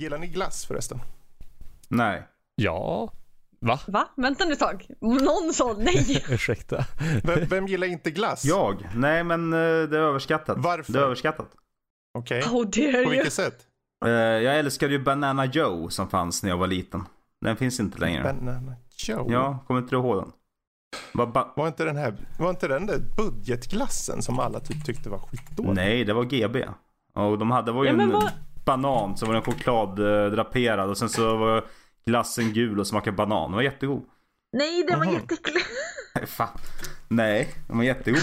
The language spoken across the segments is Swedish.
Gillar ni glass förresten? Nej. Ja. Va? Va? Vänta nu ett tag. Någon sa nej. Ursäkta. Vem, vem gillar inte glass? Jag? Nej men eh, det är överskattat. Varför? Det är överskattat. Okej. How dare På you? vilket sätt? Eh, jag älskade ju Banana Joe som fanns när jag var liten. Den finns inte längre. Banana Joe? Ja, kommer inte du ihåg den? Var ba- Var inte den här, var inte den där budgetglassen som alla typ tyckte var skitdålig? Nej, det var GB. Och de hade, var ju Ja, men en vad- banan, så var den chokladdraperad och sen så var glassen gul och smakade banan. Den var jättegod. Nej, den var Mhm. jätteäcklig. Nej, fan. Nej, den var jättegod.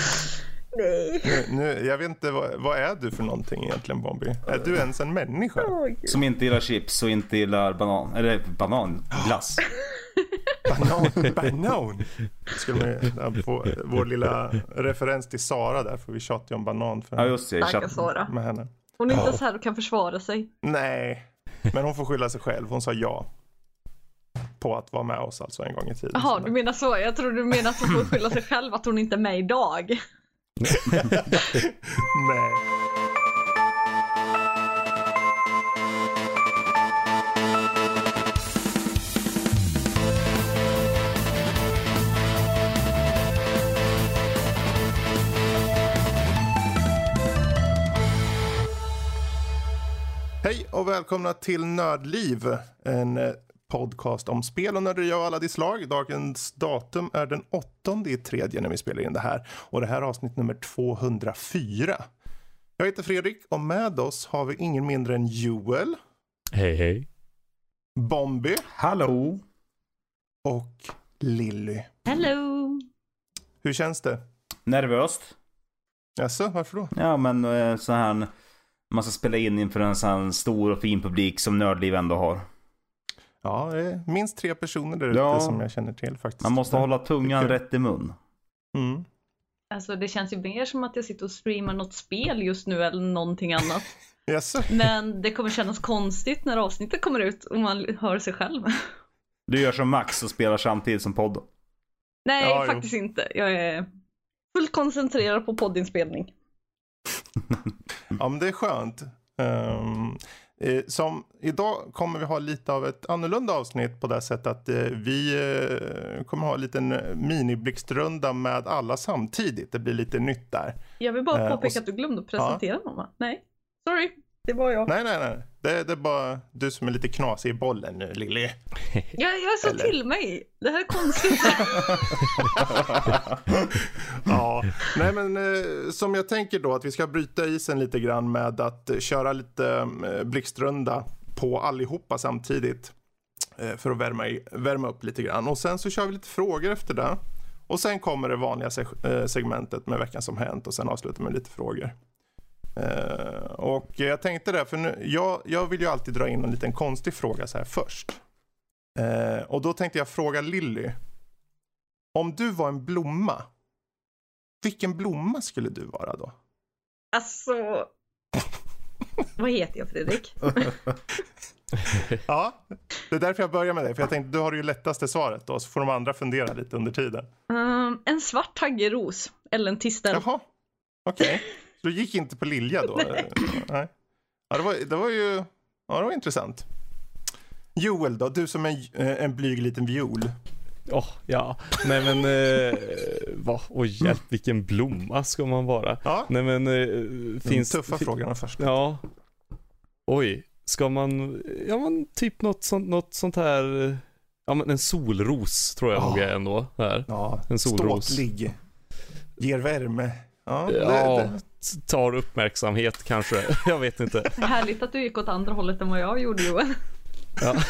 Nej. Nu, nu, jag vet inte, vad, vad är du för någonting egentligen Bobby? Är du ens en människa? Gud. Som inte gillar chips och inte gillar banan. Eller banan, glass. Banan, banan. Skulle man, ja, på, vår lilla referens till Sara där, för vi tjatar ju om banan för, Ja just det. Sara. med henne. Hon är inte ens här och kan försvara sig. Nej, men hon får skylla sig själv. Hon sa ja. På att vara med oss alltså en gång i tiden. Jaha, du menar så. Jag tror du menar att hon får skylla sig själv att hon inte är med idag. Nej. Hej och välkomna till Nördliv. En eh, podcast om spel och nörderi av alla de slag. Dagens datum är den 8 i tredje när vi spelar in det här. Och det här är avsnitt nummer 204. Jag heter Fredrik och med oss har vi ingen mindre än Joel, Hej hej. Bombi Hallå! och Lilly. Hello! Hur känns det? Nervöst? Jaså, varför då? Ja men eh, så här. Man ska spela in inför en sån stor och fin publik som Nördliv ändå har. Ja, det är minst tre personer där ute Ja. som jag känner till faktiskt. Man måste hålla tungan rätt i mun. Mm. Alltså det känns ju mer som att jag sitter och streamar något spel just nu eller någonting annat. Jaså? Men det kommer kännas konstigt när avsnittet kommer ut och man hör sig själv. Du gör som Max och spelar samtidigt som podden. Nej, Ja, jo. faktiskt inte. Jag är fullt koncentrerad på poddinspelning. Ja, men det är skönt. Ehm, eh, som, idag kommer vi ha lite av ett annorlunda avsnitt på det sättet att eh, vi eh, kommer ha en liten miniblixtrunda med alla samtidigt. Det blir lite nytt där. Jag vill bara Eh, och påpeka s- att du glömde att presentera någon va? Nej. Sorry, det var jag. Nej, nej, nej. Det, det är bara du som är lite knasig i bollen nu, Lilly. Jag, jag så Eller- till mig. Det här är konstigt. Ja, nej men eh, som jag tänker då att vi ska bryta isen lite grann med att köra lite eh, blixtrunda på allihopa samtidigt. Eh, för att värma, i, värma upp lite grann. Och sen så kör vi lite frågor efter det. Och sen kommer det vanliga seg- segmentet med veckan som hänt och sen avslutar med lite frågor. Eh, och jag tänkte det, för nu, jag, jag vill ju alltid dra in en liten konstig fråga så här först. Eh, och då tänkte jag fråga Lilly. Om du var en blomma, vilken blomma skulle du vara då? alltså. Vad heter jag Fredrik? Ja, det är därför jag börjar med dig. För jag tänkte, du har det ju lättaste svaret då, så får de andra fundera lite under tiden. Um, en svart taggeros. Eller en tistel. Jaha, okej. Så du gick inte på Lilja då? Nej. Nej. Ja, det var, det var ju, ja det var intressant. Joel då, du som är en, en blyg liten viol. Åh, ja. Nej men, eh, vad, oj hjälp, vilken blomma ska man vara? Ja, Nej men, eh, finns... tuffa frågorna först. Ja. Oj, ska man, ja men typ något sånt, något sånt här, eh, ja men en solros tror jag Ja. nog är ändå här. Ja, En solros. ståtlig. Ger värme. Ja, det, Ja, det, t- tar uppmärksamhet kanske. Jag vet inte. Härligt att du gick åt andra hållet än vad jag gjorde Joel. Ja.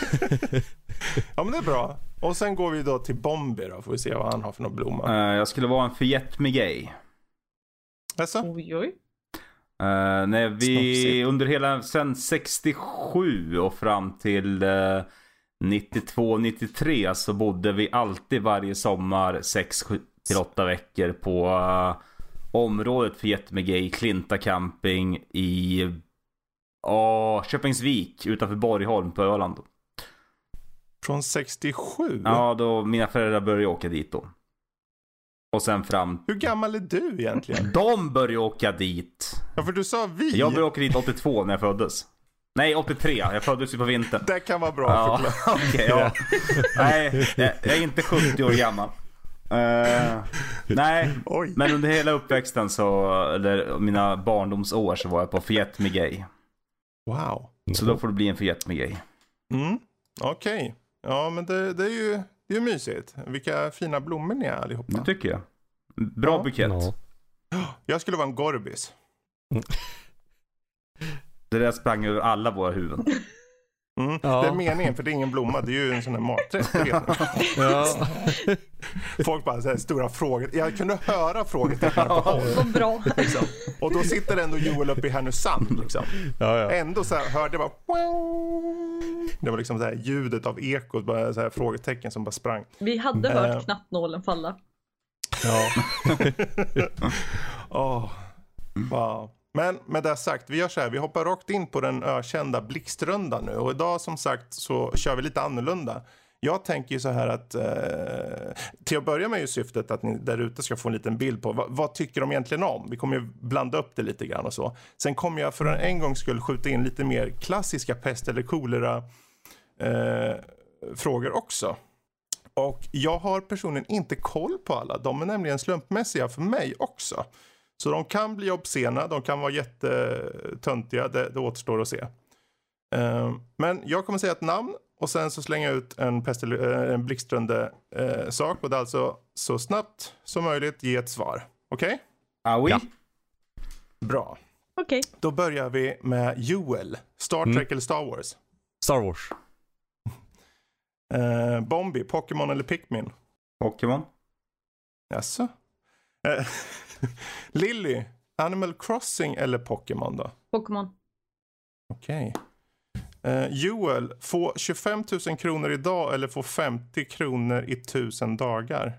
ja, men det är bra. Och sen går vi då till Bombi då, får vi se vad han har för någon blomma. Eh, jag skulle vara en förgett mig gay. Alltså? Oj oj. Uh, när vi under hela sen 67 och fram till uh, 92, 93 så bodde vi alltid varje sommar 6 till 8 veckor på eh, området för Jättemegay, Klinta camping i uh, Köpingsvik utanför Borgholm på Öland. Från 67? Ja, då mina föräldrar började åka dit då. Och sen fram. Hur gammal är du egentligen? De började åka dit. Ja, för du sa vi. Jag började åka dit 82 när jag föddes. Nej, 83. Jag föddes ju på vintern. Det kan vara bra Ja, förklarat. okej. ja. Nej, jag är inte 70 år gammal. Eh, nej, Oj. men under hela uppväxten så, eller mina barndomsår så var jag på Forget Me Gay. Wow. Så då får det bli en Forget Me Gay. Mm. Okej. Ja, men det, det är ju det är mysigt. Vilka fina blommor ni är allihopa. Det tycker jag. Bra Ja. bukett. Ja. Jag skulle vara en gorbis. Det där sprang över alla våra huvuden. Mm. Ja. Det är meningen, för det är ingen blomma. Det är ju en sån här maträtt. Ja. Folk bara så här, stora frågor. Jag kunde höra frågetecknen på håll. Bra. Liksom. Och då sitter ändå Joel uppe i Härnösand. Liksom. Ja, ja. Ändå så här, hörde jag bara... Det var liksom så här ljudet av ekot, bara så här frågetecken som bara sprang. Vi hade Eh. hört knappnålen falla. ja. Åh, wow. Men med det sagt, vi gör så här, vi hoppar rakt in på den ökända blixtrundan nu. Och idag som sagt så kör vi lite annorlunda. Jag tänker ju så här att eh, till att börja med är ju syftet att ni där ute ska få en liten bild på vad, vad tycker de egentligen om. Vi kommer ju blanda upp det lite grann och så. Sen kommer jag för en, en gång skulle skjuta in lite mer klassiska pest eller kolera eh, frågor också. Och jag har personligen inte koll på alla. De är nämligen slumpmässiga för mig också. Så de kan bli obscena, de kan vara jättetöntiga, det, det återstår att se. Eh, men jag kommer säga ett namn och sen så slänga ut en, pest eller, eh, en blixtrande eh, sak och det är alltså så snabbt som möjligt ge ett svar. Okej? Ah, oui? Ja. Bra. Okej. Då börjar vi med Joel. Star Trek Mm. eller Star Wars? Star Wars. Eh, Bombi, Pokémon eller Pikmin? Pokémon? Jaså? Lilly, Animal Crossing eller Pokémon då? Pokémon. Okej. Eh, Joel, få 25 000 kronor idag eller få 50 kronor i 1000 dagar?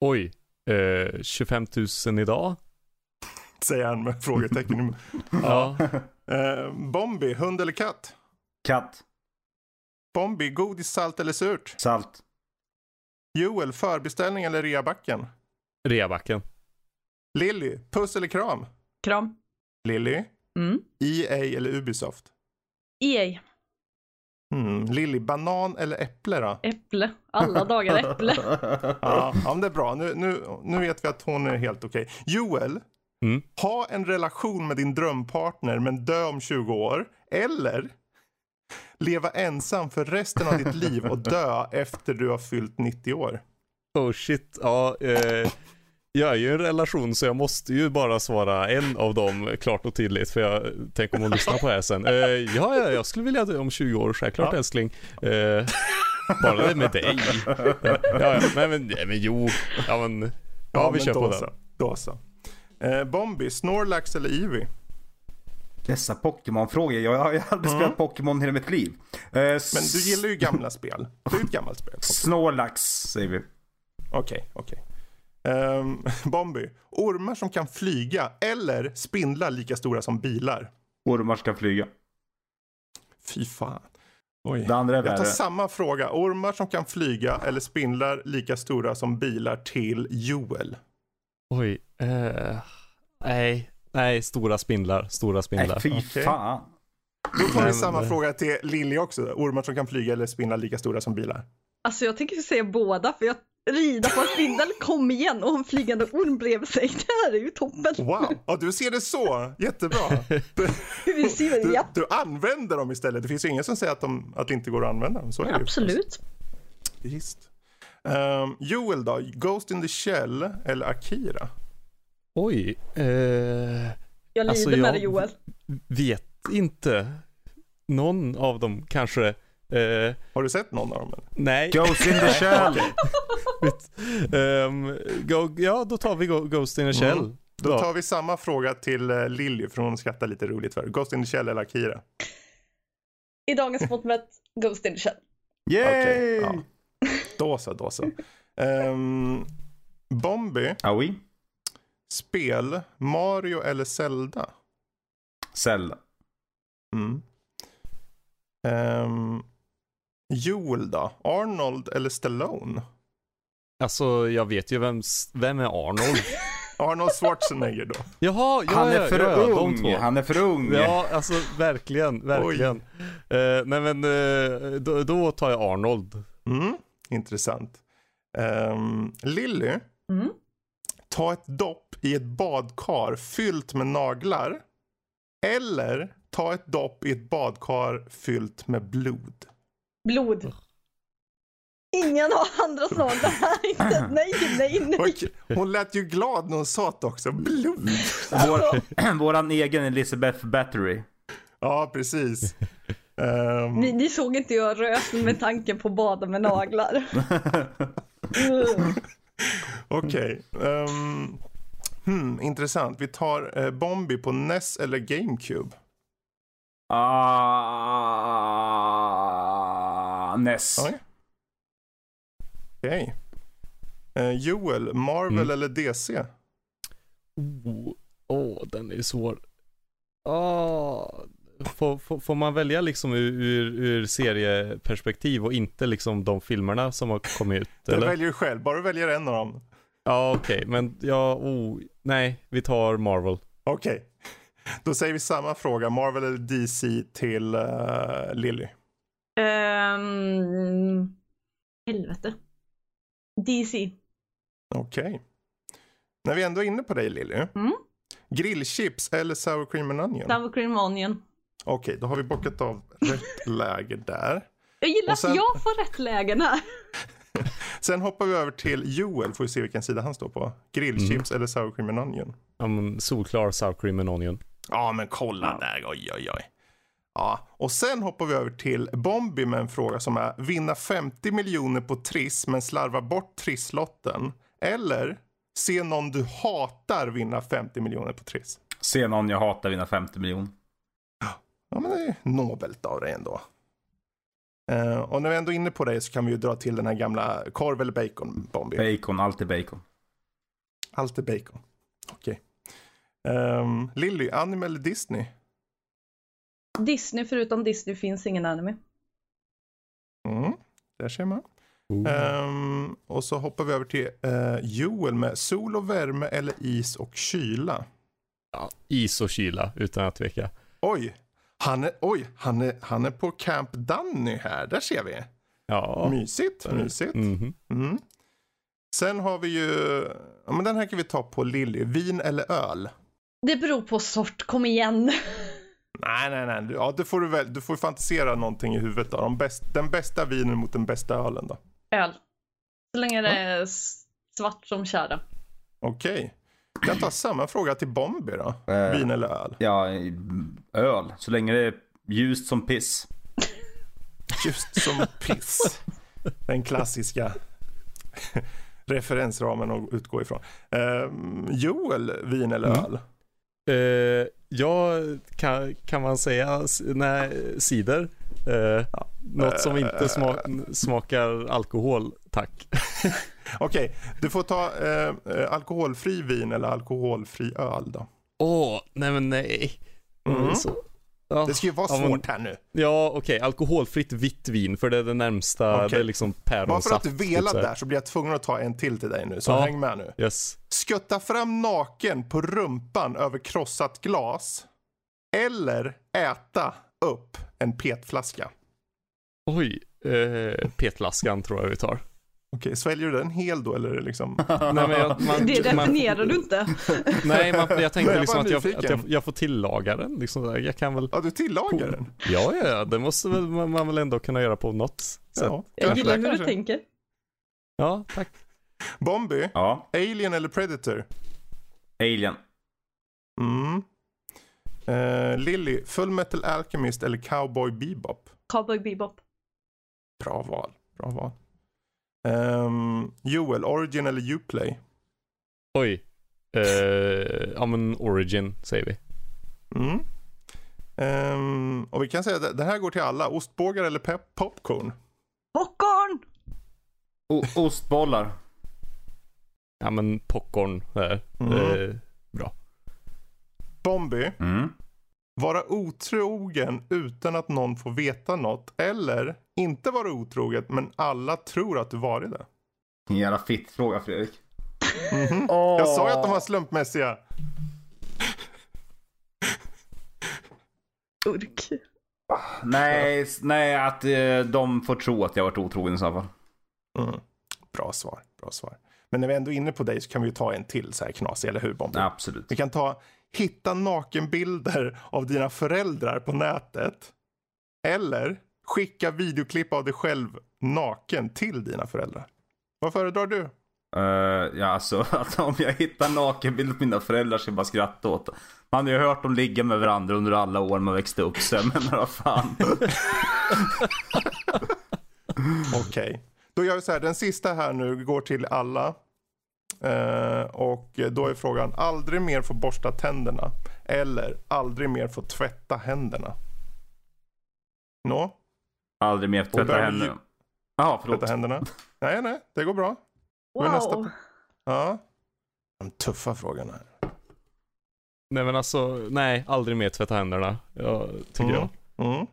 Oj. Eh, 25 000 idag. Säger han med frågetecken. Ja. Eh, Bombi, hund eller katt? Katt? Bombi, godis, salt eller surt? Salt? Joel, förbeställning eller reabacken? Reabacken. Lilly, puss eller kram? Kram. Lilly, Mm. EA eller Ubisoft? EA. Hmm. Lilly, banan eller äpple då? Äpple. Alla dagar äpple. Ja, ja men det är bra. Nu, nu, nu vet vi att hon är helt okej. Joel, Mm. ha en relation med din drömpartner men dö om 20 år. Eller leva ensam för resten av ditt liv och dö efter du har fyllt 90 år. Oh shit. Ja. Eh, jag är ju i en relation så jag måste ju bara svara en av dem klart och tydligt. För jag tänker om hon lyssnar på det här sen. Eh, ja, ja, jag skulle vilja dö om 20 år. Självklart Ja. älskling. Eh, bara det med dig. Ja, ja, men, men, nej, men jo. Ja, men. Ja, vi men kör på den. Då så. Eh, Bombi, Snorlax eller Eevee? Dessa Pokémon-frågor. Jag har aldrig spelat Pokémon hela mitt liv. Eh, Men du gillar ju gamla spel. Det är ett gammalt spel. Snorlax säger vi. Okej, okej. Ehm, Bombi, ormar som kan flyga eller spindlar lika stora som bilar. Ormar ska flyga. Fy fan. Oj. Det andra är Jag tar samma fråga. Ormar som kan flyga eller spindlar lika stora som bilar till Joel. Oj. Eh, nej. Nej, stora spindlar. Stora spindlar. Nej, fy Okej. fan. Då får Nej, vi samma det- fråga till Lilly också. Ormar som kan flyga eller spindlar lika stora som bilar. Alltså jag tänker säga båda för jag rider på en spindel, kom igen och en flygande orm bredvid sig. Det här är ju toppen. Wow, ja, du ser det så. Jättebra. Du, du, ja, du använder dem istället. Det finns ju ingen som säger att, de, att det inte går att använda dem. Så är det ju. absolut. Visst. Ehm, Joel då? Ghost in the Shell eller Akira? Oj. Eh, Jag lider Alltså, med jag- dig Joel. vet inte. Någon av dem kanske. Eh, Har du sett någon av dem? eller? nej. Ghost in the shell. Ehm, go, ja, då tar vi go, Ghost in a Shell. Mm. Då tar vi samma fråga till uh, Lilly för hon skrattar lite roligt för. Ghost in the Shell eller Akira? I dagens mått mätt, Ghost in the Shell. Yay! Okej, ja. Då så, då så. Um, Bombi, oui. spel, Mario eller Zelda? Zelda. Mm. Ehm, Joel då? Arnold eller Stallone? Alltså, jag vet ju vem, vem är Arnold? Arnold Schwarzenegger då. Jaha, ja, Han är ja, för ja, ja, de ung. två. Han är för ung. Ja, alltså verkligen, verkligen. Eh, nej men eh, då, då tar jag Arnold. Mm, intressant. Um, Lilly, Mm. ta ett dopp i ett badkar fyllt med naglar. Eller ta ett dopp i ett badkar fyllt med blod. Blod. Ingen har andra snaglar här. Inte. Nej, nej, nej. Och hon lät ju glad när hon sa det också. Blod. Vår, våran egen Elizabeth Battery. Ja, precis. Ehm, Ni, ni såg inte jag rös med tanken på bada med naglar. Mm. Okej. ehm, hmm, intressant. Vi tar uh, Bombi på NES eller GameCube. Ah, Oj. Okej. Eh, Joel, Marvel Mm. eller DC? Åh, oh, den är svår. Ah, får, får, får man välja liksom ur, ur, ur serieperspektiv och inte liksom de filmerna som har kommit ut? Det Eller? väljer du själv. Bara du väljer en av dem. Ja, okej, men ja, oh, nej, vi tar Marvel. Okej. Då säger vi samma fråga. Marvel eller DC till uh, Lilly. Ehm, helvete. DC. Okej. När vi ändå är inne på dig Lilly. Mm. Grillchips eller sour cream and onion? Sour cream onion. Okej, då har vi bockat av rätt läge där. Jag gillar Och sen- att jag får rätt lägen här. Sen hoppar vi över till Joel, får vi se vilken sida han står på. Grillchips eller sour cream and onion? Ja, men solklar sour cream and onion. Ja, men kolla där. Oj, oj, oj. Ja, och sen hoppar vi över till Bombi med en fråga som är vinna 50 miljoner på Triss men slarva bort Trisslotten. Eller se någon du hatar vinna 50 miljoner på Triss. Se någon jag hatar vinna 50 miljoner. Ja, men det är nobelt av dig ändå. Eh, och när vi ändå är inne på det så kan vi ju dra till den här gamla korv eller bacon, Bombi. Bacon, alltid bacon. Allt är bacon. Okej. Um, Lilly, anime eller Disney? Disney, förutom Disney finns ingen anime. Mm, där ser man. Ehm, och så hoppar vi över till eh, Joel med sol och värme eller is och kyla. Ja, is och kyla, utan att tveka. Oj, han är, oj, han är, han är på Camp Danny här. Där ser vi. Ja. Mysigt, mysigt. Mhm. Mm. Sen har vi ju, ja men den här kan vi ta på Lilly. Vin eller öl? Det beror på sort, kom igen. Nej, nej, nej. Ja, du får du väl, du får fantisera någonting i huvudet då. De bäst, den bästa vinen mot den bästa ölen då. Öl. Så länge det är s- svart som tjära. Okej. Jag kan ta samma fråga till Bombi då. Eh. Vin eller öl? Ja, öl. Så länge det är ljust som piss. Just som piss. Den klassiska referensramen att utgå ifrån. Ehm, Joel, vin eller Mm. öl? Eh, ja, kan, kan man säga nej, cider? Eh, något som inte sma- smakar alkohol, tack. Okej, du får ta eh, eh, alkoholfri vin eller alkoholfri öl då. Åh, nej men nej. Mm. Så, ja, Det ska ju vara ja, men- svårt här nu. Ja, okej, alkoholfritt vitt vin, för det är det närmsta, Okej. det är liksom Bara för päronsaft. att du typ velat där så blir jag tvungen att ta en till till dig nu. Så Ja. häng med nu. Yes. Skutta fram naken på rumpan över krossat glas. Eller äta upp en petflaska. Oj, eh, petflaskan tror jag vi tar. Okej, sväljer du den hel då eller är det liksom? Nej, men jag, man, Det man, definierar du inte. Nej, man, jag tänkte Nej, liksom att, jag, att jag, jag får tillaga den. Liksom, jag kan väl... Ja, du tillagar den? Ja, ja, ja, det måste väl, man, man väl ändå kunna göra på något sätt. Ja, Ja, Jag gillar hur du tänker. tack. Bombi, Ja, Alien eller Predator? Alien. Mm. Uh, Lilly, Full Metal Alchemist eller Cowboy Bebop? Cowboy Bebop. Bra val, bra val. Ehm, Joel, Origin eller Uplay? Oj. Eh, ja, men Origin säger vi. Mm. Ehm, och vi kan säga att det här går till alla. Ostbågar eller pep- popcorn? Popcorn! O- ostbollar. Ja, men popcorn där. Mm. Eh, bra. Bombi, Mm. vara otrogen utan att någon får veta något. Eller inte vara otrogen men alla tror att du varit det. En jävla fittfråga Fredrik. Mhm. Jag sa ju att de var slumpmässiga. Urk. Nej, s- nej att eh, de får tro att jag varit otrogen i så fall. Mm. Bra svar, bra svar. Men när vi ändå är inne på dig så kan vi ju ta en till så här knasig, eller hur Bombi? Absolut. Vi kan ta hitta nakenbilder av dina föräldrar på nätet. Eller skicka videoklipp av dig själv naken till dina föräldrar. Vad föredrar du? Uh, ja, alltså att om jag hittar nakenbild på mina föräldrar så jag bara skratta åt. Man har ju hört dem ligga med varandra under alla år man växte upp så jag menar vad fan. Okej. Då gör vi så här, den sista här nu går till alla. Eh, och då är frågan, aldrig mer få borsta tänderna. Eller aldrig mer få tvätta händerna. Nå, Aldrig mer tvätta händerna. Jaha, förlåt. tvätta händerna. Nej, nej, det går bra. Nästa Wow. på? Ja. De tuffa frågorna här. Nej men alltså, nej, aldrig mer tvätta händerna. Ja, tycker Mm. jag. Mm.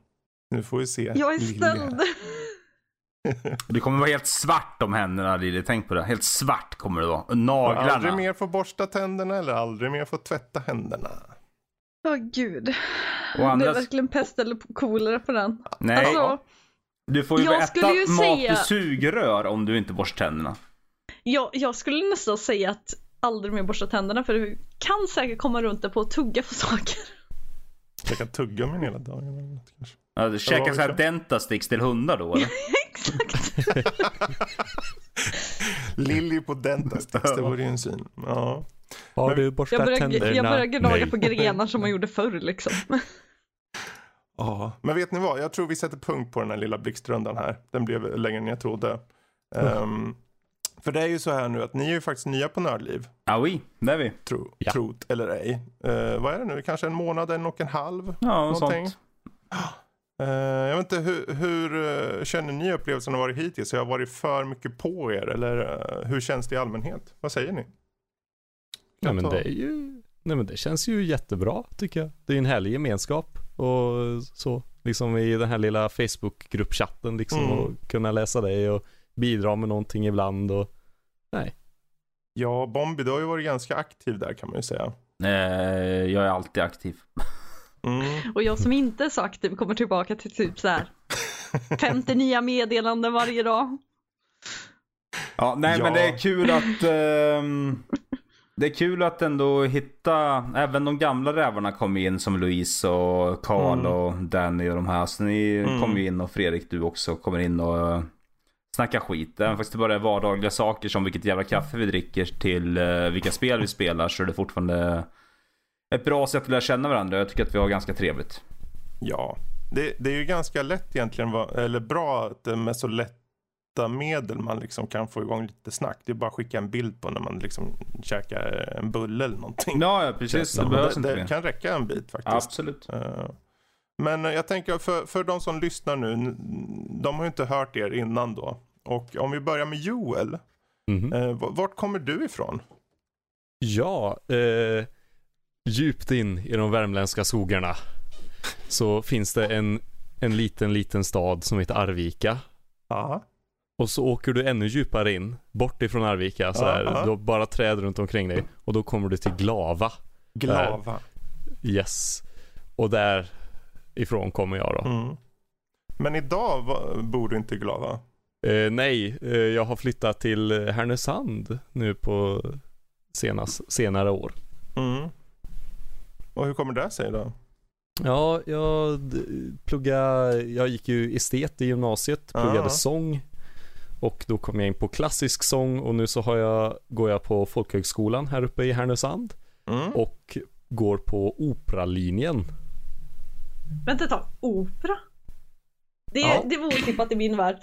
Nu får vi se. Jag är ställd. Det kommer vara helt svart om händerna Lili, tänk på det. Helt svart kommer det vara. Och Aldrig Naglarna. mer få borsta tänderna eller aldrig mer få tvätta händerna. Åh gud. Och andra- Det är verkligen pest eller kolera på den. Nej, Alltså, du får ju jag äta skulle ju mat säga- i sugrör om du inte borstar tänderna. jag, jag skulle nästan säga att aldrig mer borsta tänderna för du kan säkert komma runt det på att tugga på saker. Jag kan tugga mig hela dagen. kanske. Ja, du käkar var så här det? dentasticks till hundar då eller? Exakt. Lilly på Dentasticks, det vore ju en syn. Ja. Har du Jag borstat tänderna? jag börjar gnaga på grenar som man gjorde förr liksom. Ja. Men vet ni vad? Jag tror vi sätter punkt på den här lilla blixtrundan här. Den blev längre än jag trodde. Ehm, för det är ju så här nu att ni är ju faktiskt nya på Nördliv. Ja, oui, det är vi. Tro, Ja. Trot eller ej. Eh, vad är det nu? Kanske en månad, en och en halv? Ja, Någonting. sånt. Eh, jag vet inte, hur, hur eh, känner ni upplevelsen har varit hittills? Har jag varit för mycket på er? Eller hur känns det i allmänhet? Vad säger ni? Nej men det är ju, nej men det känns ju jättebra tycker jag. Det är ju en härlig gemenskap och så. Liksom i den här lilla Facebook-gruppchatten liksom Mm. och kunna läsa det och bidra med någonting ibland och Ja, Bombi, du har ju varit ganska aktiv där kan man ju säga. Eh, jag är alltid aktiv. Mm. Och jag som inte är så aktiv kommer tillbaka till typ så här 50 nya meddelanden varje dag. Ja, nej Ja. men det är kul att... ehm, det är kul att ändå hitta, även de gamla rävarna kom in som Louise och Karl Mm. och Danny och de här. Så ni Mm. kommer ju in och Fredrik du också kommer in och uh, snackar skit. Även fast det bara är vardagliga saker som vilket jävla kaffe vi dricker till uh, vilka spel vi spelar så är det fortfarande ett bra sätt att lära känna varandra. Jag tycker att vi har ganska trevligt. Ja, det, det är ju ganska lätt egentligen, eller bra att det med så lätta medel man liksom kan få igång lite snack. Det är bara att skicka en bild på när man liksom käkar en bulle eller någonting. Ja, ja precis. Det det, behövs det, inte mer. kan räcka en bit faktiskt. Absolut. Eh, Men jag tänker för, för de som lyssnar nu, de har ju inte hört er innan då. Och om vi börjar med Joel, eh, v- vart kommer du ifrån? Ja, eh, djupt in i de värmländska skogarna så finns det en, en liten, liten stad som heter Arvika. Ja. Och så åker du ännu djupare in, bort ifrån Arvika, så här, Ja. du har bara träd runt omkring dig. Och då kommer du till Glava. Glava. Yes. Och där ifrån kommer jag då. Mm. Men idag bor du inte i Glava? Eh, nej, eh, jag har flyttat till Härnösand nu på senast, senare år. Mm. Och hur kommer det sig då? Ja, jag pluggade, jag gick ju estet i gymnasiet, pluggade Ah. sång. Och då kom jag in på klassisk sång och nu så har jag, går jag på folkhögskolan här uppe i Härnösand. Mm. Och går på operalinjen. Vänta ett tag, opera? Det, Ja. det var otippat i min värld.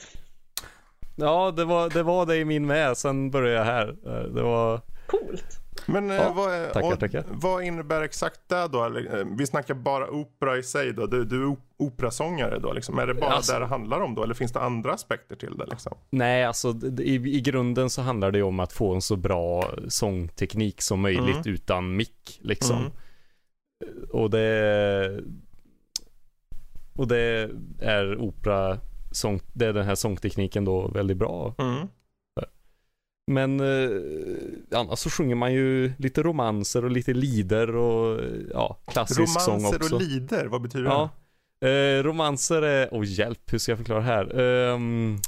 Ja, det var, det var det i min med, sen började jag här. Eh, Det var, Coolt. Men eh, Ja, vad, är, tackar, och tackar. vad innebär exakt det då? Eller, eh, vi snackar bara opera i sig då. Du, du är op- operasångare då liksom. Är det bara Alltså- det det handlar om då? Eller finns det andra aspekter till det liksom? nej alltså i, i grunden så handlar det ju om att få en så bra sångteknik som möjligt Mm. utan mick liksom. Mm. Och det och det är opera sång, det är den här sångtekniken då väldigt bra. Mm. Men eh, annars så sjunger man ju lite romanser och lite lider och ja, klassisk sång också. Romanser och lider, vad betyder Ja. Eh, romanser är, åh hjälp, hur ska jag förklara här? Ehm,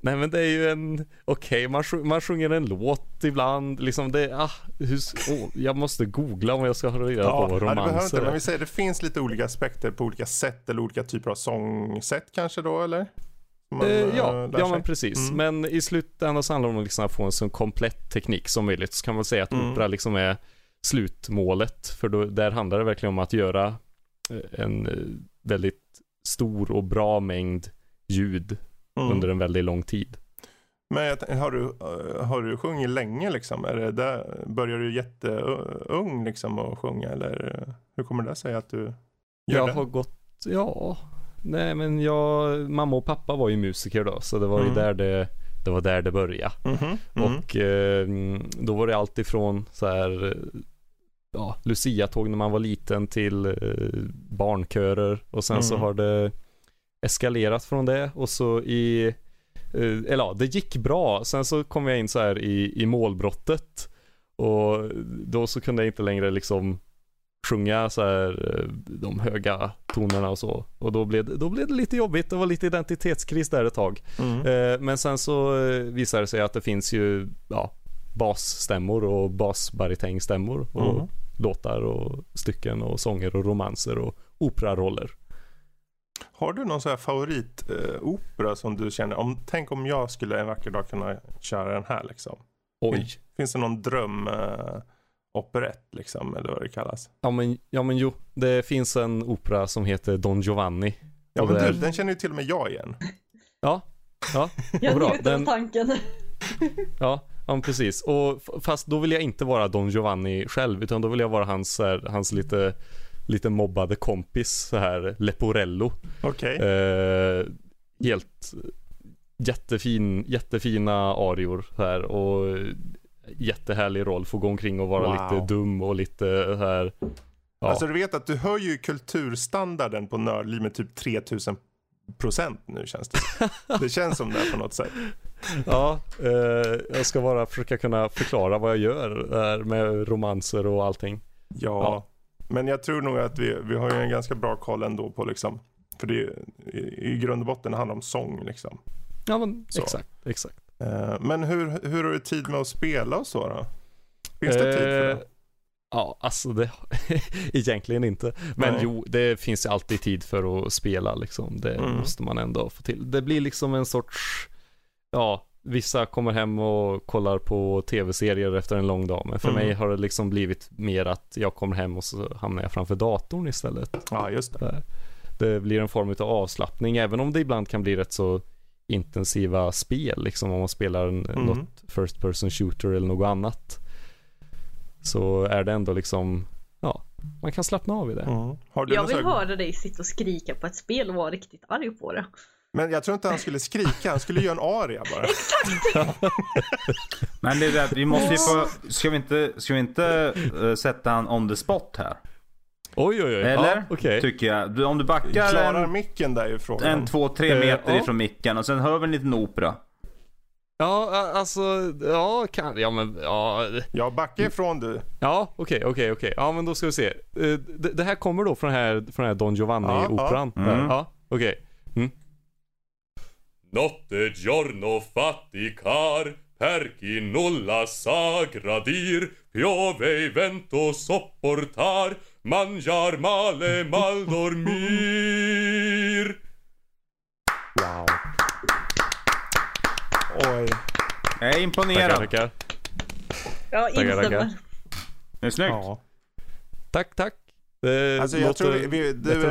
nej men det är ju en, okej man, sjung, man sjunger en låt ibland, liksom det, ah, hur, åh, jag måste googla om jag ska ha reda det? på Ja, vad ja, det behöver romanser inte, men vi säger det finns lite olika aspekter på olika sätt eller olika typer av sångsätt kanske då eller? Man, Eh, eh, ja, ja men precis. Mm. Men i slutändan så handlar det om liksom att få en så komplett teknik som möjligt. Så kan man säga att Mm. opera liksom är slutmålet. För då, där handlar det verkligen om att göra eh, en eh, väldigt stor och bra mängd ljud Mm. under en väldigt lång tid. Men har, du, har du sjungit länge liksom? Är det där, börjar du jätteung liksom att sjunga eller hur kommer det sig att du gör Jag det? har gått, ja, nej men jag, mamma och pappa var ju musiker då, så det var ju Mm. där det, det var där det började. Mhm, mm. Och eh, då var det allt ifrån så här ja, Lucia-tåg när man var liten till eh, barnkörer och sen så Mm. har det eskalerat från det och så i eh, eller ja, det gick bra. Sen så kom jag in så här i, i målbrottet och då så kunde jag inte längre liksom sjunga så här eh, de höga tonerna och så. Och då blev, det, då blev det lite jobbigt. Det var lite identitetskris där ett tag. Mm. Eh, Men sen så eh, visade det sig att det finns ju ja, basstämmor och basbaritängstämmor och Mm. låtar och stycken och sånger och romanser och operaroller. Har du någon här favoritopera som du känner, om, tänk om jag skulle en vacker dag kunna köra den här liksom? Oj. Finns det någon dröm eh, operett liksom, eller vad det kallas? Ja men, ja men jo, det finns en opera som heter Don Giovanni. Ja men det du, den känner ju till och med jag igen. Ja, ja, Jag bra. njuter av Den- tanken. ja, ja men precis. Och fast då vill jag inte vara Don Giovanni själv utan då vill jag vara hans, här, hans lite, lite mobbade kompis så här Leporello. Okej. Eh, helt jättefin, jättefina arior här och jättehärlig roll. Få gå omkring och vara Wow. lite dum och lite så här. Ja, Alltså du vet att du hör ju kulturstandarden på Nördliv med typ 3000 procent nu känns det Det känns som det på något sätt. ja eh, jag ska bara försöka kunna förklara vad jag gör där med romanser och allting. Ja, Ja. men jag tror nog att vi, vi har ju en ganska bra koll ändå på liksom, för det är, i, i grund och botten handlar om sång liksom. Ja men Så. exakt, exakt. Eh, men hur, hur har du tid med att spela och så då? Finns det tid för Eh, det? Ja, alltså det egentligen inte. Men Nej. jo, det finns alltid tid för att spela liksom. Det Mm. måste man ändå få till. Det blir liksom en sorts, ja, vissa kommer hem och kollar på tv-serier efter en lång dag. Men för Mm. mig har det liksom blivit mer att jag kommer hem och så hamnar jag framför datorn istället. Ja, just det. Det blir en form av avslappning, även om det ibland kan bli rätt så intensiva spel, liksom om man spelar en, Mm. något first person shooter eller något annat. Så är det ändå liksom, ja, man kan slappna av i det. Mm. Har du Jag vill här- höra dig sitta och skrika på ett spel och vara riktigt arg på det. Men jag tror inte han skulle skrika, han skulle göra en aria bara. Men det är det, vi måste ju få... Ska vi inte, ska vi inte eh, sätta han on the spot här? Oj, oj, oj. Eller? Ja, okej. Tycker jag. Du, om du backar Klarar en, micken där är ju frågan. en två, tre meter ja. ifrån micken och sen hör vi en liten opera. Ja, alltså, ja, kan, ja men, ja, Ja, backa ifrån du. ja, okej, okej, okej. Ja, men då ska vi se. Eh, Det, det här kommer då från den här, från den här Don Giovanni-operan. Ja, Ja, mm. ja okej. Mm. Notte giorno faticar per chi nulla sa gradir piove vento sopportar mangiar male mal dormir Wow. Oj. Jag är imponerad. tackar. Jag Tackar, instämmer. tackar. Det är snyggt. Ja. Tack, tack. Det Alltså jag tror vi, vi, du,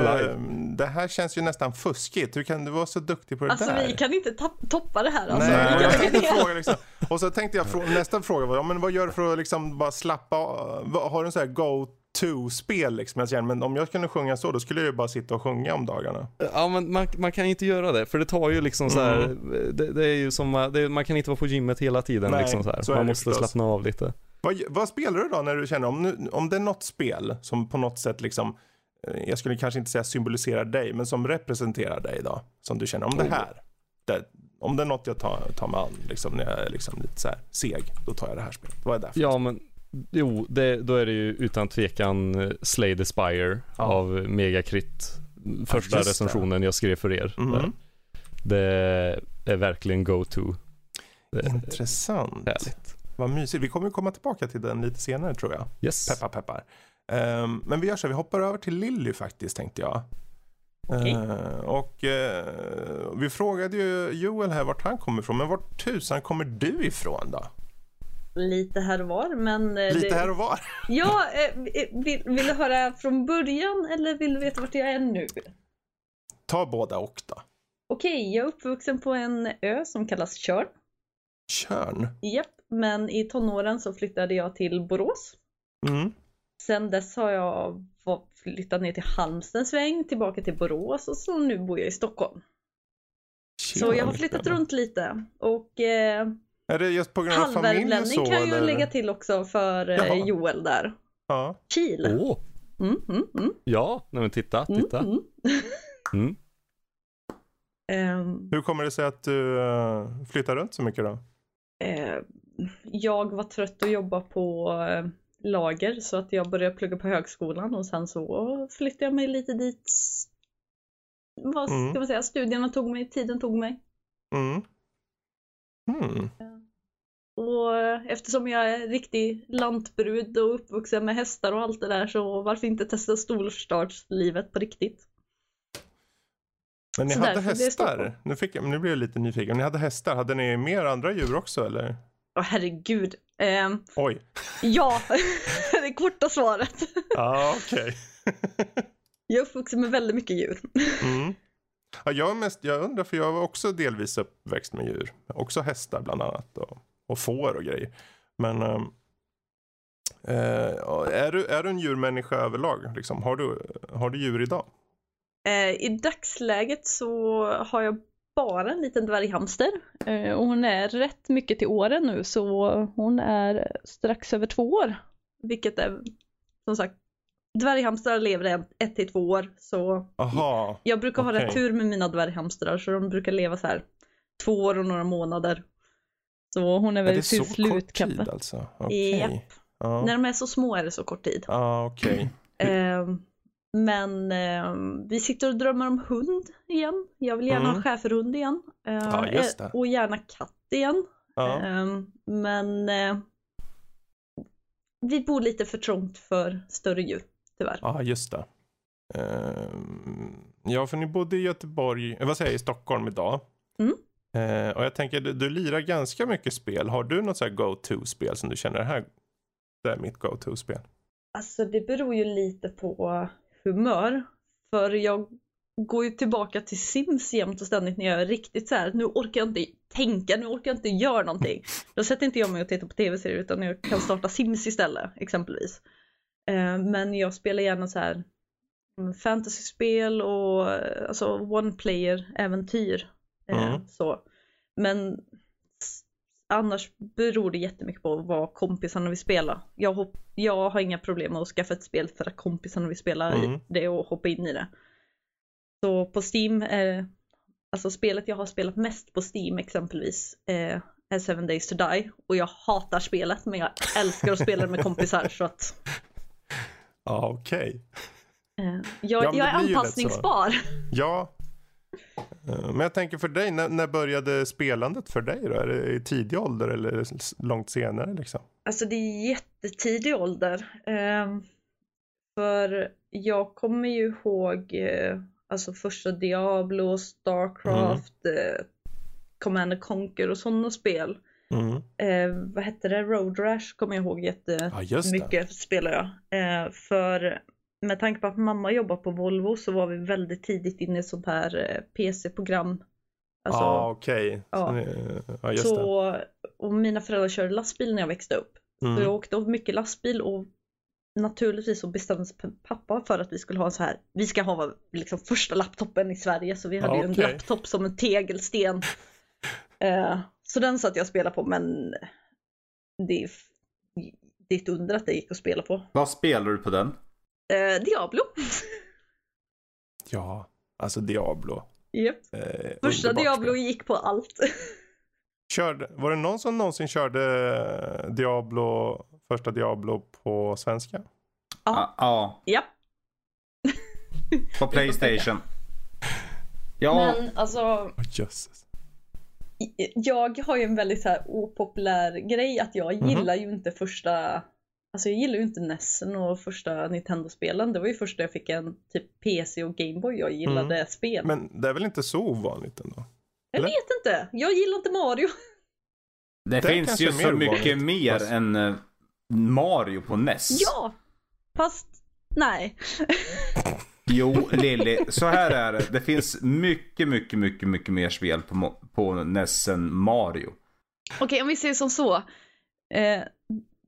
det här känns ju nästan fuskigt. Hur kan du vara så duktig på det Alltså där? vi kan inte toppa det här alltså. Nej, jag tänkte fråga liksom. Och så tänkte jag, nästa fråga var, ja, men vad gör du för att liksom bara slappa Har du en sån här go-to-spel liksom? Jag känner, men om jag kunde sjunga så, då skulle jag ju bara sitta och sjunga om dagarna. Ja men man, man kan inte göra det för det tar ju liksom så här, Mm. det, det är ju som, det, man kan inte vara på gymmet hela tiden Nej, liksom så här. så Man måste förstås. slappna av lite. Vad, vad spelar du då när du känner, om, nu, om det är något spel som på något sätt liksom, eh, jag skulle kanske inte säga symboliserar dig, men som representerar dig då? Som du känner, om det Oh. här, det, om det är något jag tar, tar mig an liksom, när jag är liksom lite så här seg, då tar jag det här spelet. Vad är det för Ja, men jo, det, då är det ju utan tvekan eh, Slay the Spire Ja. av Megakrit. Första det. recensionen jag skrev för er. Mhm. Det är verkligen go-to. Intressant. härligt. Vad mysigt. Vi kommer komma tillbaka till den lite senare tror jag. Yes. Peppar peppar. Ehm, men vi gör så vi hoppar över till Lilly faktiskt tänkte jag. Okej. Ehm, och eh, vi frågade ju Joel här vart han kommer ifrån. Men vart tusan kommer du ifrån då? Lite här och var men... eh, Lite det... här och var. Ja, eh, vill, vill du höra från början eller vill du veta vart jag är nu? Ta båda och då. Okej, jag är uppvuxen på en ö som kallas Tjörn. Körn. Japp, men i tonåren så flyttade jag till Borås. Mm. Sen dess har jag flyttat ner till Halmstad en sväng, tillbaka till Borås och så nu bor jag i Stockholm. Så jag har flyttat Körn. runt lite och eh, Är det just på grund av familj och halvvärmlänning så? kan jag ju eller? lägga till också för Jaha. eh, Joel där. Ja. Kil. Åh, Mm, mm, mm, ja, nej men titta, mm, titta. mm. Mm. Ehm, Hur kommer det sig att du eh, flyttar runt så mycket då? eh, jag var trött att jobba på eh, lager så att jag började plugga på högskolan och sen så flyttade jag mig lite dit. Vad Mm. ska man säga? Studierna tog mig, tiden tog mig. Mm. Och eh, eftersom jag är riktig lantbrud och uppvuxen med hästar och allt det där så varför inte testa storstadslivet på riktigt? Men ni Så hade blev hästar? Nu, fick jag, nu blir jag lite nyfiken. Ni hade hästar, hade ni mer andra djur också eller? Åh herregud. Ehm, Oj. ja, det korta svaret. Ja, okej. Jag är uppvuxen med väldigt mycket djur. Mm. Ja, jag, mest, jag undrar för jag var också delvis uppväxt med djur. Också hästar bland annat. Och, och får och grejer. Men ehm, eh, är, du, är du en djurmänniska överlag? Liksom? Har, du, har du djur idag? Eh, I dagsläget så har jag bara en liten dvärghamster. Eh, och hon är rätt mycket till åren nu så hon är strax över två år. Vilket är som sagt Dvärghamstrar lever ett till två år så Aha. jag brukar ha rätt tur med mina dvärghamstrar så de brukar leva så här två år och några månader. Så hon är Är väl det i sin så kort slut tid kanske. alltså? Okej. Japp. Ja, När de är så små är det så kort tid. ja okej. Eh, men eh, vi sitter och drömmer om hund igen. Jag vill gärna Mm. ha schäferhund igen. Eh, Ja, det. Och gärna katt igen. Ja. Eh, men eh, vi bor lite för trångt för större djur, tyvärr. Ja, just det. Ehm, ja, för ni bodde i Göteborg, eh, vad säger jag, i Stockholm idag. Mm. Eh, och jag tänker, du, du lirar ganska mycket spel. Har du något så här go-to-spel som du känner, det här det är mitt go-to-spel? Alltså det beror ju lite på humör. För jag går ju tillbaka till Sims jämt och ständigt när jag är riktigt så här. nu orkar jag inte tänka, nu orkar jag inte göra någonting. Då sätter inte jag mig och tittar på tv-serier utan jag kan starta Sims istället exempelvis. Eh, Men jag spelar gärna så här mm, fantasyspel och alltså one player äventyr. Eh, Mm. Så. Men annars beror det jättemycket på vad kompisarna vill spela. Jag, hopp, jag har inga problem med att skaffa ett spel för att kompisarna vill spela Mm. det och hoppa in i det. Så på Steam, är, alltså spelet jag har spelat mest på Steam exempelvis eh, är Seven Days to Die och jag hatar spelet men jag älskar att spela det med kompisar så att Ja, okej. eh, jag, Ja, jag är anpassningsbar. Ja. Eh, Men jag tänker för dig, när, när började spelandet för dig då? Är det i tidig ålder eller långt senare liksom? Alltså det är jättetidig ålder. Ehm, för jag kommer ju ihåg eh, alltså första Diablo, Starcraft, eh, Command and Conquer och sådana spel. Mm. Eh, vad hette det? Road Rash kommer jag ihåg Ja, just det. jättemycket spelar jag. Eh, för med tanke på att mamma jobbar på Volvo så var vi väldigt tidigt inne i ett sånt här eh, PC-program. Alltså, Ja, okej. ja. Så ni- Ja, så, och mina föräldrar körde lastbil när jag växte upp. Så jag Mm. åkte mycket lastbil och naturligtvis så bestämde sig pappa för att vi skulle ha en så här, vi ska ha liksom första laptopen i Sverige så vi hade ju en Okej. laptop som en tegelsten. Eh, så den satt jag och spelade på men det är, det är ett under att det gick att spela på. Vad spelar du på den? Eh, Diablo. Ja, alltså Diablo. Japp. Eh, Första Diablo spel. gick på allt. Körde, var det någon som någonsin körde Diablo, första Diablo på svenska? Ja. ja. Ja. På Playstation. Ja. Men alltså, Oh, jösses. jag har ju en väldigt så här opopulär grej att jag Mhm. gillar ju inte första Alltså jag gillar ju inte Nessen och första Nintendo-spelen. Det var ju först när jag fick en typ PC och Gameboy jag gillade spel. Men det är väl inte så ovanligt ändå? jag eller? vet inte. Jag gillar inte Mario. Det, Det finns ju så mycket ovanligt. mer Fast- än eh, Mario på NES. Ja! Fast nej. Jo, Lilly, så här är det. Det finns mycket, mycket, mycket, mycket mer spel på, på NES än Mario. Okej, om vi säger som så. Eh,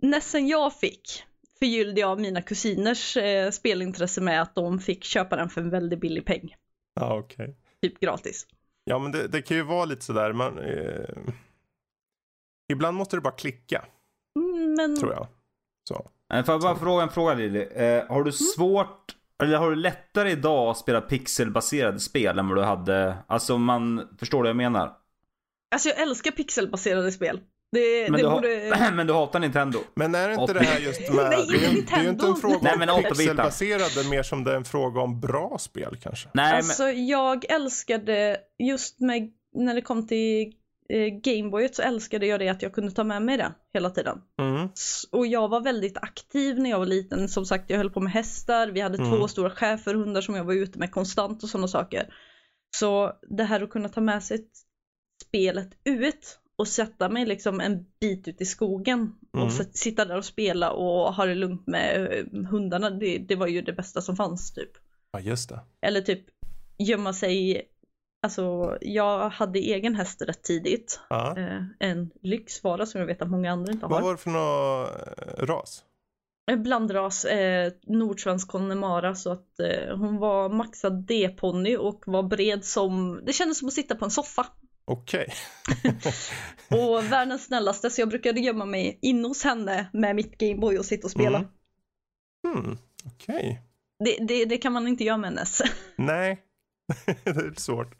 Nessen jag fick förgyllde jag mina kusiners eh, spelintresse med att de fick köpa den för en väldigt billig peng. Ja, okej. Typ gratis. Ja, men det, det kan ju vara lite sådär. Man, eh, ibland måste det bara klicka, Mm, Men tror jag. Så. Får jag bara fråga en fråga Lilly? Eh, har du svårt, eller har du lättare idag att spela pixelbaserade spel än vad du hade, alltså man förstår vad jag menar? alltså jag älskar pixelbaserade spel. Det, Men, det du, borde... ha, men du hatar Nintendo? Men är det inte det här just med... Nej, det, är, det är ju inte en fråga om Nej, men bitar. pixelbaserade, mer som det är en fråga om bra spel kanske. Nej, Alltså jag älskade just med när det kom till eh, Gameboyet så älskade jag det att jag kunde ta med mig det hela tiden. Mm. Och jag var väldigt aktiv när jag var liten. Som sagt, jag höll på med hästar. Vi hade Mm. två stora schäferhundar som jag var ute med konstant och sådana saker. Så det här att kunna ta med sig ett- spelet ut och sätta mig liksom en bit ut i skogen Mm. och sitta där och spela och ha det lugnt med eh, hundarna. Det, det var ju det bästa som fanns typ. Ja, just det. Eller typ gömma sig. Alltså jag hade egen häst rätt tidigt. Ja. Eh, en lyxvara som jag vet att många andra inte har. Vad var det för någon eh, ras? Blandras, eh, nordsvensk Connemara så att eh, hon var maxad D-ponny och var bred som, det kändes som att sitta på en soffa. Okej. Och världens snällaste så jag brukade gömma mig in hos henne med mitt Gameboy och sitta och spela. Mm. Hmm. Okej. Det, det, det kan man inte göra med NES. Nej, det är svårt.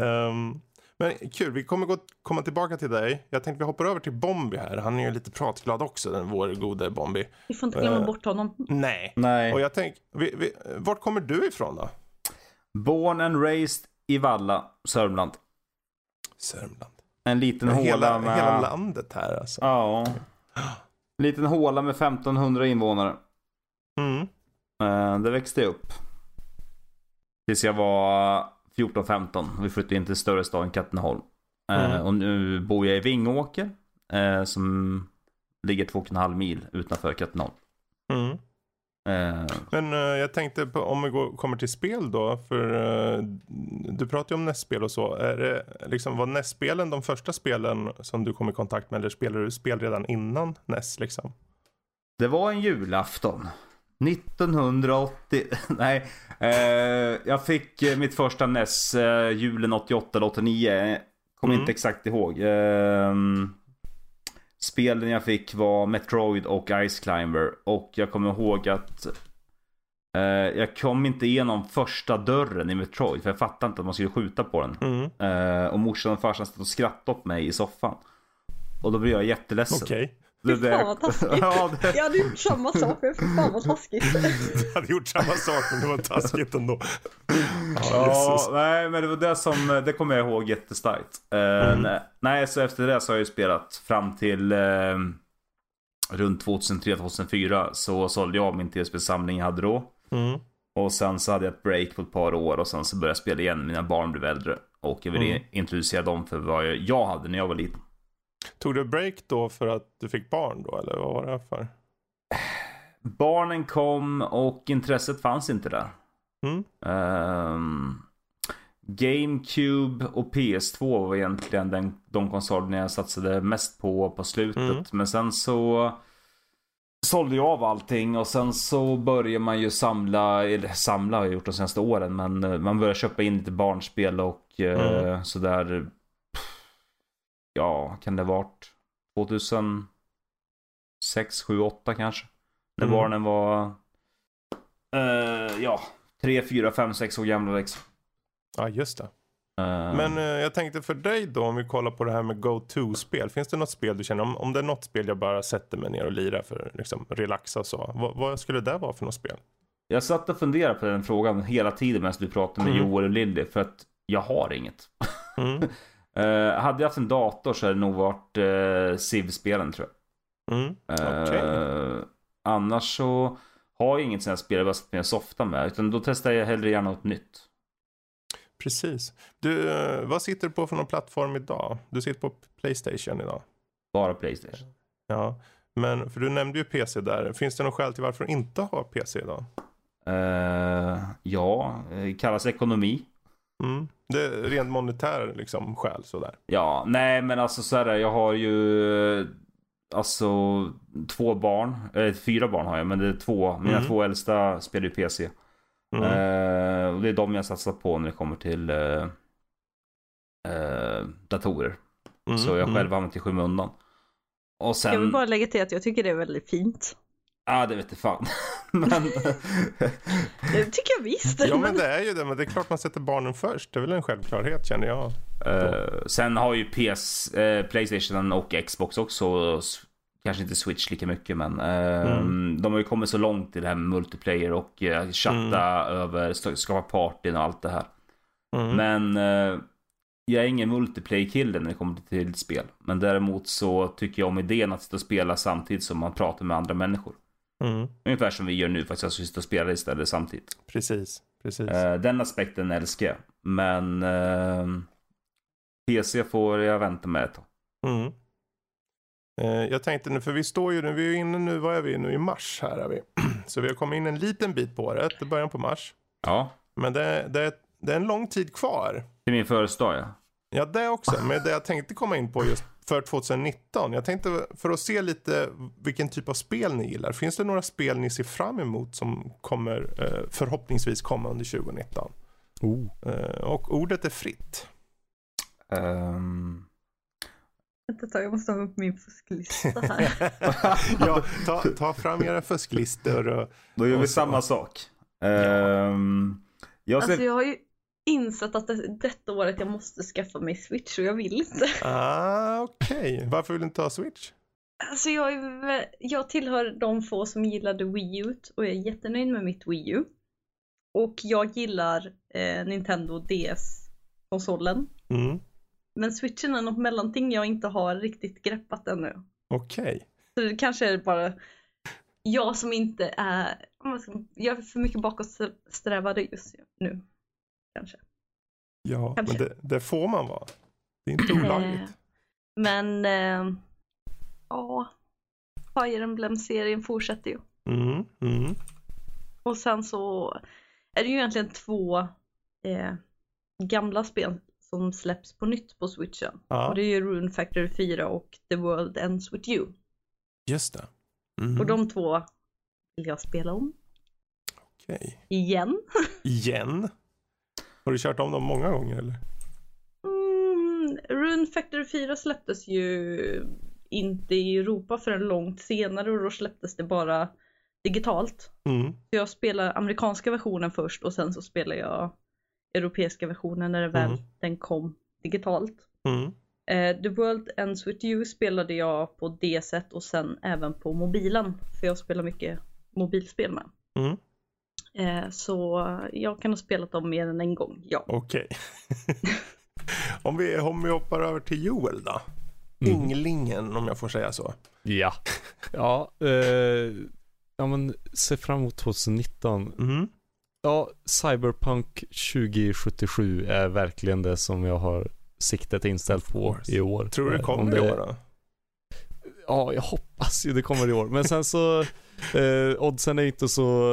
Ehm, men kul, vi kommer gå, komma tillbaka till dig. Jag tänkte vi hoppar över till Bombi här. Han är ju lite pratglad också, den vår gode Bombi. Vi får inte glömma Eh. bort honom. Nej. nej. Och jag tänker, vi, vi, vart kommer du ifrån då? Born and raised i Valla, Sörmland. Sörmland. En liten håla Hela, med... hela landet här alltså. Ja. En liten håla med 1500 invånare. Mm. Eh, Där växte jag upp. Tills jag var 14-15. Vi flyttade in till större staden Katrineholm. Eh, Mm. Och nu bor jag i Vingåker. eh, Som ligger 2,5 mil utanför Katrineholm. Mm. Eh, Men eh, jag tänkte på, om vi går, kommer till spel då. För eh, du pratar ju om NES-spel och så. Är det, liksom, var NES-spelen de första spelen som du kom i kontakt med? Eller spelade du spel redan innan NES liksom? Det var en julafton. 1980. Nej. Eh, jag fick mitt första NES eh, julen 88 eller 89. Kommer Mm. inte exakt ihåg. Eh, spelen jag fick var Metroid och Ice Climber. Och jag kommer ihåg att eh, jag kom inte igenom första dörren i Metroid. För jag fattade inte att man skulle skjuta på den. Mm. Eh, och morsan och farsan stod och skrattade åt mig i soffan. Och då blev jag jätteledsen. Okej. Det fan vad taskigt. ja, det, Jag hade gjort samma sak, men fy fan vad taskigt. Jag hade gjort samma sak men det var taskigt ändå. Ja, nej men det var det som, det kommer jag ihåg jättestarkt. Eh, Mm. nej, så efter det så har jag ju spelat fram till eh, runt 2003-2004 så sålde jag min tv-spelssamling jag hade då. Mm. Och sen så hade jag ett break på ett par år och sen så började jag spela igen. Mina barn blev äldre. Och jag ville Mm. introducera dem för vad jag, jag hade när jag var liten. Tog du break då för att du fick barn då eller vad var det för? Barnen kom och intresset fanns inte där. Mm. Ehm, GameCube och PS2 var egentligen den, de konsolerna jag satsade mest på på slutet. Mm. Men sen så sålde jag av allting och sen så börjar man ju samla, eller samla har jag gjort de senaste åren, men eh, man börjar köpa in lite barnspel och eh, Mm. sådär. Ja, kan det varit 2006, 7, 8 kanske? När Mm. barnen var, eh, ja, 3, 4, 5, 6 år gamla liksom. Ja just det. Eh, Men eh, jag tänkte för dig då, om vi kollar på det här med go-to-spel. Finns det något spel du känner, om, om det är något spel jag bara sätter mig ner och lirar för liksom relaxa och så. Vad, vad skulle det vara för något spel? Jag satt och funderade på den frågan hela tiden medan du pratade med Mm. Joel och Lilly. För att jag har inget. Mm. Eh, hade jag haft en dator så hade det nog varit uh, Civ-spelen tror jag. Mm. Eh, Okej. Annars så har jag inget sånt här spel jag bara satt mig och softa med. Utan då testar jag hellre gärna något nytt. Precis. Du, eh, vad sitter du på för någon plattform idag? Du sitter på Playstation idag. Bara Playstation. Ja, men för du nämnde ju PC där. Finns det något skäl till varför du inte har PC idag? Eh, ja, det kallas ekonomi. Mm. Det är rent monetär liksom skäl sådär. Ja, nej men alltså så här, jag har ju eh, alltså två barn, eller fyra barn har jag, men det är två, mina Mm. två äldsta spelar ju PC. Mm. Eh, och det är de jag satsar på när det kommer till eh, eh, datorer. Mm, Så jag mm. själv har hamnat i skymundan. Och Jag sen, vill bara lägga till att jag tycker det är väldigt fint. ja det vet jag fan. men, Det tycker jag visst. Ja men det är ju det, men det är klart man sätter barnen först. Det är väl en självklarhet känner jag. eh, sen har ju PS, eh, Playstation och Xbox också, kanske inte Switch lika mycket men eh, Mm. de har ju kommit så långt i det här med multiplayer och eh, chatta över, st- skapa partyn och allt det här. Mm. Men jag är ingen multiplayer-kille när det kommer till spel. Men däremot så tycker jag om idén att sitta och spela samtidigt som man pratar med andra människor. Mm. Ungefär som vi gör nu fast jag ska sitta och spela istället samtidigt. Precis, precis. Eh, den aspekten älskar jag. Men eh, PC får jag vänta med ett tag. Mm. Eh, Jag tänkte nu, för vi står ju nu, vi är inne nu, vad är vi nu i mars här är vi. Så vi har kommit in en liten bit på året, det början på mars. Ja, Men det, det, det är en lång tid kvar. till min födelsedag ja. Ja, det också. Men det jag tänkte komma in på just för 2019. Jag tänkte för att se lite vilken typ av spel ni gillar. Finns det några spel ni ser fram emot som kommer eh, förhoppningsvis komma under 2019? Oh. Eh, och ordet är fritt. Ehm, Vänta ett tag, jag måste ha upp min fusklista här. ja, ta, ta fram era fusklistor och då gör vi Och så- samma sak. Ehm, jag ser... Alltså jag har ju insett att det, detta året jag måste skaffa mig Switch och jag vill inte. Ah, okej. Varför vill du inte ha Switch? Alltså jag, är, jag tillhör de få som gillade Wii U och jag är jättenöjd med mitt Wii U. Och jag gillar eh, Nintendo DS-konsolen. Mm, Men Switchen är något mellanting jag inte har riktigt greppat ännu. okej. Så det kanske är bara jag som inte är, jag är för mycket bakåtsträvare just nu. Kanske. Ja, Kanske. men det, det får man vara. Det är inte olagligt. Eh, Men eh, ja, Fire Emblem-serien fortsätter ju. Mm, mm, Och sen så är det ju egentligen två eh, gamla spel som släpps på nytt på switchen. Ja. Och det är ju Rune Factory 4 och The World Ends With You. just det. Mm, Och de två vill jag spela om Okej. igen. Igen? Har du kört om dem många gånger eller? Mm, Rune Factory 4 släpptes ju inte i Europa förrän långt senare och då släpptes det bara digitalt. Mm, Så jag spelar amerikanska versionen först och sen så spelar jag europeiska versionen när väl Mm. den kom digitalt. mm, Eh, The World Ends With You spelade jag på DS1 och sen även på mobilen. För jag spelar mycket mobilspel med. Eh, så jag kan ha spelat dem mer än en gång, ja. Okej. om, vi, om vi hoppar över till Joel då. Mm. Ynglingen om jag får säga så. Ja. Ja, eh, ja men se fram emot 2019. Mm. Ja, Cyberpunk 2077 är verkligen det som jag har siktet inställt på i år. Tror du det kommer om i år då? Ja, jag hoppas ju det kommer i år. Men sen så, eh, oddsen är inte så,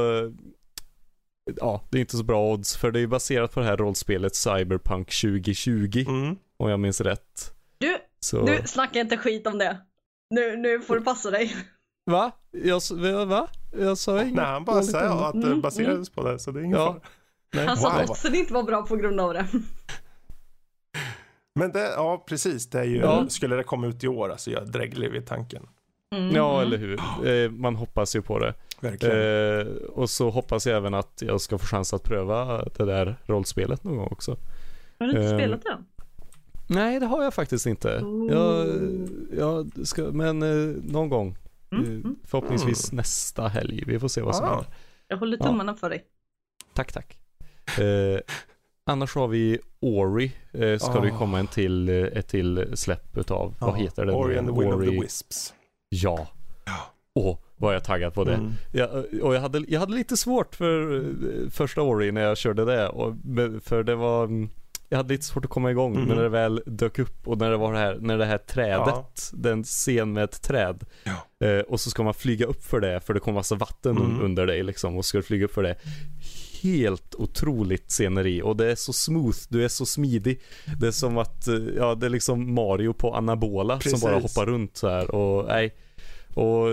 ja, det är inte så bra odds. För det är baserat på det här rollspelet Cyberpunk 2020, Mm. om jag minns rätt. Du, Så, nu snacka inte skit om det. Nu, nu får du passa dig. va? Jag, va? Jag sa inget Nej, han bara det. att det Mm, baserades på det, så det är ingen Ja. fara. Nej, Han sa wow. att oddsen inte var bra på grund av det. Men det, ja precis, det är ju, Ja. skulle det komma ut i år, alltså jag är dräglig vid tanken. Mm. Ja, eller hur. Eh, man hoppas ju på det. Verkligen. Eh, och så hoppas jag även att jag ska få chans att pröva det där rollspelet någon gång också. Har du inte Ehm, spelat den? Nej, det har jag faktiskt inte. Ooh. Jag, jag ska, men eh, någon gång. Mm, Eh, mm. Förhoppningsvis nästa helg. Vi får se vad som Ah. händer. Jag håller ja. tummarna för dig. Tack, tack. Eh, annars har vi Ori. Eh, ska det ju Ah. komma en till, eh, ett till släpp utav, vad heter det? Ori and the Will of the Wisps. Ja. Ja. Åh, vad jag taggad på det. Mm. Jag, och jag hade, jag hade lite svårt för eh, första Ori när jag körde det. Och, för det var, mm, jag hade lite svårt att komma igång. Men när det väl dök upp och när det var det här, när det här trädet, den scen med ett träd. Ja. Eh, och så ska man flyga upp för det, för det kommer massa vatten Mm. under dig liksom. Och ska du flyga upp för det. Helt otroligt sceneri och det är så smooth, du är så smidig. Det är som att, eh, ja det är liksom Mario på anabola Precis. som bara hoppar runt så här och nej. Och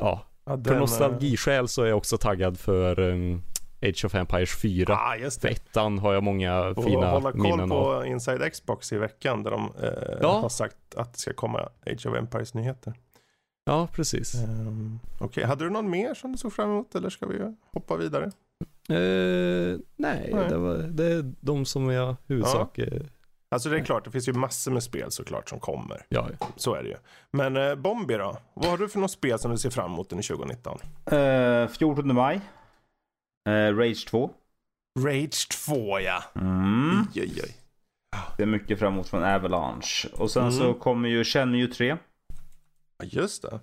ja, Ja, för eh, nostalgiskäl så är jag också taggad för um, Age of Empires 4. Ah, just det. ettan har jag många Och fina hålla koll minnen av. på Inside Xbox i veckan där de eh, Ja. har sagt att det ska komma Age of Empires nyheter. Ja, precis. Um, Okej, hade du någon mer som du såg fram emot eller ska vi hoppa vidare? Eh, nej, Nej. Det, var, det är de som jag huvudsak... eh, Alltså det är klart, det finns ju massor med spel såklart som kommer. Ja, Så är det ju. Men eh, Bombi då? Vad har du för något spel som du ser fram emot under 2019? Eh, 14 maj. Eh, Rage 2. Rage 2 ja. Mm. Oj, oj, oj. Det är mycket fram emot från Avalanche. Och sen Mm. så kommer ju Shenmue 3. Ja, Just det.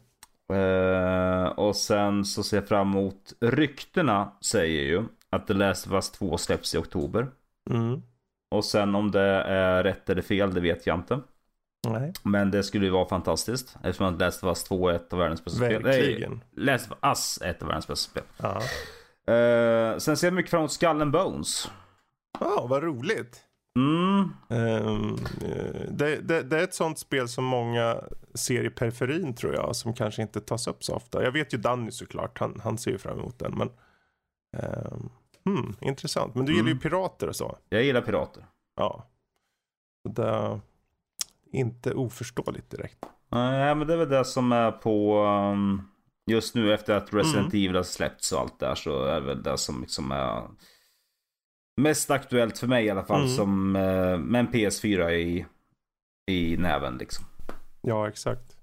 Eh, och sen så ser jag fram emot ryktena säger ju att The Last of Us 2 släpps i oktober. Mm. Och sen om det är rätt eller fel, det vet jag inte. Nej. Men det skulle ju vara fantastiskt. Eftersom att Last of Us 2 är ett av världens bästa spel. Nej, Verkligen. Last of Us är ett av världens bästa spel. Eh, sen ser jag mycket fram emot Skull and Bones. Ja, vad roligt. Mm. Eh, det, det, det är ett sånt spel som många ser i periferin tror jag, som kanske inte tas upp så ofta. Jag vet ju Danny såklart, han, han ser ju fram emot den. Men, ehm, hmm, intressant. Men du gillar ju Mm. pirater och så. Jag gillar pirater. Ja. Det är inte oförståeligt direkt. Nej, men det är väl det som är på... um, just nu efter att Resident Mm. Evil har släppts och allt där så är det väl det som liksom är mest aktuellt för mig i alla fall. Mm. Som eh, med en PS4 i, i näven liksom. Ja, exakt.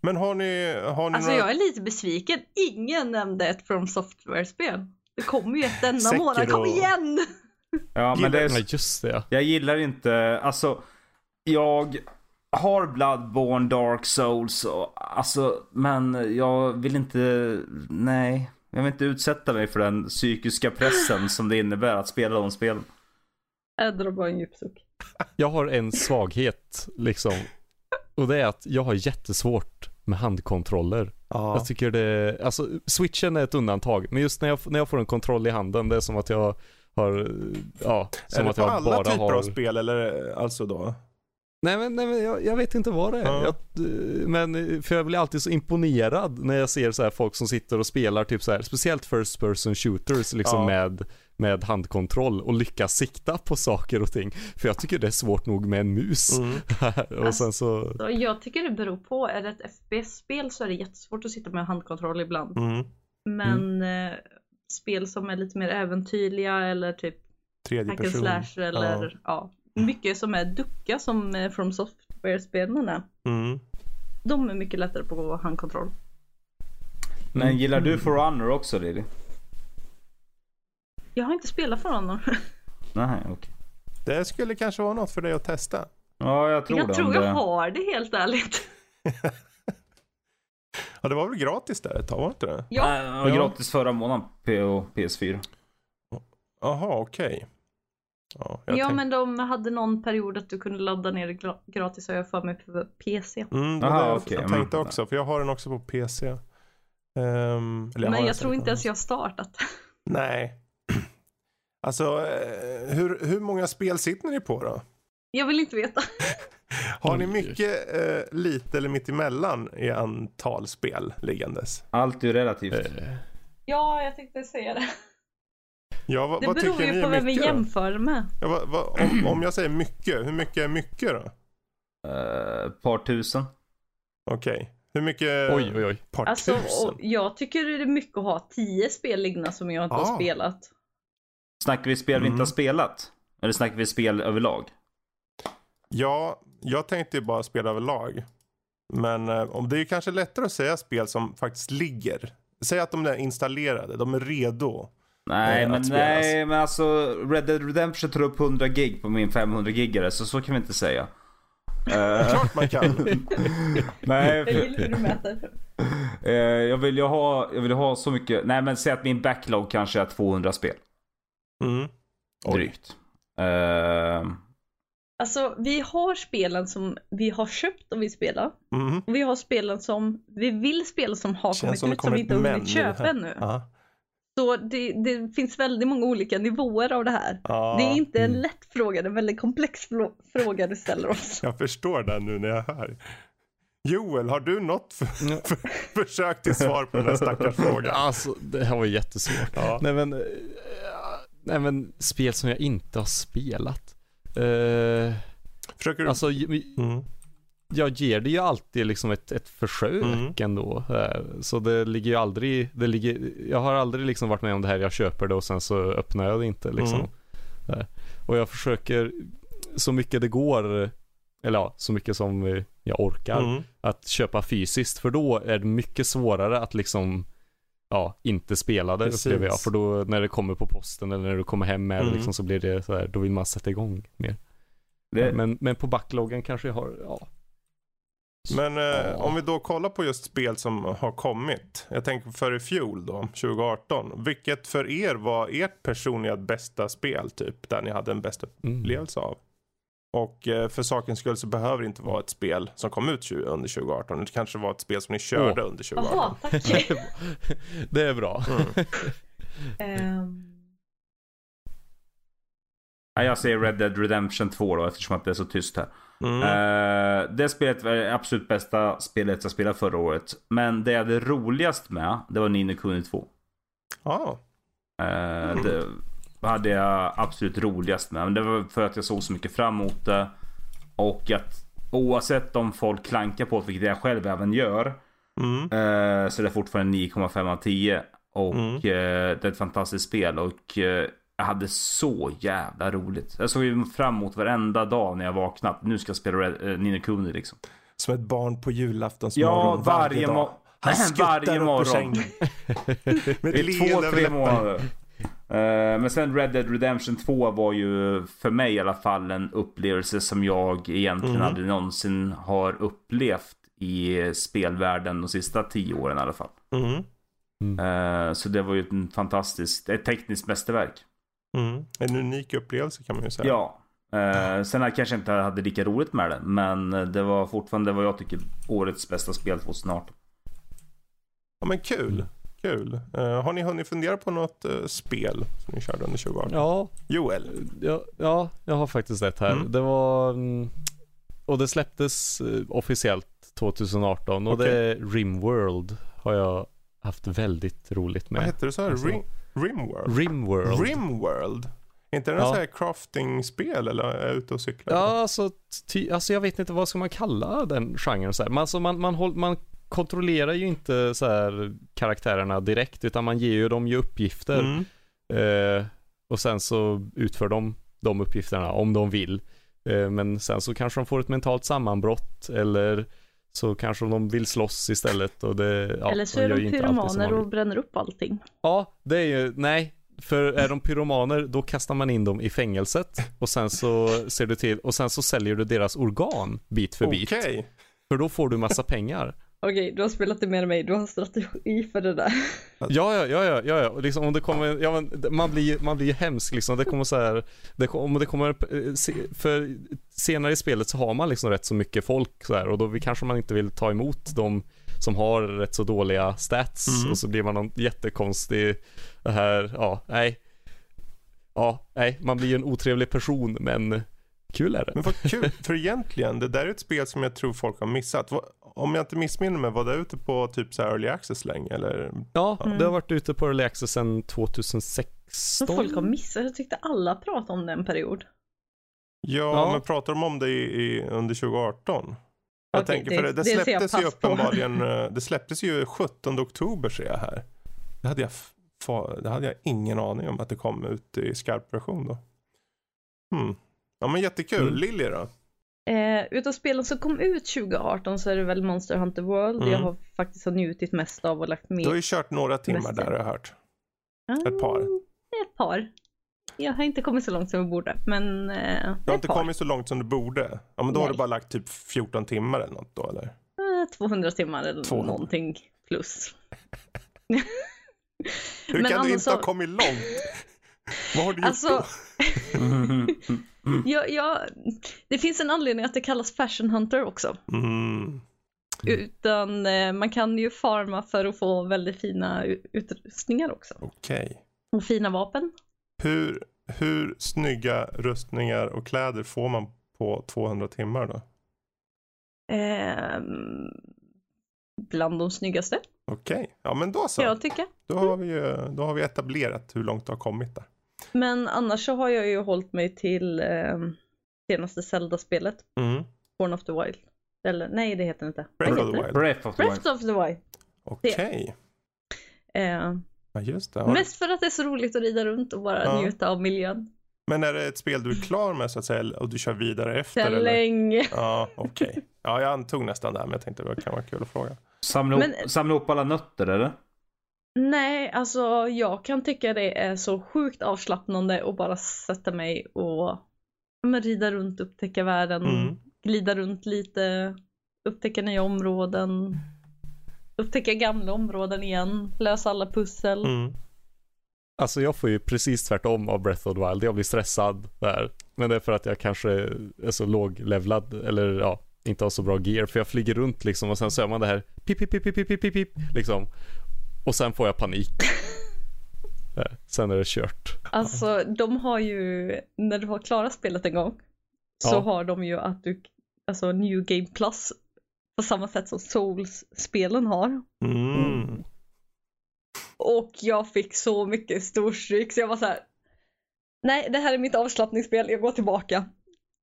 Men har ni, har ni Alltså några... jag är lite besviken. Ingen nämnde ett From Software-spel. Det kommer ju ett denna månad. Kom igen! Ja, men det är, just det ja. jag gillar inte, alltså jag har Bloodborne, Dark Souls och alltså, men jag vill inte, nej. Jag vill inte utsätta mig för den psykiska pressen som det innebär att spela de spelen. Jag drar bara en djup suck. Jag har en svaghet liksom. Och det är att jag har jättesvårt med handkontroller. Ja. Jag tycker det, alltså switchen är ett undantag. Men just när jag, när jag får en kontroll i handen, det är som att jag har, ja, som är det att på jag alla bara typer har... av spel eller alltså då? Nej men, nej, men jag, jag vet inte vad det är. Ja. Jag, eh, men för jag blir alltid så imponerad när jag ser så här folk som sitter och spelar typ så här, speciellt first person shooters liksom Ja. med, med handkontroll och lyckas sikta på saker och ting. För jag tycker det är svårt nog med en mus. Mm. och sen så, Så jag tycker det beror på. Är det ett FPS-spel så är det jättesvårt att sitta med handkontroll ibland. Mm. Men eh, spel som är lite mer äventyrliga eller typ Tredje person. slash eller ja. Mycket som är ducka som eh, From Software-spelen är. Mm. De är mycket lättare på handkontroll. Men gillar du For Honor också Lily? Jag har inte spelat för honom. Nej, okej. Det skulle kanske vara något för dig att testa. Ja, jag tror Jag det. tror om jag det... har det helt ärligt. Ja, det var väl gratis där ett tag, var det inte det? Ja, det var Ja. gratis förra månaden på PS4. Jaha, okej. Ja, jag ja tänk- men de hade någon period att du kunde ladda ner det gra- gratis har jag för mig på PC. Mm, Aha, och det, okej, Jag tänkte också, för jag har den också på PC. Ehm, eller Men jag den tror inte ens jag har startat. Nej. Alltså, eh, hur, hur många spel sitter ni på då? Jag vill inte veta. Har ni mycket, eh, lite eller mitt emellan i antal spel liggandes? Allt är relativt. eh, Ja, jag tänkte säga det. Ja, vad, Det vad beror ju på vem vi jämför med. Ja, vad, vad, om, om jag säger mycket, hur mycket är mycket då? Ett par tusen. Okej. Hur mycket? oj oj oj. Par Alltså, tusen? och jag tycker det är mycket att ha tio spel liggande som jag inte Ah. har spelat. Snackar vi spel vi inte Mm. har spelat? Eller snackar vi spel överlag? Ja, jag tänkte ju bara spela överlag. Men eh, om det är ju kanske lättare att säga spel som faktiskt ligger. Säg att de är installerade, de är redo. Nej, Eh, men, nej men alltså Red Dead Redemption tar upp 100 gig på min 500 gigare så så kan vi inte säga. Eh, Klart man kan. nej, Jag för, gillar hur du mäter. eh, jag vill ju ha, jag vill ha så mycket, nej men säg att min backlog kanske är 200 spel. Mm. Drygt. Eh, Alltså vi har spelen som vi har köpt och vill spela. Mm. Och vi har spelen som vi vill spela som har Känns kommit som ut som vi inte hunnit köpa ännu. Ja. Så det, det finns väldigt många olika nivåer av det här. Ja, Det är inte en Mm. lätt fråga, det är en väldigt komplex frå- fråga du ställer oss. Jag förstår det nu när jag hör. Joel, har du något för, för, försök till svar på den här stackars frågan? Alltså, det här var jättesvårt. Ja. Nej men, eh, nej men spel som jag inte har spelat. Eh, Försöker du? alltså, Mm. Jag ger det ju alltid liksom ett, ett försök Mm. ändå. Eh, Så det ligger ju aldrig, det ligger, jag har aldrig liksom varit med om det här, jag köper det och sen så öppnar jag det inte liksom. Mm. Eh, Och jag försöker så mycket det går, eller ja, så mycket som jag orkar, Mm. att köpa fysiskt. För då är det mycket svårare att liksom ja, inte spela det Precis. upplever jag. För då när det kommer på posten eller när du kommer hem med Mm. liksom, så blir det så här, då vill man sätta igång mer. det, Men, men på backloggen kanske jag har, ja. Men eh, Ja. om vi då kollar på just spel som har kommit. Jag tänker för i fjol då, 2018. Vilket för er var ert personliga bästa spel typ? Där ni hade en bästa Mm. upplevelse av. Och eh, för sakens skull så behöver det inte vara ett spel som kom ut 20, under 2018. Det kanske var ett spel som ni körde under 2018. Jaha, tack. det är bra. Mm. Ja, jag säger Red Dead Redemption 2 då eftersom att det är så tyst här. Mm. Eh, det spelet var det absolut bästa spelet jag spelade förra året. Men det jag hade roligast med, det var Nino Kuni 2. Ja. Eh, Det hade jag absolut roligast med. Men det var för att jag såg så mycket fram emot det. Och att oavsett om folk klankar på det, vilket jag själv även gör. Mm. eh, så det är fortfarande 9,5 av 10. Och Mm. eh, det är ett fantastiskt spel. Och jag hade så jävla roligt. Jag såg ju fram emot varenda dag när jag vaknat. Nu ska jag spela Red, eh, Nino Kuni liksom. Som ett barn på julaftons Ja, morgon varje dag. Han varje morgon. sängen. Med I ett två, tre månader. Eh, men sen Red Dead Redemption 2 var ju för mig i alla fall en upplevelse som jag egentligen Mm. aldrig någonsin har upplevt i spelvärlden de sista tio åren i alla fall. Mm. Eh, så det var ju en fantastisk, ett tekniskt mästerverk. Mm. En unik upplevelse kan man ju säga. Ja. Eh, sen jag kanske inte hade lika roligt med det, men det var fortfarande vad jag tycker årets bästa spel 2018. Ja men kul. Kul. Eh, har ni hunnit fundera på något eh, spel som ni körde under 2018? Ja, Joel? ja, ja, jag har faktiskt ett här. Mm. Det var, mm, och det släpptes eh, officiellt 2018 och Okej. det är Rimworld har jag haft väldigt roligt Vad med. hette det så här? Alltså. Rim, Rimworld? Rimworld. Rimworld? Är inte det en Ja. här crafting-spel eller är jag ute och cyklar? Ja, alltså, ty, alltså jag vet inte vad ska man kalla den genren så här. Men alltså man, man, håll, man kontrollerar ju inte så här karaktärerna direkt utan man ger ju dem ju uppgifter. Mm. Eh, och sen så utför de de uppgifterna om de vill. Eh, men sen så kanske de får ett mentalt sammanbrott eller så kanske de vill slåss istället och det, ja, Eller så är de alltid som pyromaner man och bränner upp allting. Ja, det är ju, nej. För är de pyromaner då kastar man in dem i fängelset och sen så ser du till och sen så säljer du deras organ bit för bit. Okej. För då får du massa pengar. Okej, du har spelat det mer än mig, du har strategi för det där. Ja, ja, ja, ja, ja. Och liksom om det kommer, ja men man blir ju, man blir hemsk liksom. Det kommer så här, det, om det kommer, eh, för senare i spelet så har man liksom rätt så mycket folk så här och då kanske man inte vill ta emot de som har rätt så dåliga stats Mm. och så blir man någon jättekonstig, det här, ja, nej. Ja, nej, man blir ju en otrevlig person men kul är det. Men vad kul. För egentligen, det där är ett spel som jag tror folk har missat. Om jag inte missminner mig, var det ute på typ så här early access länge? Eller? Ja, Mm. det har varit ute på Early Access sedan 2016. Så folk har missat, jag tyckte alla pratade om det en period. Ja, Ja. men pratar de om det i, i, under 2018? Jag Okej, tänker, det- för det, det det släpptes ju uppenbarligen, eh, det släpptes ju 17 oktober ser jag här. Det hade jag, det hade jag ingen aning om att det kom ut i skarp version då. Hmm. Ja men jättekul. Mm. Lilly då? Eh, utav spelen som kom ut 2018 så är det väl Monster Hunter World Mm. jag har faktiskt har njutit mest av och lagt med. Du har ju kört några timmar Mest där har jag hört. Ah, ett par. Ett par. Jag har inte kommit så långt som jag borde, men eh, Du har inte par. kommit så långt som du borde. Ja men då har Nej. du bara lagt typ 14 timmar eller något då eller? Eh, 200 timmar eller 200. någonting plus. Hur Men kan du inte ha så- kommit långt? Vad har du gjort Alltså, då? jag, jag, det finns en anledning att det kallas Fashion Hunter också. Mm. Utan eh, man kan ju farma för att få väldigt fina utrustningar också. Okej. Och fina vapen. Hur, hur snygga rustningar och kläder får man på 200 timmar då? Ehm, bland de snyggaste, Okej, ja men då så. jag tycka. Då har, vi, ju- då har vi etablerat hur långt du har kommit där. Men annars så har jag ju hållit mig till eh, senaste Zelda-spelet, Mm. Born of the Wild. Eller nej, det heter det inte. Breath of the Wild. Breath of the Wild. Breath of the Wild. Okej, Eh, ja just det. Har mest för att det är så roligt att rida runt och bara Ja. njuta av miljön. men är det ett spel du är klar med så att säga och du kör vidare efter? Sen eller? länge. Ja, okej. Ja, jag antog nästan där men jag tänkte det kan vara kul att fråga. Samla, upp, Men- samla upp alla nötter eller? Nej, alltså jag kan tycka det är så sjukt avslappnande att bara sätta mig och men, rida runt, upptäcka världen, Mm. glida runt lite, upptäcka nya områden, upptäcka gamla områden igen, lösa alla pussel. Mm. Alltså jag får ju precis tvärtom av Breath of the Wild. Jag blir stressad där. Men det är för att jag kanske är så låglevlad eller ja, inte har så bra gear. För jag flyger runt liksom och sen så gör man det här pip, pip, pip, pip, pip, pip, pip liksom. Och sen får jag panik. Där. Sen är det kört. Alltså de har ju, när du har klarat spelet en gång, så Ja. har de ju att du, alltså New Game Plus, på samma sätt som Souls-spelen har. Mm. Och jag fick så mycket storstryk så jag var så här. Nej, det här är mitt avslappningsspel, jag går tillbaka.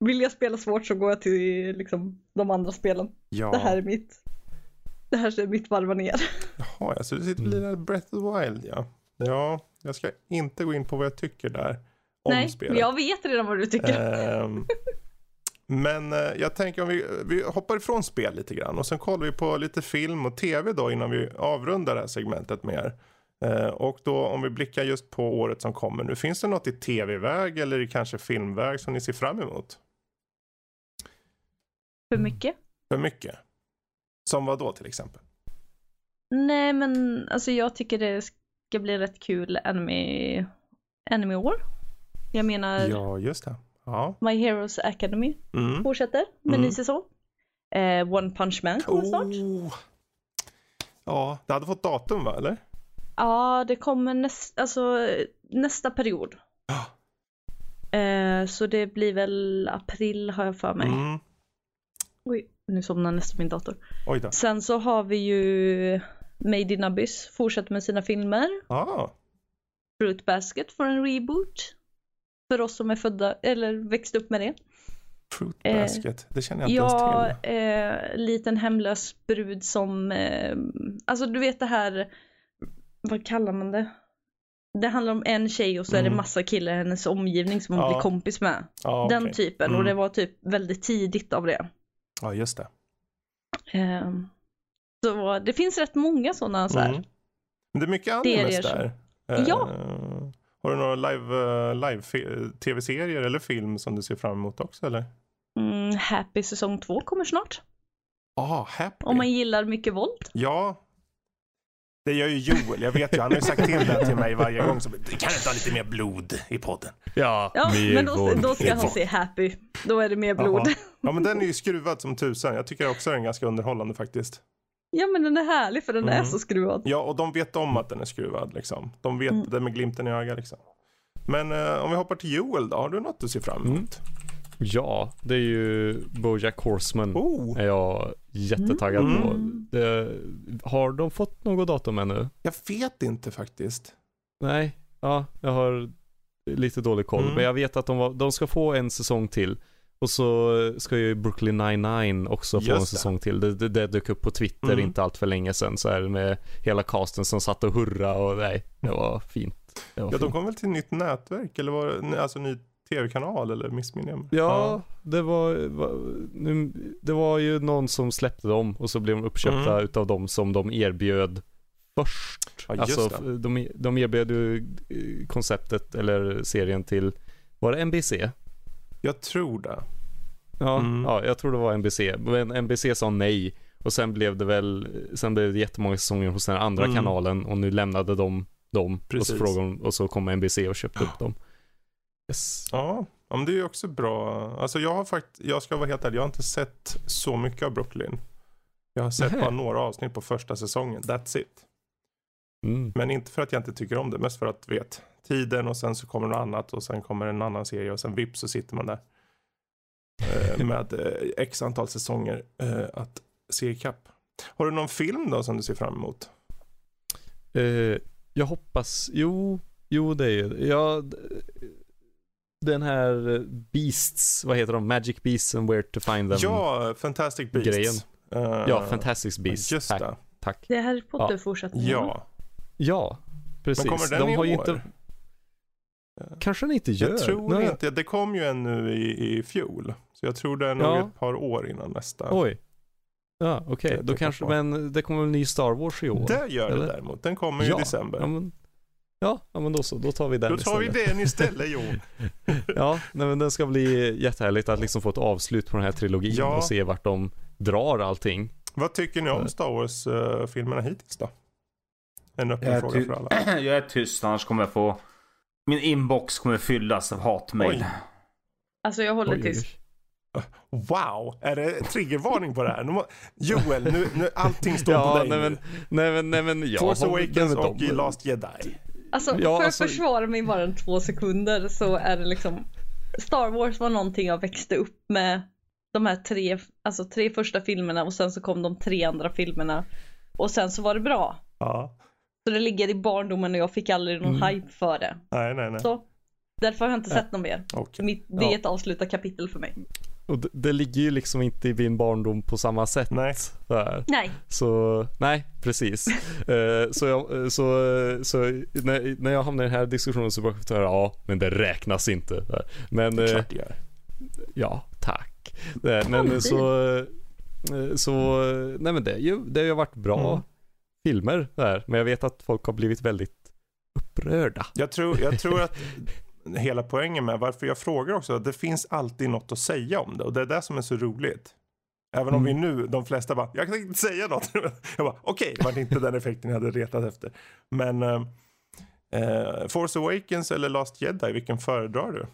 Vill jag spela svårt så går jag till liksom, de andra spelen. Ja, Det här är mitt. Det här är mitt varva ner. Jaha, ja, så du sitter och lirar Breath of the Wild ja. Ja, jag ska inte gå in på vad jag tycker där. Om Nej, spelet. jag vet redan vad du tycker. Ehm, men eh, jag tänker om vi, vi hoppar ifrån spel lite grann och sen kollar vi på lite film och tv då innan vi avrundar det här segmentet mer. Eh, och då om vi blickar just på året som kommer nu, finns det något i tv-väg eller i kanske filmväg som ni ser fram emot? För mycket? För mycket? Som vad då till exempel? Nej, men alltså jag tycker det ska bli rätt kul anime, anime-år. Jag menar, Ja, just det. Ja. My Heroes Academy Mm. fortsätter med Mm. ny säsong. Eh, One Punch Man kommer snart. Oh. Ja, det hade fått datum va, eller? Ja, det kommer näst, alltså, nästa period. Ja. Eh, så det blir väl april har jag för mig. Mm. Oj, nu somnar nästan min dator. Oj då. Sen så har vi ju Made in Abyss fortsätter med sina filmer. Ah. Fruit Basket får en reboot. För oss som är födda eller växt upp med det. Fruit Eh, basket. det känner jag inte Ja, ens till. eh, liten hemlös brud som, eh, alltså du vet det här, vad kallar man det? Det handlar om en tjej och så är det Mm. massa killar i hennes omgivning som hon Ja. blir kompis med. Ja, Den okej. typen Mm. och det var typ väldigt tidigt av det. Ja, just det. Eh, så det finns rätt många sådana så här. Mm. Men det är mycket animes där. Eh, Ja. Har du några live, eh, live fi- tv-serier eller film som du ser fram emot också eller? Mm, Happy säsong två kommer snart. Ja, Happy. Om man gillar mycket våld. Ja. Det gör ju Joel, jag vet ju. Han har ju sagt till det till mig varje gång. Så, du kan inte ha lite mer blod i podden. Ja, Ja, men då, då ska han se Happy. Då är det mer blod. Jaha. Ja, men den är ju skruvad som tusan. Jag tycker också den är ganska underhållande faktiskt. Ja men den är härlig för den är Mm. så skruvad. Ja, och de vet om att den är skruvad liksom. De vet Mm. det med glimten i ögat liksom. Men eh, om vi hoppar till Joel då, har du något att se fram emot? Ja, det är ju Bojack Horseman. Oh, Är jag jättetaggad Mm. på. Det, har de fått något datum ännu? jag vet inte faktiskt. Nej, ja, jag har lite dålig koll. Mm. Men jag vet att de, var, de ska få en säsong till. Och så ska ju Brooklyn 99 också få en säsong till. Det, det, det dök upp på Twitter Mm. inte allt för länge sedan. Så här med hela casten som satt och hurra och nej, det var fint. Det var Ja, de fint. kom väl till nytt nätverk eller var det, alltså ny tv-kanal eller missminner jag mig? Ja, det var, var, nu, det var ju någon som släppte dem och så blev de uppköpta Mm. utav dem som de erbjöd först. Ja, alltså, det. de, de erbjöd ju eh, konceptet eller serien till, var det NBC? Jag tror det. Ja, Mm. ja, jag tror det var NBC. Men NBC sa nej. Och sen blev det väl, sen blev det jättemånga säsonger hos den andra Mm. kanalen och nu lämnade de dem. Och Precis. så frågade de, och så kom NBC och köpte upp dem. Yes. Ja, men det är ju också bra. Alltså jag har faktiskt, jag ska vara helt ärlig, jag har inte sett så mycket av Brooklyn. Jag har sett Nähä. bara några avsnitt på första säsongen, that's it. Mm. Men inte för att jag inte tycker om det, mest för att vet, tiden och sen så kommer något annat och sen kommer en annan serie och sen vips så sitter man där. Eh, med eh, x antal säsonger eh, att se ikapp. Har du någon film då som du ser fram emot? Eh, jag hoppas, jo, jo det är ju, ja, d- den här eh, Beasts, vad heter de? Magic Beasts and Where to Find Them. ja, Fantastic Beasts. grejen. Eh, ja Fantastic Beasts. Just tack, det. tack. Det är Harry Potter fortsättningen. Ja. Ja, precis. Men kommer den de i har år? inte, kanske den inte gör. Jag tror Nej. inte, det kom ju en nu i, i fjol. Så jag tror det är nog Ja. ett par år innan nästa. Oj. Ja, okej. Det Då kanske, på. men det kommer väl en ny Star Wars i år? Det gör eller? det däremot. Den kommer ju Ja, i december. Ja, men, ja, ja, men då så. Då tar vi den Då tar vi istället. den istället Jo. Ja, nej, men den ska bli jättehärligt att liksom få ett avslut på den här trilogin Ja. och se vart de drar allting. Vad tycker ni om Star Wars-filmerna hittills då? En öppen Jag fråga för alla. jag är tyst annars kommer jag få... Min inbox kommer fyllas av hatmejl. Oj. Alltså jag håller Oj, tyst. Wow, är det triggervarning på det här? Nu. Joel, nu, nu allting står på Ja, dig nej men, nej men, nej men, ja. Force Awakens och de- Last Jedi. Alltså Ja, för alltså- att försvara mig bara en två sekunder så är det liksom Star Wars var någonting jag växte upp med de här tre, alltså tre första filmerna och sen så kom de tre andra filmerna och sen så var det bra. Ja. Så det ligger i barndomen och jag fick aldrig någon Mm. hype för det. Nej, nej, nej. Så därför har jag inte Nej. sett någon mer. Så mitt, det är Ja. ett avslutat kapitel för mig. Och det, det ligger ju liksom inte i min barndom på samma sätt. Nej. Där. Nej, Så, nej, precis. Eh, så, jag, eh, så, så när, när jag hamnar i den här diskussionen så brukar jag säga ja, men det räknas inte. Där. Men, Det är eh, klart det gör. ja, tack. Eh, Men så, eh, så, nej men det, är ju, det har ju varit bra Mm. filmer där. Men jag vet att folk har blivit väldigt upprörda. Jag tror, jag tror att hela poängen med varför jag frågar också, att det finns alltid något att säga om det. Och det är det som är så roligt. Även om vi Mm. nu, de flesta bara, jag kan inte säga något. Jag bara, okej, det var inte den effekten jag hade retat efter. Men eh, eh, Force Awakens eller Last Jedi, vilken föredrar du?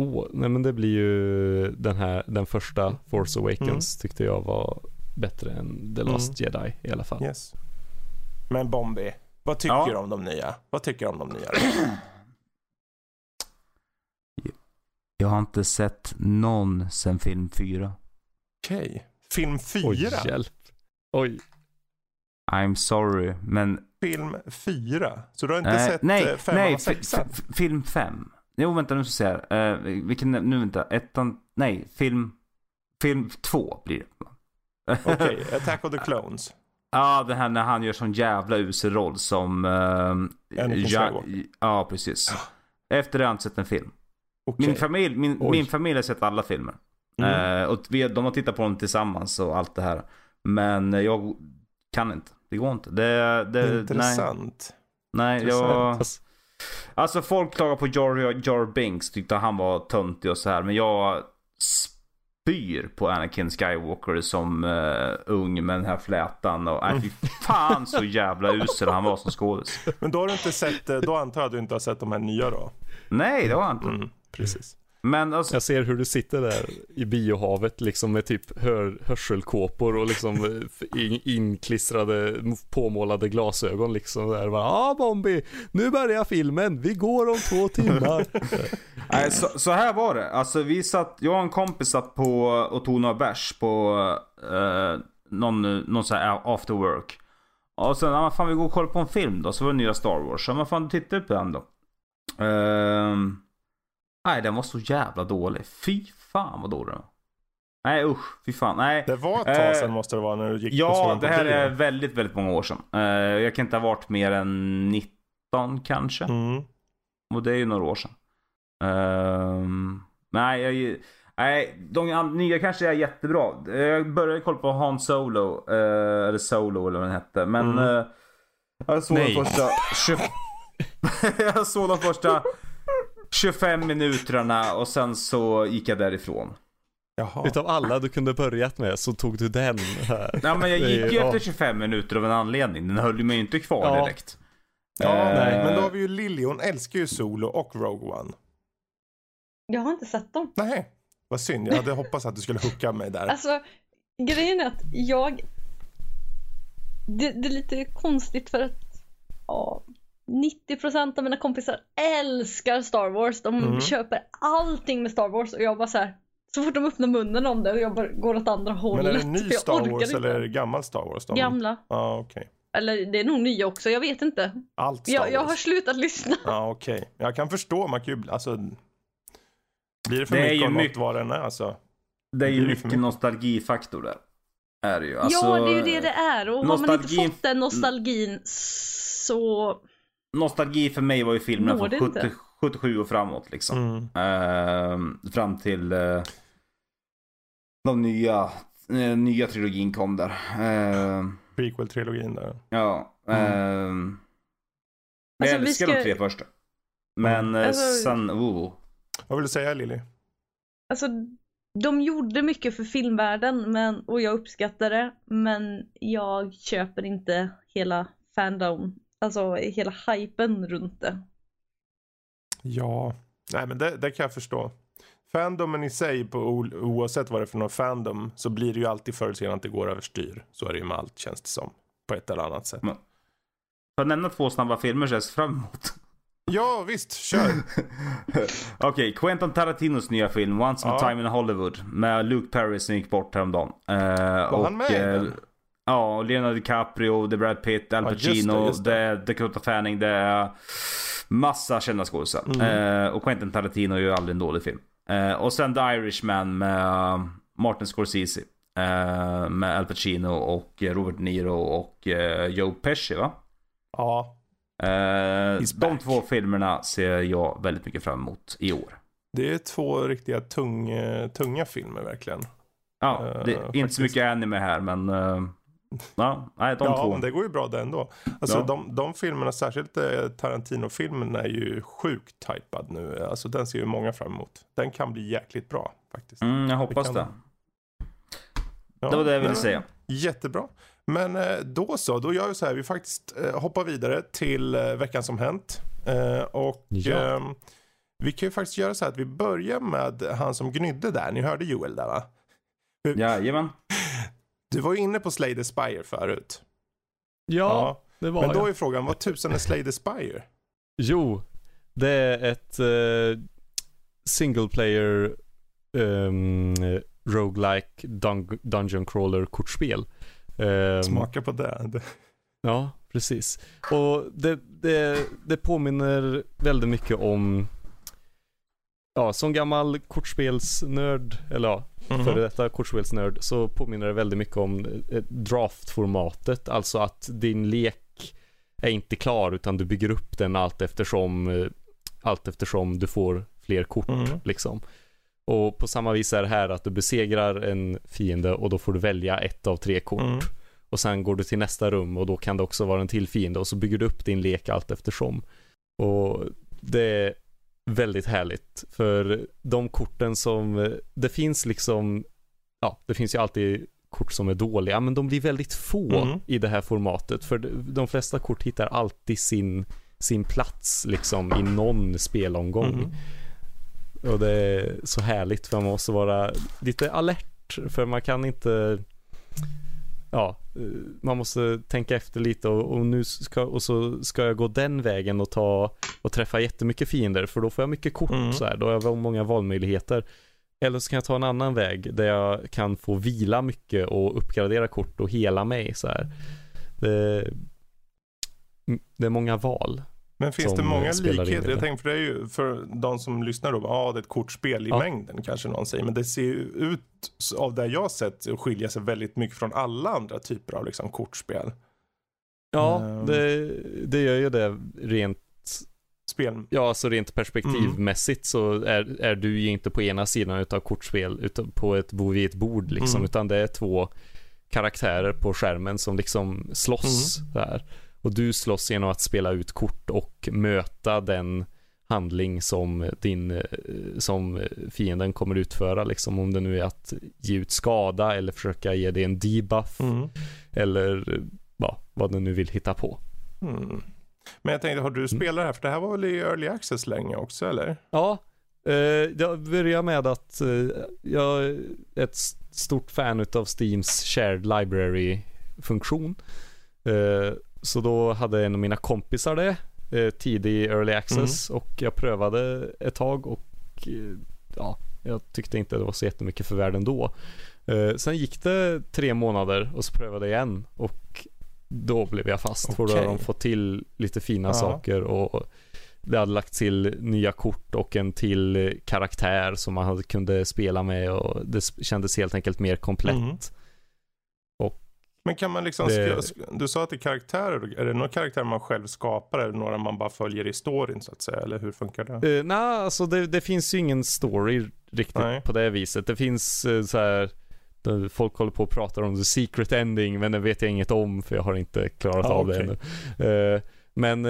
Oh, nej men det blir ju den här, den första Force Awakens tyckte jag var bättre än The Last Jedi i alla fall. Yes. Men Bombi, vad tycker Ja. du om de nya? Vad tycker du om de nya? Jag har inte sett någon sen film 4. Okej. Film 4? Oj, hjälp. Oj. I'm sorry, men... Film 4? Så du har inte Eh, sett nej, eh, femman nej, och sexan? fi- film 5. Jo, vänta nu ska jag säga. Uh, vilken, nu vänta. Ettan, nej, film... Film 2 blir det. Okej, Attack of the Clones. Ja, det här när han gör sån jävla usel roll som... Uh, Skywalker. ja, precis. Efter det har jag inte sett en film. Okej. Min, familj, min, Oj. min familj har sett alla filmer. Mm. Eh, och vi, de har tittat på dem tillsammans och allt det här. Men jag kan inte. Det går inte. Det, det, nej, Intressant. nej jag... Intressant. Alltså, Alltså folk klagar på Jar Jar Binks. Tyckte han var töntig och så här. Men jag spyr på Anakin Skywalker som uh, ung med den här flätan. Och nej, fy fan så jävla usel han var som skådis. Men då har du inte sett, eh, då antar jag att du inte har sett de här nya då? Nej, det har han inte. Mm, precis. Men alltså, jag ser hur du sitter där i biohavet liksom med typ hör, hörselkåpor och liksom eh, in, inklistrade, påmålade glasögon liksom där. Ja, ah, Bombi, nu börjar filmen, vi går om två timmar. Nej, så, så här var det. Alltså vi satt, jag och en kompis satt på och tog några bärs på eh, någon, någon sån här after work. Och sen, ja fan vi går och kollar på en film då. Så var det nya Star Wars. Så men fan titta på den då. Ehm, nej den var så jävla dålig. Fy fan vad dålig den var. Nej usch, fy fan. Nej. Det var ett tag Eh, sedan måste det vara när du gick Ja, den det här är väldigt, väldigt många år sedan. Eh, jag kan inte ha varit mer än 19 kanske. Mm. Och det är ju några år sedan. Ehm, nej, jag, nej, de nya kanske är jättebra. Jag började kolla på Han Solo. eh, eller Solo eller vad den hette. Men Mm. eh, jag såg Nej. de första 20, Jag såg de första 25 minuterna och sen så gick jag därifrån. Jaha. Utav alla du kunde börjat med så tog du den här. Ja men jag gick ju efter 25 minuter av en anledning. Den höll ju mig inte kvar Ja. direkt. Ja, Eh, nej. Men då har vi ju Lilly, hon älskar ju Solo och Rogue One. Jag har inte sett dem. Nej, vad synd. Jag hade hoppats att du skulle hooka mig där. Alltså, grejen är att jag... Det, det är lite konstigt för att ja, 90% av mina kompisar älskar Star Wars. De Mm. köper allting med Star Wars och jag bara så här. Så fort de öppnar munnen om det och jag bara går åt andra hållet. Men är det ny Star Wars inte. eller är det gammal Star Wars? De... Gamla. Ja, okej. Eller det är nog nya också, jag vet inte. Allt Star Jag, jag har Wars. slutat lyssna. Ja, okej. Jag kan förstå, man kan ju, alltså. Blir det för Det är mycket ju av mycket- något vad det än är alltså. Det är ju mycket mycket. nostalgifaktor där. Är det ju. Alltså, ja, det är ju det det är. Och har man inte nostalgin- fått den nostalgin så... Nostalgi för mig var ju filmerna från det 70, inte? 77 och framåt liksom. Mm. Ehm, fram till uh, de nya, eh, nya trilogin kom där. Ehm, Prequel-trilogin där. ja. ehm, men Alltså, jag vi älskar ska- de tre första. Men eh, Alltså- sen, oh. Vad vill du säga Lilly? Alltså, de gjorde mycket för filmvärlden men, och jag uppskattar det. Men jag köper inte hela fandom, alltså hela hypen runt det. Ja, nej men det, det kan jag förstå. Fandomen i sig, på, oavsett vad det är för någon fandom, så blir det ju alltid förr eller senare att det går överstyr. Så är det ju med allt känns det som. På ett eller annat sätt. Men- För att nämna två snabba filmer ser fram emot. Ja, visst, kör. Okej, Quentin Tarantinos nya film Once upon a Ja. time in Hollywood. Med Luke Perry som gick bort häromdagen. Uh, Var han med i den? Ja, Leonardo DiCaprio, det är Brad Pitt, Al Ja, just det, Pacino, just det, det. är Dakota Fanning, det är massa kända skådisar. Mm. Eh, och Quentin Tarantino ju aldrig en dålig film. Eh, och sen The Irishman med uh, Martin Scorsese. eh, med Al Pacino och eh, Robert Niro och uh, Joe Pesci va? Ja, Eh, de två filmerna ser jag väldigt mycket fram emot i år. det är två riktiga tung, eh, tunga filmer verkligen. Ja, Eh, det är inte så mycket anime här men... Ja, nej, de ja, två. men det går ju bra det ändå. Alltså Ja. de, de filmerna, särskilt eh, Tarantino-filmen är ju sjukt typad nu. Alltså den ser ju många fram emot. Den kan bli jäkligt bra faktiskt. Mm, jag hoppas kan- det. Det var det jag ville säga. Jättebra. Men eh, då så, då gör vi så här. Vi faktiskt eh, hoppar vidare till veckan som hänt. Och Ja. ehm, vi kan ju faktiskt göra så här att vi börjar med han som gnydde där. Ni hörde Joel där va? Jajamän. Du var ju inne på Slay the Spire förut. Ja, det var Men då jag. är frågan, vad tusan är Slay the Spire? Jo, det är ett uh, single player um, roguelike dun- dungeon crawler kortspel. Ehm, Smaka på det. Det- Ja, precis. Och det, det, det påminner väldigt mycket om, ja, som gammal kortspelsnörd, eller ja, Mhm. före detta kortspelsnörd, så påminner det väldigt mycket om eh, draftformatet. Alltså att din lek är inte klar, utan du bygger upp den allt eftersom, eh, allt eftersom du får fler kort, Mhm. liksom. Och på samma vis är det här att du besegrar en fiende och då får du välja ett av tre kort. Mm. Och sen går du till nästa rum och då kan det också vara en till fiende och så bygger du upp din lek allt eftersom. Och det väldigt härligt. För de korten som, det finns liksom, ja det finns ju alltid kort som är dåliga men de blir väldigt få Mm. i det här formatet. För de- flesta kort hittar alltid sin, sin plats liksom i någon spelomgång. Mm. Och det är så härligt för man måste vara lite alert för man kan inte Ja, eh, man måste tänka efter lite och, och nu ska, och så ska jag gå den vägen och ta och träffa jättemycket fiender för då får jag mycket kort Mm. så här, då har jag många valmöjligheter. Eller så kan jag ta en annan väg där jag kan få vila mycket och uppgradera kort och hela mig så här. Det, det är många val. Men finns det många eh, likheter? Jag tänker för det är ju för de som lyssnar då, ja det är ett kortspel i Ja. mängden kanske någon säger. Men det ser ju ut av det jag sett att skilja sig väldigt mycket från alla andra typer av liksom kortspel. Ja, Ehm. det, det gör ju det rent spel. Ja, alltså rent perspektivmässigt så är, är du ju inte på ena sidan utav kortspel utan på ett, vid ett bord liksom, Mm. utan det är två karaktärer på skärmen som liksom slåss Mm. där. Och du slåss genom att spela ut kort och möta den handling som din, eh, som fienden kommer utföra liksom. Om det nu är att ge ut skada eller försöka ge dig en debuff Mm. eller ja, vad du nu vill hitta på. Mm. Men jag tänkte, har du spelat det här? För det här var väl i early access länge också eller? Ja, eh, jag börjar med att eh, jag är ett stort fan utav Steams shared library-funktion. Eh, så då hade en av mina kompisar det, eh, tidig early access och jag prövade ett tag och eh, ja, jag tyckte inte det var så jättemycket för världen då. Eh, sen gick det tre månader och så prövade jag igen och då blev jag fast för då Okej. de fått till lite fina Ja. saker och det hade lagt till nya kort och en till karaktär som man hade, kunde spela med och det kändes helt enkelt mer komplett. Mm. Men kan man liksom, Det- du sa att det är karaktärer, är det några karaktärer man själv skapar eller några man bara följer i storyn så att säga? Eller hur funkar det? Uh, Nej, alltså det, det finns ju ingen story riktigt Nej. på det viset. Det finns uh, så här folk håller på och pratar om the secret ending men det vet jag inget om för jag har inte klarat Ah, av okej. det ännu. Eh, men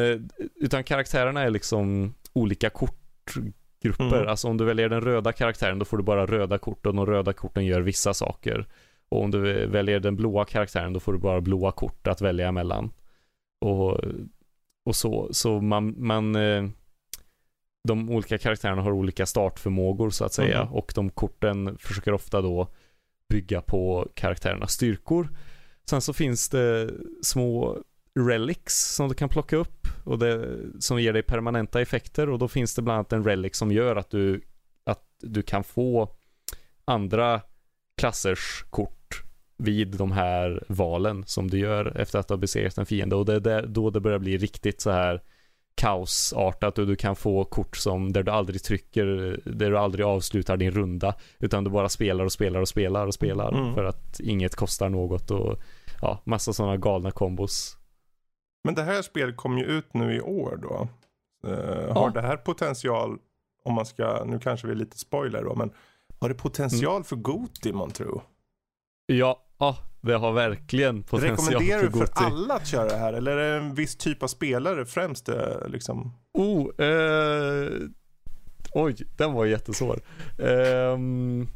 utan karaktärerna är liksom olika kortgrupper. Mm. Alltså om du väljer den röda karaktären då får du bara röda kort och de röda korten gör vissa saker. Och om du väljer den blåa karaktären då får du bara blåa kort att välja mellan. Och, och så, så man, man eh, de olika karaktärerna har olika startförmågor så att säga Mhm. och de korten försöker ofta då bygga på karaktärernas styrkor. Sen så finns det små relics som du kan plocka upp och det, som ger dig permanenta effekter och då finns det bland annat en relic som gör att du, att du kan få andra klassers kort vid de här valen som du gör efter att du har besegrat en fiende och det är där, då det börjar bli riktigt så här kaosartat och du kan få kort som där du aldrig trycker, där du aldrig avslutar din runda utan du bara spelar och spelar och spelar och spelar Mm. för att inget kostar något och ja, massa sådana galna kombos. Men det här spelet kom ju ut nu i år då. Eh, har det här potential, om man ska, nu kanske vi är lite spoiler då, men har det potential Mm. för Goti man tror? Ja, ja, det har verkligen potential Rekommenderar du för alla att köra det här? Eller är det en viss typ av spelare främst? eh, Liksom? Oh, eh, oj, den var jättesvår. Um,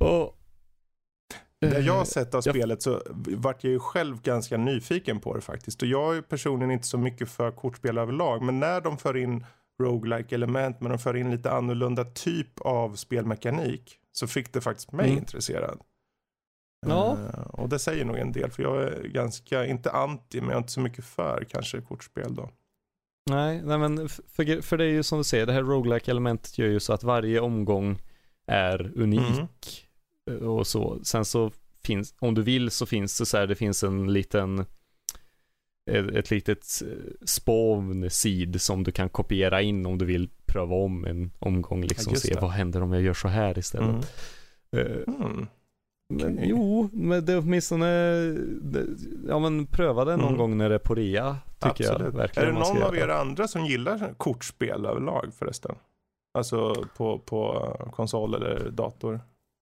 oh, Det jag har eh, sett av jag- spelet så vart jag ju själv ganska nyfiken på det faktiskt. Och jag är personligen inte så mycket för kortspel överlag. Men när de för in roguelike element, men de för in lite annorlunda typ av spelmekanik. Så fick det faktiskt mig Mm. intresserad. Ja. Eh, och det säger nog en del. För jag är ganska, inte anti, men jag är inte så mycket för kanske kortspel då. Nej, nej men för, för det är ju som du säger, det här roguelike elementet gör ju så att varje omgång är unik. Mm. och så. Sen så finns, om du vill så finns det så här, det finns en liten ett, litet eh, spawn seed som du kan kopiera in om du vill pröva om en omgång liksom just se det. vad händer om jag gör så här istället. Mm. Eh, Mm. men, Okej. jo, men det är åtminstone det, ja men pröva det någon Mm. gång när det är på rea tycker jag Absolut. Är verkligen det man ska någon av er andra som gillar kortspel överlag förresten? Alltså på, på konsol eller dator?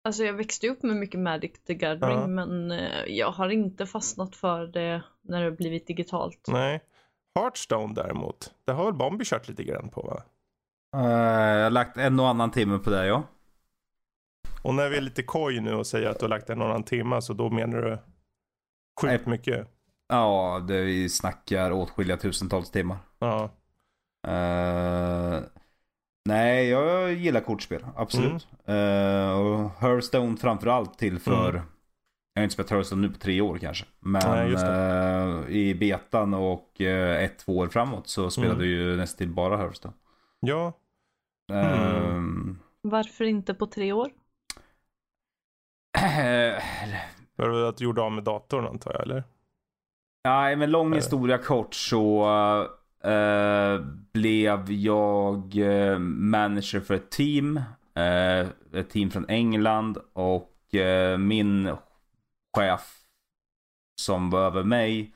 Alltså jag växte upp med mycket Magic the Gathering Ja. men eh, jag har inte fastnat för det när det har blivit digitalt. Nej. Hearthstone däremot, det har väl Bombi kört lite grann på va? Eh, jag har lagt en och annan timme på det ja. Och när vi är lite koj nu och säger att du har lagt en och annan timme så då menar du sjukt mycket? Ja, det vi snackar åtskilliga tusentals timmar. Ja. Eh, nej, jag gillar kortspel. Absolut. Eh, och Hearthstone framförallt till för... Mm. Jag har inte spelat Hearthstone nu på tre år kanske. Men Nej, just eh, i betan och eh, ett, två år framåt så spelade Mm. ju nästan bara Hearthstone. Ja. Mm. Varför inte på tre år? Var det väl att du gjorde av med datorn antar jag eller? Nej, men lång historia kort så eh, blev jag eh, manager för ett team. eh, ett team från England och eh, min chef som var över mig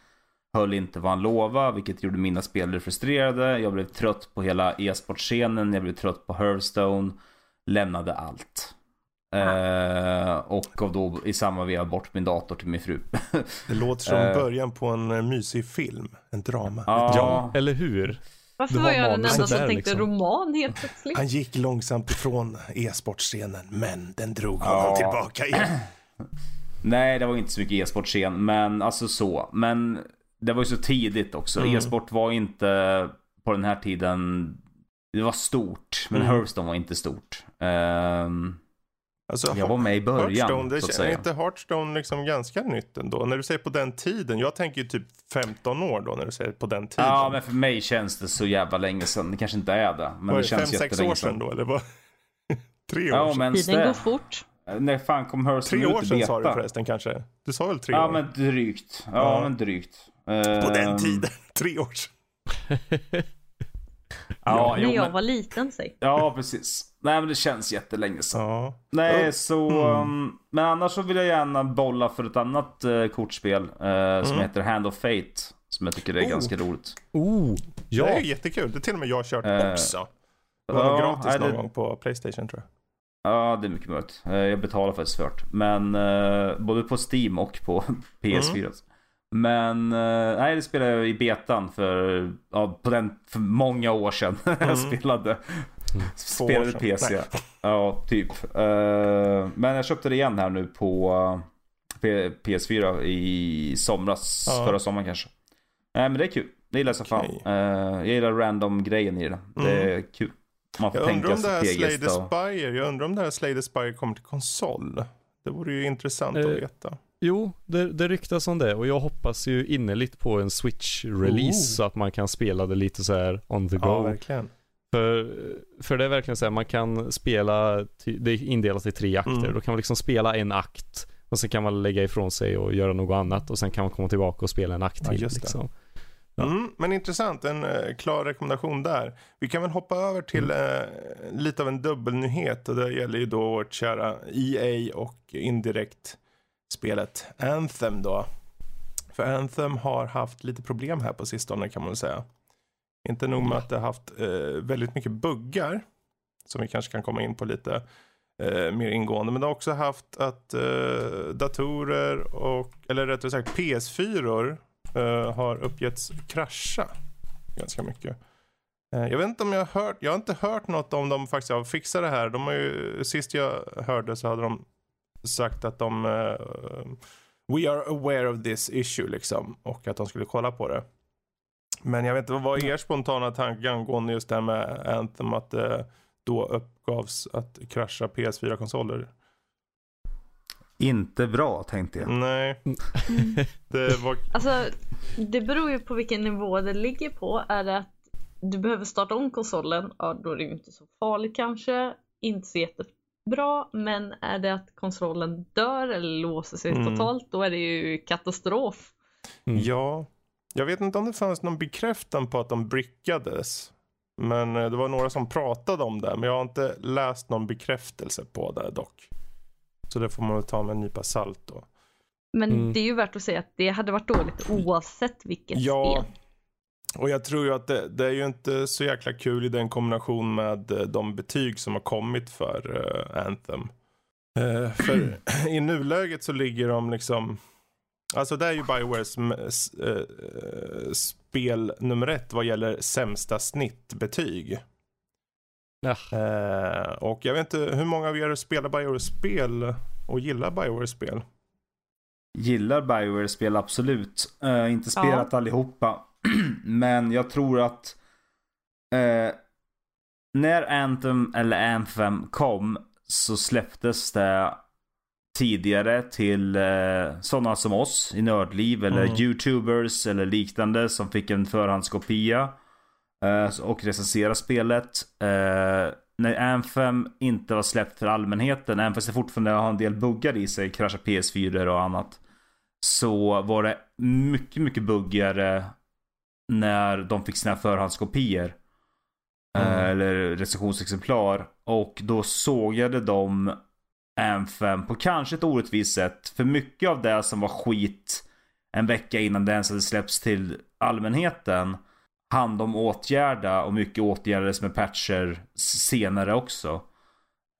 höll inte vad han lovade, vilket gjorde mina spelare frustrerade. Jag blev trött på hela e-sportscenen, jag blev trött på Hearthstone. Lämnade allt. Eh, och gav då i samma veva bort min dator till min fru. Det låter som Eh. början på en eh, mysig film. En drama. Ja. Ja, eller hur? Varför Det var var jag den enda som där, tänkte liksom. roman helt plötsligt? Han gick långsamt ifrån e-sportscenen, men den drog Ja. honom tillbaka igen. Nej, det var inte så mycket e-sportscen, men alltså så. Men det var ju så tidigt också. Mm. E-sport var inte på den här tiden. Det var stort, men Mm. Hearthstone var inte stort. Ehm, Alltså, jag var med i början, Hearthstone, det så att är inte Hearthstone liksom ganska nytt ändå? När du säger på den tiden, jag tänker ju typ 15 år då när du säger på den tiden. Ja, men för mig känns det så jävla länge sedan. Det kanske inte är det, men Var det det känns fem, sex jättelänge år sedan sedan. då? Eller vad? tre år Ja, sedan? men Tiden går fort. När fan kom Hearthstone Tre år sedan sa du förresten kanske? Du sa väl tre Ja, år? men drygt. Ja, Ja. men drygt. På Ehm, den tiden, tre år sedan. Ja, När jo, jag men, var liten säg. ja, precis. Nej, men det känns jättelänge sedan. Ja. Nej, Ja. så... Mm. um, men annars så vill jag gärna bolla för ett annat uh, kortspel uh, som Mm. heter Hand of Fate. Som jag tycker är Oh. ganska roligt. Oh, Det ja. är ju jättekul. Det är till och med jag har kört Eh, också. Det var nog gratis nej, någon det- gång på Playstation tror jag. Ja, det är mycket möjligt. Jag betalar faktiskt för det. Men uh, både på Steam och på PS4. Mm. alltså. Men uh, nej, det spelade jag i betan för, ja, på den, för många år sedan. jag Mm. spelade. Två år Spelade. PC. Nej. Ja, typ. Eh, men jag köpte det igen här nu på eh, P- PS4 i somras. Ja. Förra sommaren kanske. Nej men det är kul. Det gillar jag som fan. Eh, jag gillar random-grejen i det. Det är kul. Man får Jag undrar tänka om det Slay the. Spire, jag undrar om det här Slay the Spire kommer till konsol. Det vore ju intressant att Eh, veta. Jo, det, det ryktas om det och jag hoppas ju innerligt på en Switch-release Oh. så att man kan spela det lite så här on the go. Ja, verkligen. För, för det är verkligen så här, man kan spela, det är indelat i tre akter. Mm. Då kan man liksom spela en akt och sen kan man lägga ifrån sig och göra något annat och sen kan man komma tillbaka och spela en akt Ja, till. liksom. Ja. Mm, men intressant, en eh, klar rekommendation där. Vi kan väl hoppa över till Mm. eh, lite av en dubbelnyhet och det gäller ju då vårt kära EA och indirekt spelet Anthem då. För Anthem har haft lite problem här på sistone kan man väl säga. Inte nog med att det har haft eh, väldigt mycket buggar som vi kanske kan komma in på lite eh, mer ingående. Men det har också haft att eh, datorer och, eller rättare sagt PS4 eh, har uppgetts krascha ganska mycket. Eh, jag vet inte om jag har hört, jag har inte hört något om de faktiskt har fixat det här. De har ju, sist jag hörde så hade de sagt att de eh, We are aware of this issue liksom och att de skulle kolla på det. Men jag vet inte, vad var er spontana tanke angående just det här med Anthem att det då uppgavs att krascha PS4-konsoler? Inte bra tänkte jag. Nej, Mm. det var... Alltså, det beror ju på vilken nivå det ligger på. Är det att du behöver starta om konsolen, ja då är det ju inte så farligt kanske. Inte så jättebra, men är det att konsolen dör eller låser sig Mm. totalt, då är det ju katastrof. Mm. Ja, jag vet inte om det fanns någon bekräftan på att de brickades. Men eh, det var några som pratade om det. Men jag har inte läst någon bekräftelse på det dock. Så det får man väl ta med en nypa salt då. Men Mm. det är ju värt att säga att det hade varit dåligt oavsett vilket Ja. spel. Och jag tror ju att det, det är ju inte så jäkla kul i den kombination med eh, de betyg som har kommit för eh, Anthem. Eh, för i nuläget så ligger de liksom, alltså det är ju Biowares eh, spel nummer ett vad gäller sämsta snittbetyg. Ja. Och jag vet inte hur många av er spelar Biowares spel och gillar Biowares spel? Gillar Bioware-spel absolut. Eh, inte spelat allihopa. Men jag tror att eh, när Anthem eller Anthem kom så släpptes det tidigare till eh, sådana som oss i Nördliv eller Mm. YouTubers eller liknande som fick en förhandskopia eh, och recensera spelet. Eh, när Anthem inte var släppt för allmänheten, även fast det fortfarande har en del buggar i sig, kraschar PS4 och annat. Så var det mycket, mycket buggigare när de fick sina förhandskopior. Mm. Eh, eller recensionsexemplar. Och då sågade de Anthem på kanske ett orättvist sätt. För mycket av det som var skit en vecka innan det ens hade släppts till allmänheten hann de åtgärda och mycket åtgärdades med patcher senare också.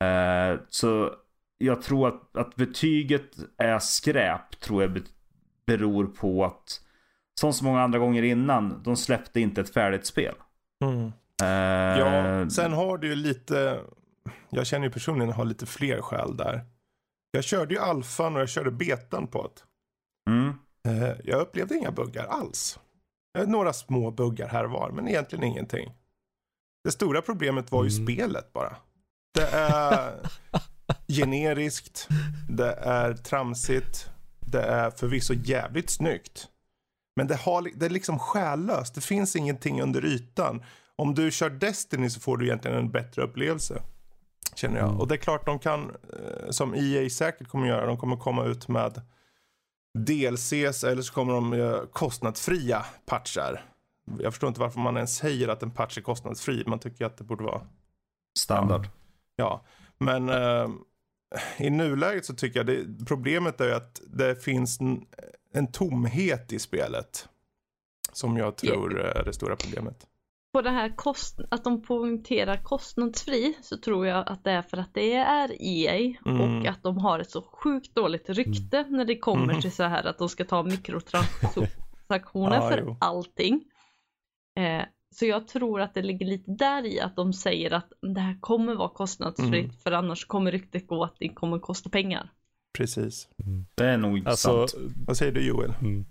Eh, så jag tror att, att betyget är skräp tror jag beror på att som så många andra gånger innan, de släppte inte ett färdigt spel. Mm. Eh, Ja, sen har du ju lite, jag känner ju personligen att ha lite fler skäl där. Jag körde ju alfan och jag körde betan på det. mm, Eh, Jag upplevde inga buggar alls. Eh, Några små buggar här var, men egentligen ingenting. Det stora problemet var ju Mm. spelet bara. Det är generiskt, det är tramsigt, det är förvisso jävligt snyggt. Men det, har, det är liksom själlöst, det finns ingenting under ytan. Om du kör Destiny så får du egentligen en bättre upplevelse. Känner jag. Mm. Och det är klart de kan, eh, som EA säkert kommer göra, de kommer komma ut med DLCs eller så kommer de göra kostnadsfria patchar. Jag förstår inte varför man ens säger att en patch är kostnadsfri. Man tycker att det borde vara standard. Ja, men eh, i nuläget så tycker jag det, problemet är att det finns en, tomhet i spelet. Som jag tror är det stora problemet. På det här kost, att de poängterar kostnadsfri så tror jag att det är för att det är EA Mm. och att de har ett så sjukt dåligt rykte när det kommer Mm. till så här att de ska ta mikrotransaktioner Ja, för jo. allting. Eh, så jag tror att det ligger lite där i att de säger att det här kommer vara kostnadsfritt Mm. för annars kommer ryktet gå att det kommer kosta pengar. Precis. Det är nog Alltså, sant. Vad säger du Joel? mm.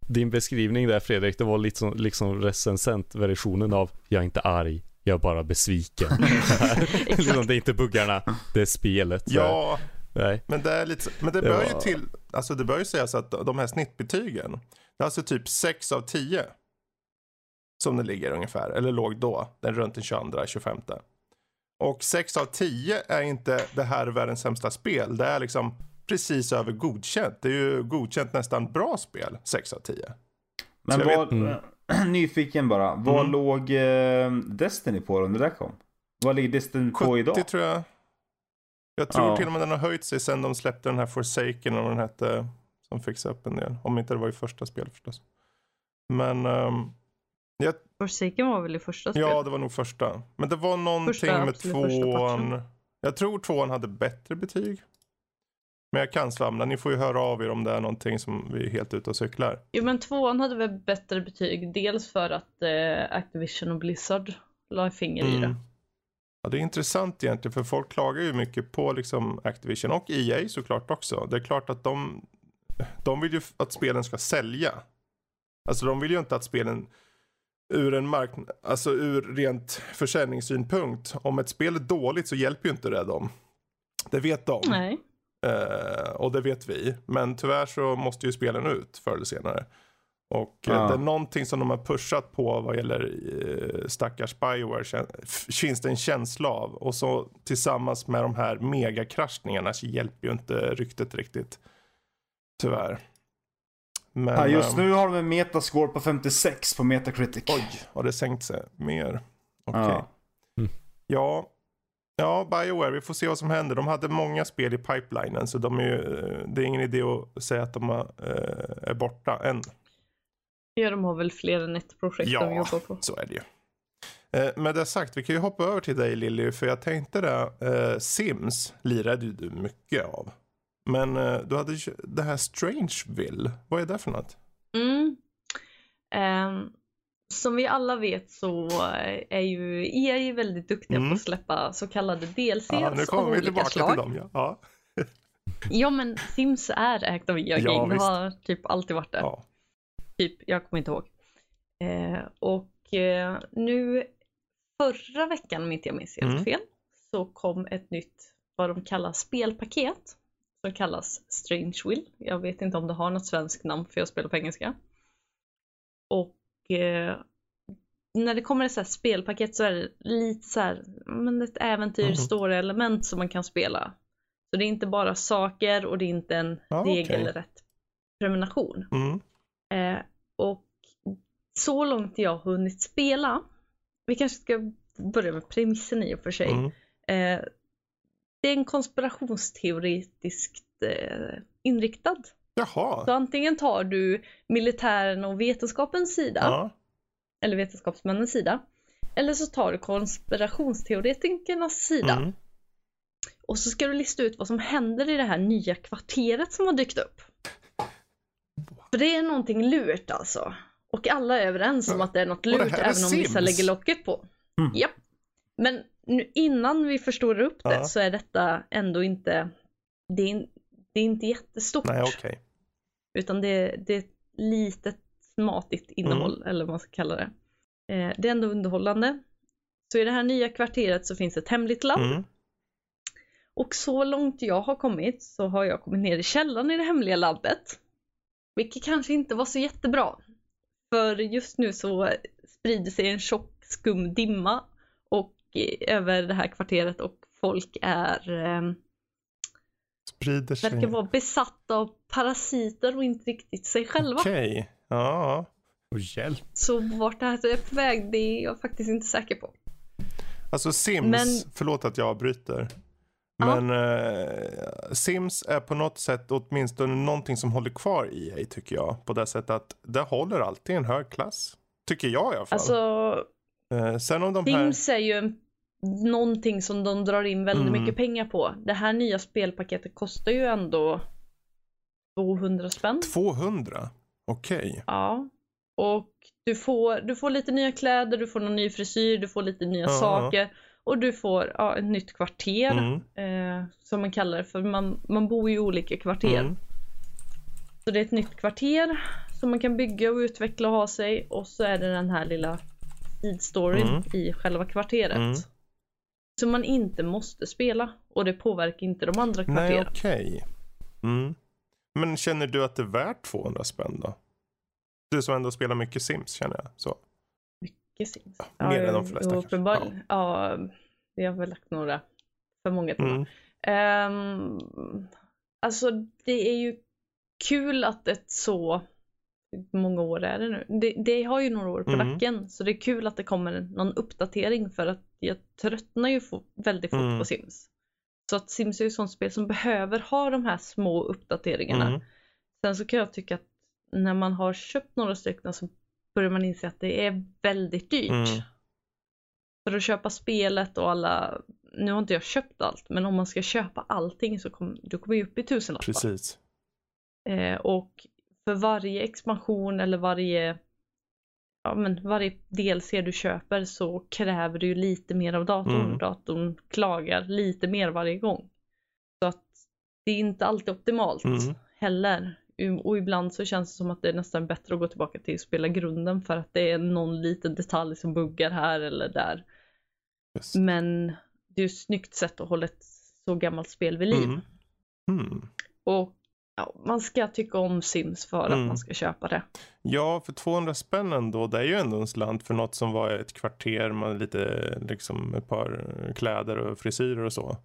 din beskrivning där Fredrik, det var lite som, liksom recensentversionen av Jag är inte arg, jag är bara besviken. liksom, det är inte buggarna, det är spelet. Ja, Nej. men det är lite, men det Det bör var- ju till, alltså det bör ju sägas att de här snittbetygen, det är alltså typ 6 av 10. Som det ligger ungefär, eller låg då, den runt den 22, 25. Och 6 av 10 är inte det här är världens sämsta spel, det är liksom precis över godkänt. Det är ju godkänt nästan bra spel, 6 av 10. Men vad, vet- nyfiken bara. Vad Mm. låg eh, Destiny på då när det kom? Vad ligger Destiny på 70 idag? tror jag. Jag tror Ja. till och med den har höjt sig sen de släppte den här Forsaken och den hette. Som fixade upp en del. Om inte det var i första spel förstås. Men um, jag, Forsaken var väl i första ja, spelet? det var nog första. Men det var någonting Första, med tvåan. Jag tror tvåan hade bättre betyg. Men jag kan svamla. Ni får ju höra av er om det är någonting som vi är helt ute och cyklar. Jo men tvåan hade väl bättre betyg. Dels för att eh, Activision och Blizzard la finger i det. Mm. Ja, det är intressant egentligen för folk klagar ju mycket på liksom Activision och EA såklart också. Det är klart att de, de vill ju att spelen ska sälja. Alltså de vill ju inte att spelen ur en marknad, alltså ur rent försäljningssynpunkt. Om ett spel är dåligt så hjälper ju inte det dem. Det vet de. Nej. Eh, och det vet vi. Men tyvärr så måste ju spelen ut förr eller senare. Och eh, Ja. det är någonting som de har pushat på vad gäller eh, stackars Bioware. Finns det en känsla av. Och så tillsammans med de här megakraschningarna så hjälper ju inte ryktet riktigt. Tyvärr. Men, Ja, just nu har de en metascore på 56 på Metacritic. Oj, har det sänkt sig mer? Okej. Ja. Ja, ja, Bioware, vi får se vad som händer. De hade många spel i pipelinen så de är ju, eh, det är ingen idé att säga att de eh, är borta än. Ja, de har väl fler än ett projekt Ja. de jobbar på. Så är det ju. Eh, med det sagt, vi kan ju hoppa över till dig Lilly, för jag tänkte det, Sims lirade ju du mycket av. Men du hade ju det här Strangeville, vad är det för något? Mm. Ehm, som vi alla vet så är ju EA väldigt duktiga Mm. på att släppa så kallade DLCs Ja, nu av kommer vi tillbaka slag. till dem. Ja. Ja. Ja men Sims är ägt av EA Ja, Game. det har typ alltid varit det. Ja. Typ, jag kommer inte ihåg. Eh, och eh, nu förra veckan om inte jag minns helt Mm. fel så kom ett nytt vad de kallar spelpaket som kallas Strangewill. Jag vet inte om det har något svenskt namn för jag spelar på engelska. Och eh, när det kommer ett så spelpaket så är det lite så här, men ett äventyr, Mhm. story-element som man kan spela. Så det är inte bara saker och det är inte en okej. regelrätt prenumeration. Mm. Eh, och så långt jag har hunnit spela, vi kanske ska börja med premissen i och för sig. Mm. Eh, det är en konspirationsteoretiskt eh, inriktad Jaha. Så antingen tar du militären och vetenskapens sida, Ja. eller vetenskapsmännens sida, eller så tar du konspirationsteoretikernas sida. Mm. Och så ska du lista ut vad som händer i det här nya kvarteret som har dykt upp. För det är någonting lurt alltså. Och alla är överens om att det är något lurt är även om vissa Sims? lägger locket på. Mm. Japp. Men nu, innan vi förstorar upp det Ja. så är detta ändå inte, det är, det är inte jättestort. Nej, okej. Utan det, det är ett litet smatigt innehåll Mm. eller vad man ska kalla det. Eh, det är ändå underhållande. Så i det här nya kvarteret så finns ett hemligt labb. Mm. Och så långt jag har kommit så har jag kommit ner i källaren i det hemliga labbet. Vilket kanske inte var så jättebra. För just nu så sprider sig en tjock skum dimma och över det här kvarteret och folk är eh, Sprider sig. verkar vara besatta av parasiter och inte riktigt sig själva. Okej. Ja. Och hjälp. Så vart det här är på väg det är jag faktiskt inte säker på. Alltså Sims, Men- förlåt att jag bryter. Ja. Men eh, Sims är på något sätt åtminstone någonting som håller kvar EA tycker jag. På det sättet att det håller alltid en hög klass. Tycker jag i alla fall. Alltså eh, sen om de här... Sims är ju någonting som de drar in väldigt Mm. mycket pengar på. Det här nya spelpaketet kostar ju ändå 200 spänn. 200? Okej. Ja. Och du får, du får lite nya kläder, du får någon ny frisyr, du får lite nya Ja. saker. Och du får ja, ett nytt kvarter. Mm. Eh, som man kallar det för man, man bor ju i olika kvarter. Mm. Så det är ett nytt kvarter som man kan bygga och utveckla och ha sig. Och så är det den här lilla side-storyn Mm. i själva kvarteret. Mm. Som man inte måste spela. Och det påverkar inte de andra Nej, kvarteren. okej. Mm. Men känner du att det är värt 200 spänn då? Du som ändå spelar mycket Sims känner jag. Så. Mycket Sims. mer än de flesta kanske. uppenbarligen. Ja. vi har väl lagt några för många timmar. Mm. Ehm, alltså det är ju kul att ett så många år är det nu? Det, det har ju några år på Mm. nacken så det är kul att det kommer någon uppdatering för att jag tröttnar ju väldigt fort Mm. på Sims. Så att Sims är ju sånt spel som behöver ha de här små uppdateringarna. Mm. Sen så kan jag tycka att när man har köpt några stycken så börjar man inse att det är väldigt dyrt. Mm. För att köpa spelet och alla, nu har inte jag köpt allt, men om man ska köpa allting så kommer du kommer ju upp i tusenlappar. Precis. Eh, och för varje expansion eller varje, ja men varje DLC du köper så kräver du ju lite mer av datorn. Mm. Datorn klagar lite mer varje gång. Så att det är inte alltid optimalt Mm. heller. Och ibland så känns det som att det är nästan bättre att gå tillbaka till att spela grunden för att det är någon liten detalj som buggar här eller där. Yes. Men det är ju ett snyggt sätt att hålla ett så gammalt spel vid liv. Mm. Mm. Och ja, man ska tycka om Sims för Mm. att man ska köpa det. Ja, för 200 spänn ändå, det är ju ändå en slant för något som var ett kvarter med lite, liksom ett par kläder och frisyrer och så.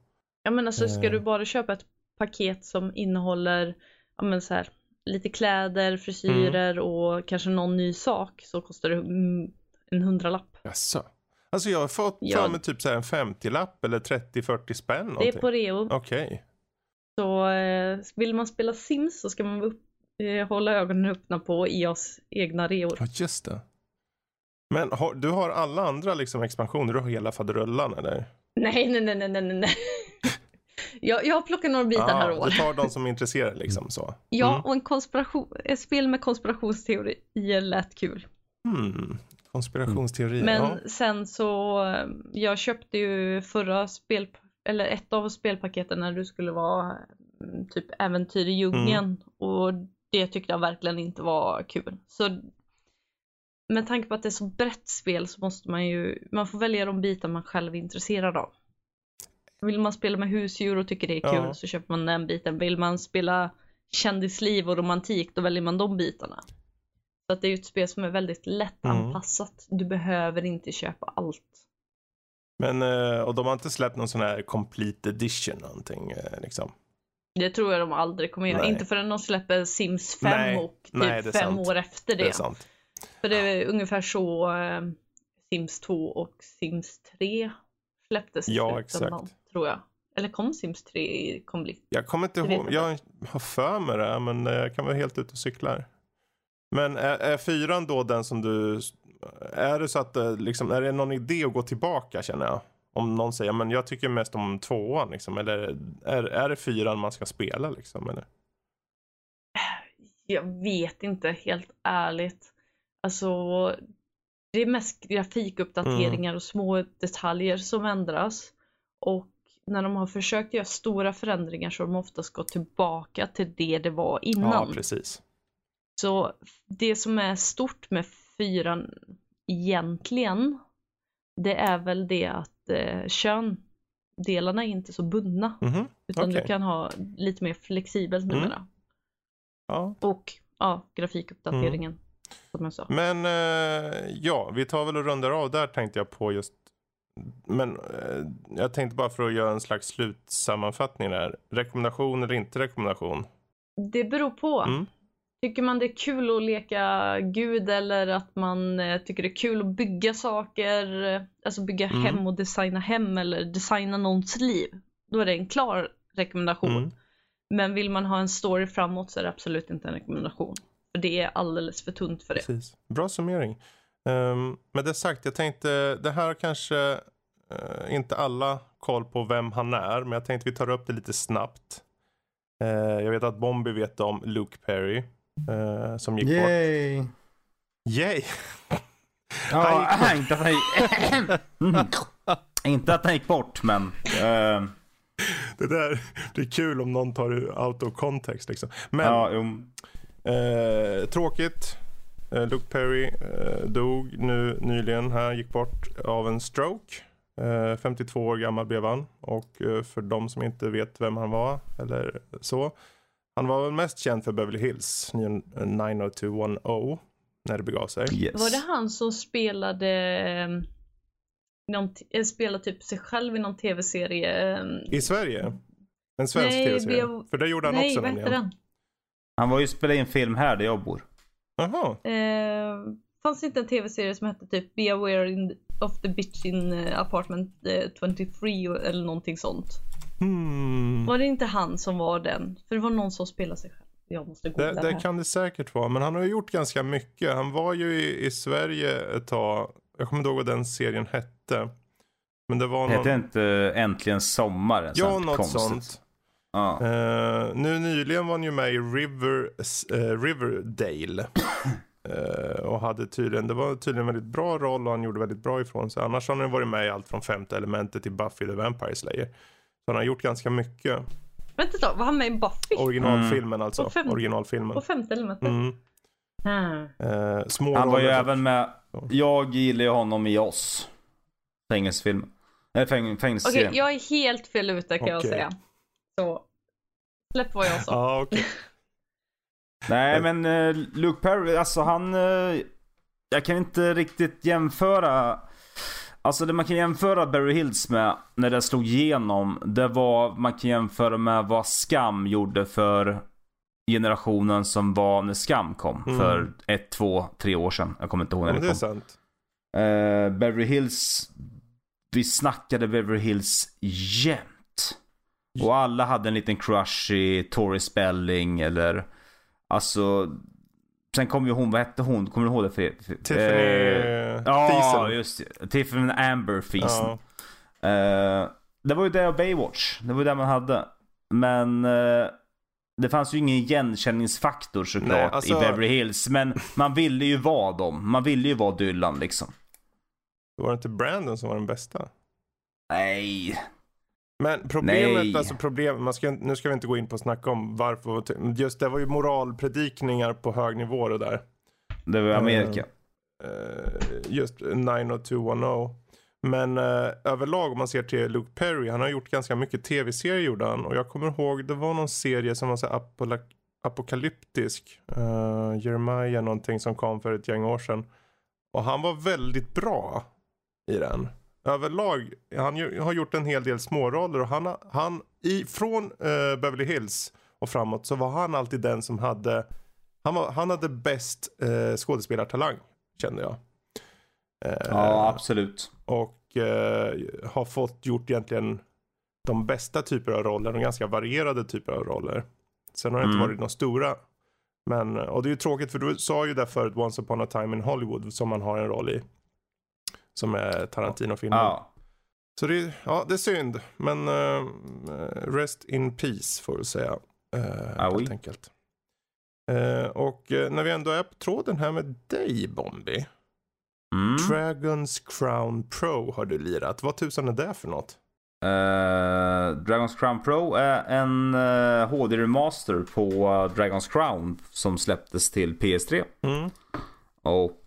Ja men alltså ska Eh. du bara köpa ett paket som innehåller ja, men så här, lite kläder, frisyrer Mm. och kanske någon ny sak så kostar det mm, en hundralapp. Jaså? Alltså jag har fått Ja. typ så här en 50-lapp eller 30-40 spänn Det är någonting. på reo. Okej. Så eh, vill man spela Sims så ska man upp, eh, hålla ögonen öppna på EAs egna reor. Ja, just det. Men har, du har alla andra liksom expansioner, du har hela faderullan eller? Nej, nej, nej, nej, nej, nej. jag, jag plockat några bitar här och du tar de som intresserar liksom så. Ja, Mm. och en konspiration, ett spel med konspirationsteorier lät kul. Hmm. Konspirationsteori. Men ja. sen så, eh, jag köpte ju förra spel, eller ett av spelpaketen när du skulle vara mm, typ äventyr i djungeln Mm. och det tyckte jag verkligen inte var kul. Så med tanke på att det är så brett spel så måste man ju, man får välja de bitar man själv är intresserad av. Vill man spela med husdjur och tycker det är kul Ja. så köper man den biten. Vill man spela kändisliv och romantik då väljer man de bitarna. Så att det är ju ett spel som är väldigt lätt Mm. anpassat. Du behöver inte köpa allt. Men, eh, och de har inte släppt någon sån här complete edition någonting eh, liksom? Det tror jag de aldrig kommer göra. Nej. Inte förrän de släpper Sims 5 Nej, och typ nej, fem sant. år efter det. Det är sant. För det är ungefär så eh, Sims 2 och Sims 3 släpptes i Ja, exakt. tror jag. Eller kom Sims 3 kom bli? Jag kommer inte ihåg, jag har för mig det, men jag kan vara helt ute och cyklar. Men är, är fyran då den som du, är det så att det liksom, är det någon idé att gå tillbaka känner jag? Om någon säger, men jag tycker mest om tvåan liksom, eller är, är det fyran man ska spela liksom? Eller? Jag vet inte helt ärligt. Alltså, det är mest grafikuppdateringar och små detaljer som ändras. Och när de har försökt göra stora förändringar så har de oftast gått tillbaka till det det var innan. Ja, precis. Så det som är stort med fyran egentligen, det är väl det att eh, köndelarna är inte så bundna. Mhm, Utan du okej. kan ha lite mer flexibelt Mm. numera. Ja. Och ja, grafikuppdateringen. Som jag sa. Men eh, ja, vi tar väl och rundar av där tänkte jag på just. Men eh, jag tänkte bara för att göra en slags slutsammanfattning där. Rekommendation eller inte rekommendation? Det beror på. Tycker man det är kul att leka gud eller att man eh, tycker det är kul att bygga saker, eh, alltså bygga Mm. hem och designa hem eller designa någons liv. Då är det en klar rekommendation. Mm. Men vill man ha en story framåt så är det absolut inte en rekommendation. För det är alldeles för tunt för det. Precis. Bra summering. Um, med det sagt, jag tänkte, det här kanske eh, inte alla koll på vem han är, men jag tänkte vi tar upp det lite snabbt. Eh, jag vet att Bombi vet om Luke Perry. Eh, som gick bort. Yay! Yay! Ja, inte att han gick... Mm. Inte att han gick bort, men... eh, Det där, det är kul om någon tar det out of context liksom. Men ja, jo. Eh, tråkigt. Eh, Luke Perry dog nu nyligen här, gick bort av en stroke. Eh, 52 år gammal blev han. Och för de som inte vet vem han var eller så. Han var väl mest känd för Beverly Hills 90210 när det begav sig. Yes. Var det han som spelade eh, någon, eh, spelade typ sig själv i någon tv-serie? eh, I Sverige. En svensk tv-serie. Beo- För det gjorde han Nej, också nämligen. den? Han var ju spelade in film här där jag bor. Jaha. Eh, fanns det inte en tv-serie som hette typ Be aware in, of the bitch in eh, apartment eh, 23 och- eller någonting sånt? Hmm. Var det inte han som var den? För det var någon som spelade sig själv. Jag måste googla Det, det, det här. kan det säkert vara, men han har ju gjort ganska mycket. Han var ju i, i Sverige ett tag. Jag kommer inte ihåg vad den serien hette. Men det var någon... Hette inte Äntligen Sommar? Ja, något konstigt. sånt. Ja. Eh, nu nyligen var han ju med i River, eh, Riverdale. Eh, och hade tydligen, det var tydligen en väldigt bra roll och han gjorde väldigt bra ifrån sig. Annars har han ju varit med i allt från femte elementet till Buffy the Vampire Slayer. Så han har gjort ganska mycket. Vänta tag, var han med i Buffy? Originalfilmen alltså. På fem- Originalfilmen. På femte elementet? Mm. Eh, små Han var ju även med... Så. Jag gillar ju honom i oss. Fängelsefilmen. Eller fäng, Okej, fängelseserien. jag är helt fel ute kan jag Okej. säga. Så släpp vad jag sa. Ja, okej. Nej men uh, Luke Perry, alltså han... eh, jag kan inte riktigt jämföra... Alltså det man kan jämföra Barry Hills med när det slog igenom. Det var, man kan jämföra med vad Skam gjorde för generationen som var när Skam kom. Mm. För ett, två, tre år sedan. Jag kommer inte ihåg när men det det är kom. sant. Uh, Beverly Hills. Vi snackade Beverly Hills jämt. Och alla hade en liten crush i Tori Spelling eller alltså. Sen kom ju hon, vad hette hon? Kommer du ihåg det? Tiffany eh, Ja, just. Tiffany Amber Thiesel. Ja. Eh, det var ju det av Baywatch. Det var ju det man hade. Men eh, det fanns ju ingen igenkänningsfaktor såklart Nej, alltså- i Beverly Hills. Men man ville ju vara dem. Man ville ju vara Dylan liksom. Var det inte Brandon som var den bästa? Nej. Men problemet, Nej. alltså problem, man ska, nu ska vi inte gå in på och snacka om varför, just det var ju moralpredikningar på hög nivå det där. Det var Amerika. Eh, just 90210. Men eh, överlag om man ser till Luke Perry, han har gjort ganska mycket tv-serier gjorde han. Och jag kommer ihåg, det var någon serie som var så här apokalyptisk. Uh, Jeremiah någonting som kom för ett gäng år sedan. Och han var väldigt bra i den. Överlag, han ju- har gjort en hel del småroller och han, han i, från eh, Beverly Hills och framåt så var han alltid den som hade, han, var, han hade bäst uh, skådespelartalang kände jag. Eh, Ja, absolut. och eh, har fått gjort egentligen de bästa typer av roller och ganska varierade typer av roller. Sen har det inte Mm. varit några stora. Men, och det är ju tråkigt för du sa ju där förut Once upon a time in Hollywood som man har en roll i. Som är Tarantino-filmen. Ja. Så det, är- ja, det är synd. Men eh, rest in peace får vi säga. Uh, Ah, helt enkelt. Eh, och eh, när vi ändå är på tråden här med dig Bombi. Mm. Dragons Crown Pro har du lirat. Vad tusan är det för något? Dragon's Crown Pro är en uh, HD-remaster på Dragon's Crown som släpptes till PS3. Mm. Och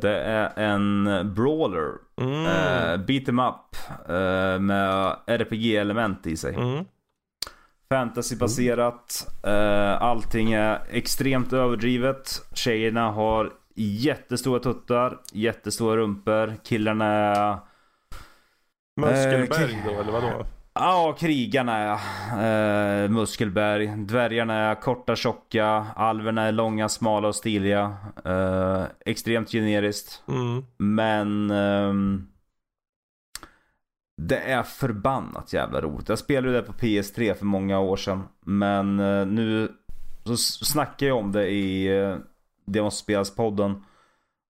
det är en brawler. Mm. Uh, beat em up eh, med RPG-element i sig. Mm. Fantasybaserat. Uh, allting är extremt överdrivet. Tjejerna har jättestora tuttar, jättestora rumpor. Killarna är... Muskelberg Eh, då, eller vadå? Ja, krigarna är uh, muskelberg. Dvärgarna är korta, tjocka. Alverna är långa, smala och stiliga. Eh, extremt generiskt. Mm. Men... ehm, det är förbannat jävla roligt. Jag spelade ju det på PS3 för många år sedan. Men eh, nu så snackar jag om det i uh, Det måste spelas-podden.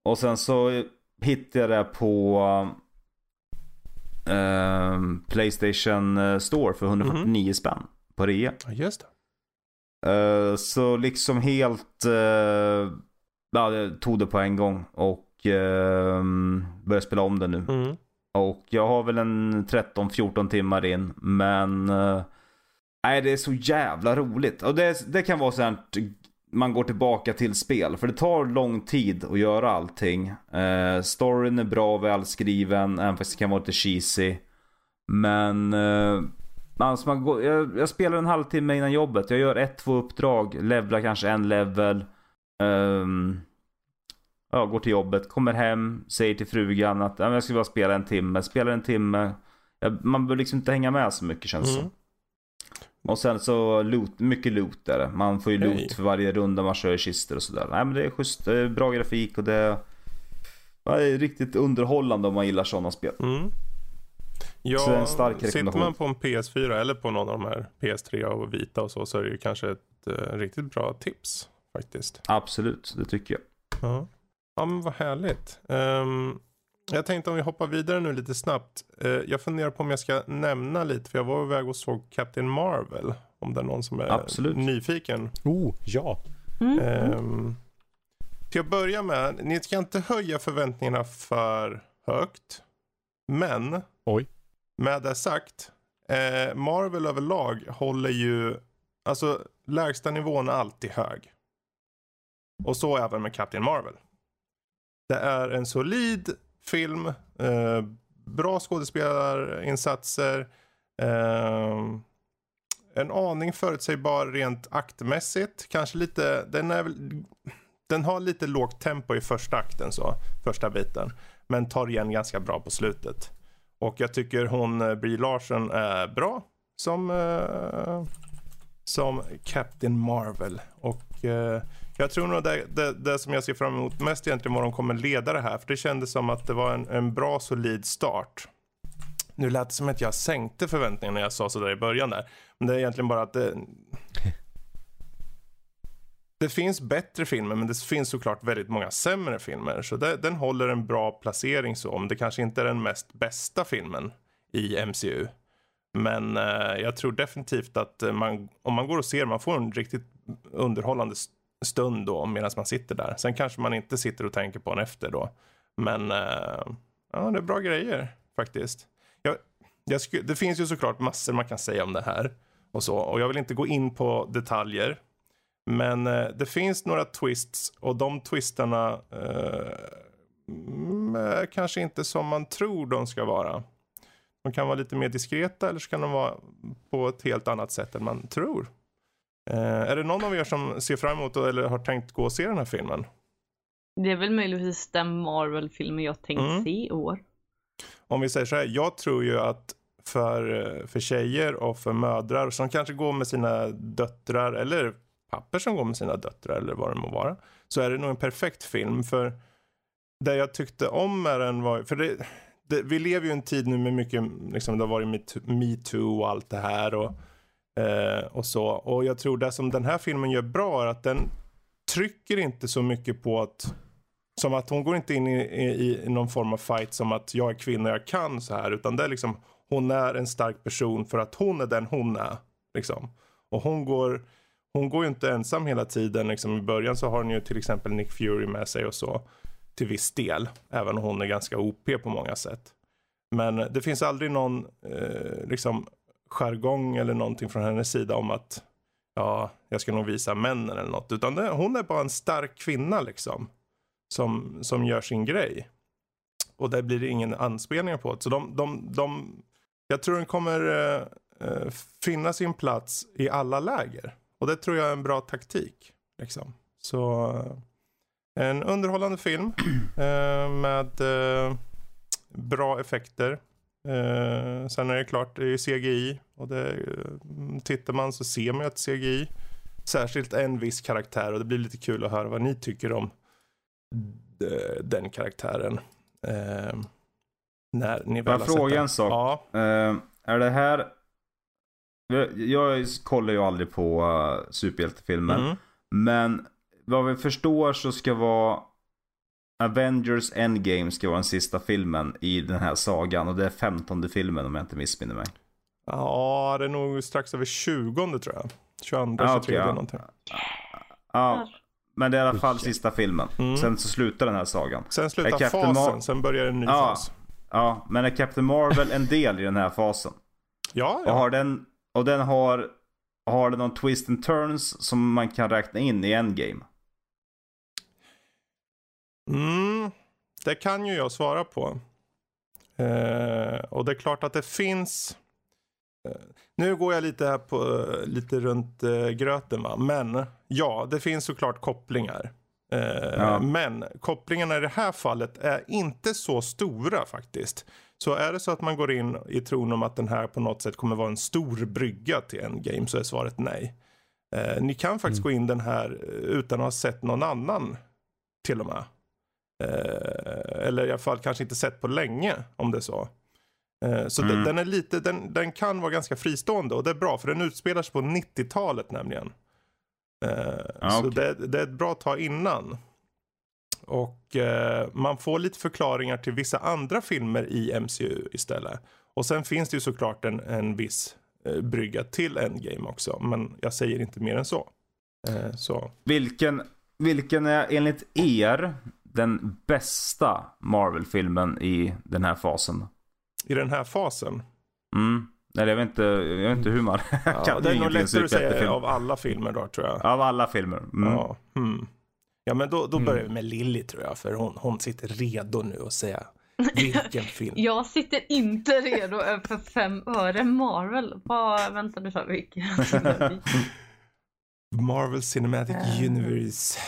Och sen så hittade jag det på Playstation eh, Store för 149 spänn på rea. Ja, just det. Eh, så liksom helt... Uh, ja, jag tog det på en gång och uh, började spela om det nu. Mm. Och jag har väl en 13-14 timmar in. Men... eh, nej, det är så jävla roligt. Och det, det kan vara så här man går tillbaka till spel. För det tar lång tid att göra allting. Uh, storyn är bra och välskriven. Även fast det kan vara lite cheesy. Men... Uh, alltså man går, jag, jag spelar en halvtimme innan jobbet. Jag gör ett, två uppdrag. Levlar kanske en level. Ehm, ja, går till jobbet, kommer hem, säger till frugan att jag ska bara spela en timme. Spelar en timme. Ja, man behöver liksom inte hänga med så mycket känns det Mm. som. Och sen så loot, mycket loot är det. Man får ju loot Hej. för varje runda man kör i kistor och sådär. Nej men det är schysst, det är bra grafik och det är, riktigt underhållande om man gillar sådana spel. Mm. Ja, Så en stark sitter man på en PS4 eller på någon av de här PS3 och vita och så så är det ju kanske ett eh, riktigt bra tips faktiskt. Absolut, det tycker jag. Ja, ja men vad härligt. Ehm, jag tänkte om vi hoppar vidare nu lite snabbt. Eh, jag funderar på om jag ska nämna lite för jag var iväg och såg Captain Marvel. Om det är någon som är Absolut. nyfiken. Oh, ja. Mm. Ehm, till att börja med, ni ska inte höja förväntningarna för högt. Men Oj. med det sagt, eh, Marvel överlag håller ju, alltså lägsta nivån är alltid hög. Och så även med Captain Marvel. Det är en solid film, eh, bra skådespelarinsatser, eh, en aning förutsägbar rent aktmässigt. Kanske lite, den är väl, den har lite lågt tempo i första akten så, första biten. Men tar igen ganska bra på slutet. Och jag tycker hon, eh, Brie Larson, är bra som, eh, som Captain Marvel. Och eh, jag tror nog det, det, det som jag ser fram emot mest egentligen var de kommer leda det här. För det kändes som att det var en, en bra solid start. Nu lät det som att jag sänkte förväntningarna när jag sa sådär i början där. Men det är egentligen bara att det... Det finns bättre filmer men det finns såklart väldigt många sämre filmer. Så det, den håller en bra placering så. Men det kanske inte är den mest bästa filmen i MCU. Men eh, jag tror definitivt att man, om man går och ser, man får en riktigt underhållande st- stund då medan man sitter där. Sen kanske man inte sitter och tänker på den efter då. Men eh, ja, det är bra grejer faktiskt. Jag, jag sku, det finns ju såklart massor man kan säga om det här och så. Och jag vill inte gå in på detaljer. Men eh, det finns några twists och de twistarna eh, mm, är kanske inte som man tror de ska vara. De kan vara lite mer diskreta eller så kan de vara på ett helt annat sätt än man tror. Eh, är det någon av er som ser fram emot eller har tänkt gå och se den här filmen? Det är väl möjligtvis den Marvel-filmen jag tänkt Mm. se i år. Om vi säger så här, jag tror ju att för, för tjejer och för mödrar som kanske går med sina döttrar eller papper som går med sina döttrar eller vad det må vara. Så är det nog en perfekt film för det jag tyckte om med den var, för det, det, vi lever ju i en tid nu med mycket, liksom, det har varit metoo me och allt det här och, eh, och så. Och jag tror det som den här filmen gör bra är att den trycker inte så mycket på att som att hon går inte in i, i, i någon form av fight som att jag är kvinna, jag kan så här. Utan det är liksom, hon är en stark person för att hon är den hon är. Liksom. Och hon går, hon går ju inte ensam hela tiden. Liksom. I början så har hon ju till exempel Nick Fury med sig och så. Till viss del. Även om hon är ganska OP på många sätt. Men det finns aldrig någon eh, liksom jargong eller någonting från hennes sida om att ja, jag ska nog visa männen eller något. Utan det, hon är bara en stark kvinna liksom. Som, som gör sin grej. Och det blir det ingen anspelning på det. Så de, de, de, jag tror den kommer eh, eh, finna sin plats i alla läger. Och det tror jag är en bra taktik. Liksom. Så eh, en underhållande film eh, med eh, bra effekter. Eh, sen är det klart, det är CGI. Och det, eh, tittar man så ser man ju att CGI. Särskilt en viss karaktär och det blir lite kul att höra vad ni tycker om den karaktären. Eh, när ni väl har fråga en sak? Ja. Eh, är det här... Jag kollar ju aldrig på uh, superhjältefilmer. Mm. Men vad vi förstår så ska vara Avengers Endgame ska vara den sista filmen i den här sagan. Och det är femtonde filmen om jag inte missminner mig. Ja, det är nog strax över tjugonde tror jag. 22, ah, 23 okay, ja. någonting. Ja, men det är i alla fall sista filmen. Mm. Sen så slutar den här sagan. Sen slutar fasen, Mar sen börjar en ny ja, fas. Ja, men är Captain Marvel en del i den här fasen? Ja, ja. Och, har den, och den har, har den någon twist and turns som man kan räkna in i Endgame? Mm, det kan ju jag svara på. Eh, och det är klart att det finns Eh, nu går jag lite här på, lite runt eh, gröten va. Men ja, det finns såklart kopplingar. Eh, ja. Men kopplingarna i det här fallet är inte så stora faktiskt. Så är det så att man går in i tron om att den här på något sätt kommer vara en stor brygga till en game så är svaret nej. Eh, ni kan faktiskt mm. gå in den här utan att ha sett någon annan till och med. Eh, eller i alla fall kanske inte sett på länge om det är så. Eh, så mm. den, är lite, den, den kan vara ganska fristående och det är bra för den utspelar sig på 90-talet nämligen. Ah, så okay. det, det, är ett bra tag innan. Och eh, man får lite förklaringar till vissa andra filmer i MCU istället. Och sen finns det ju såklart en, en viss eh, brygga till Endgame också. Men jag säger inte mer än så. Eh, så. Vilken, vilken är enligt er den bästa Marvel-filmen i den här fasen? i den här fasen. Mm. Nej, jag vet inte, jag vet inte hur man ja, kan Det är nog lättare att säga av alla filmer då tror jag. Av alla filmer. Mm. Ja, hmm. ja, men då, då börjar mm. vi med Lilly tror jag. För hon, hon sitter redo nu att säga vilken film. jag sitter inte redo för fem öre Marvel. Vad väntar du för vilken? Marvel Cinematic uh. Universe.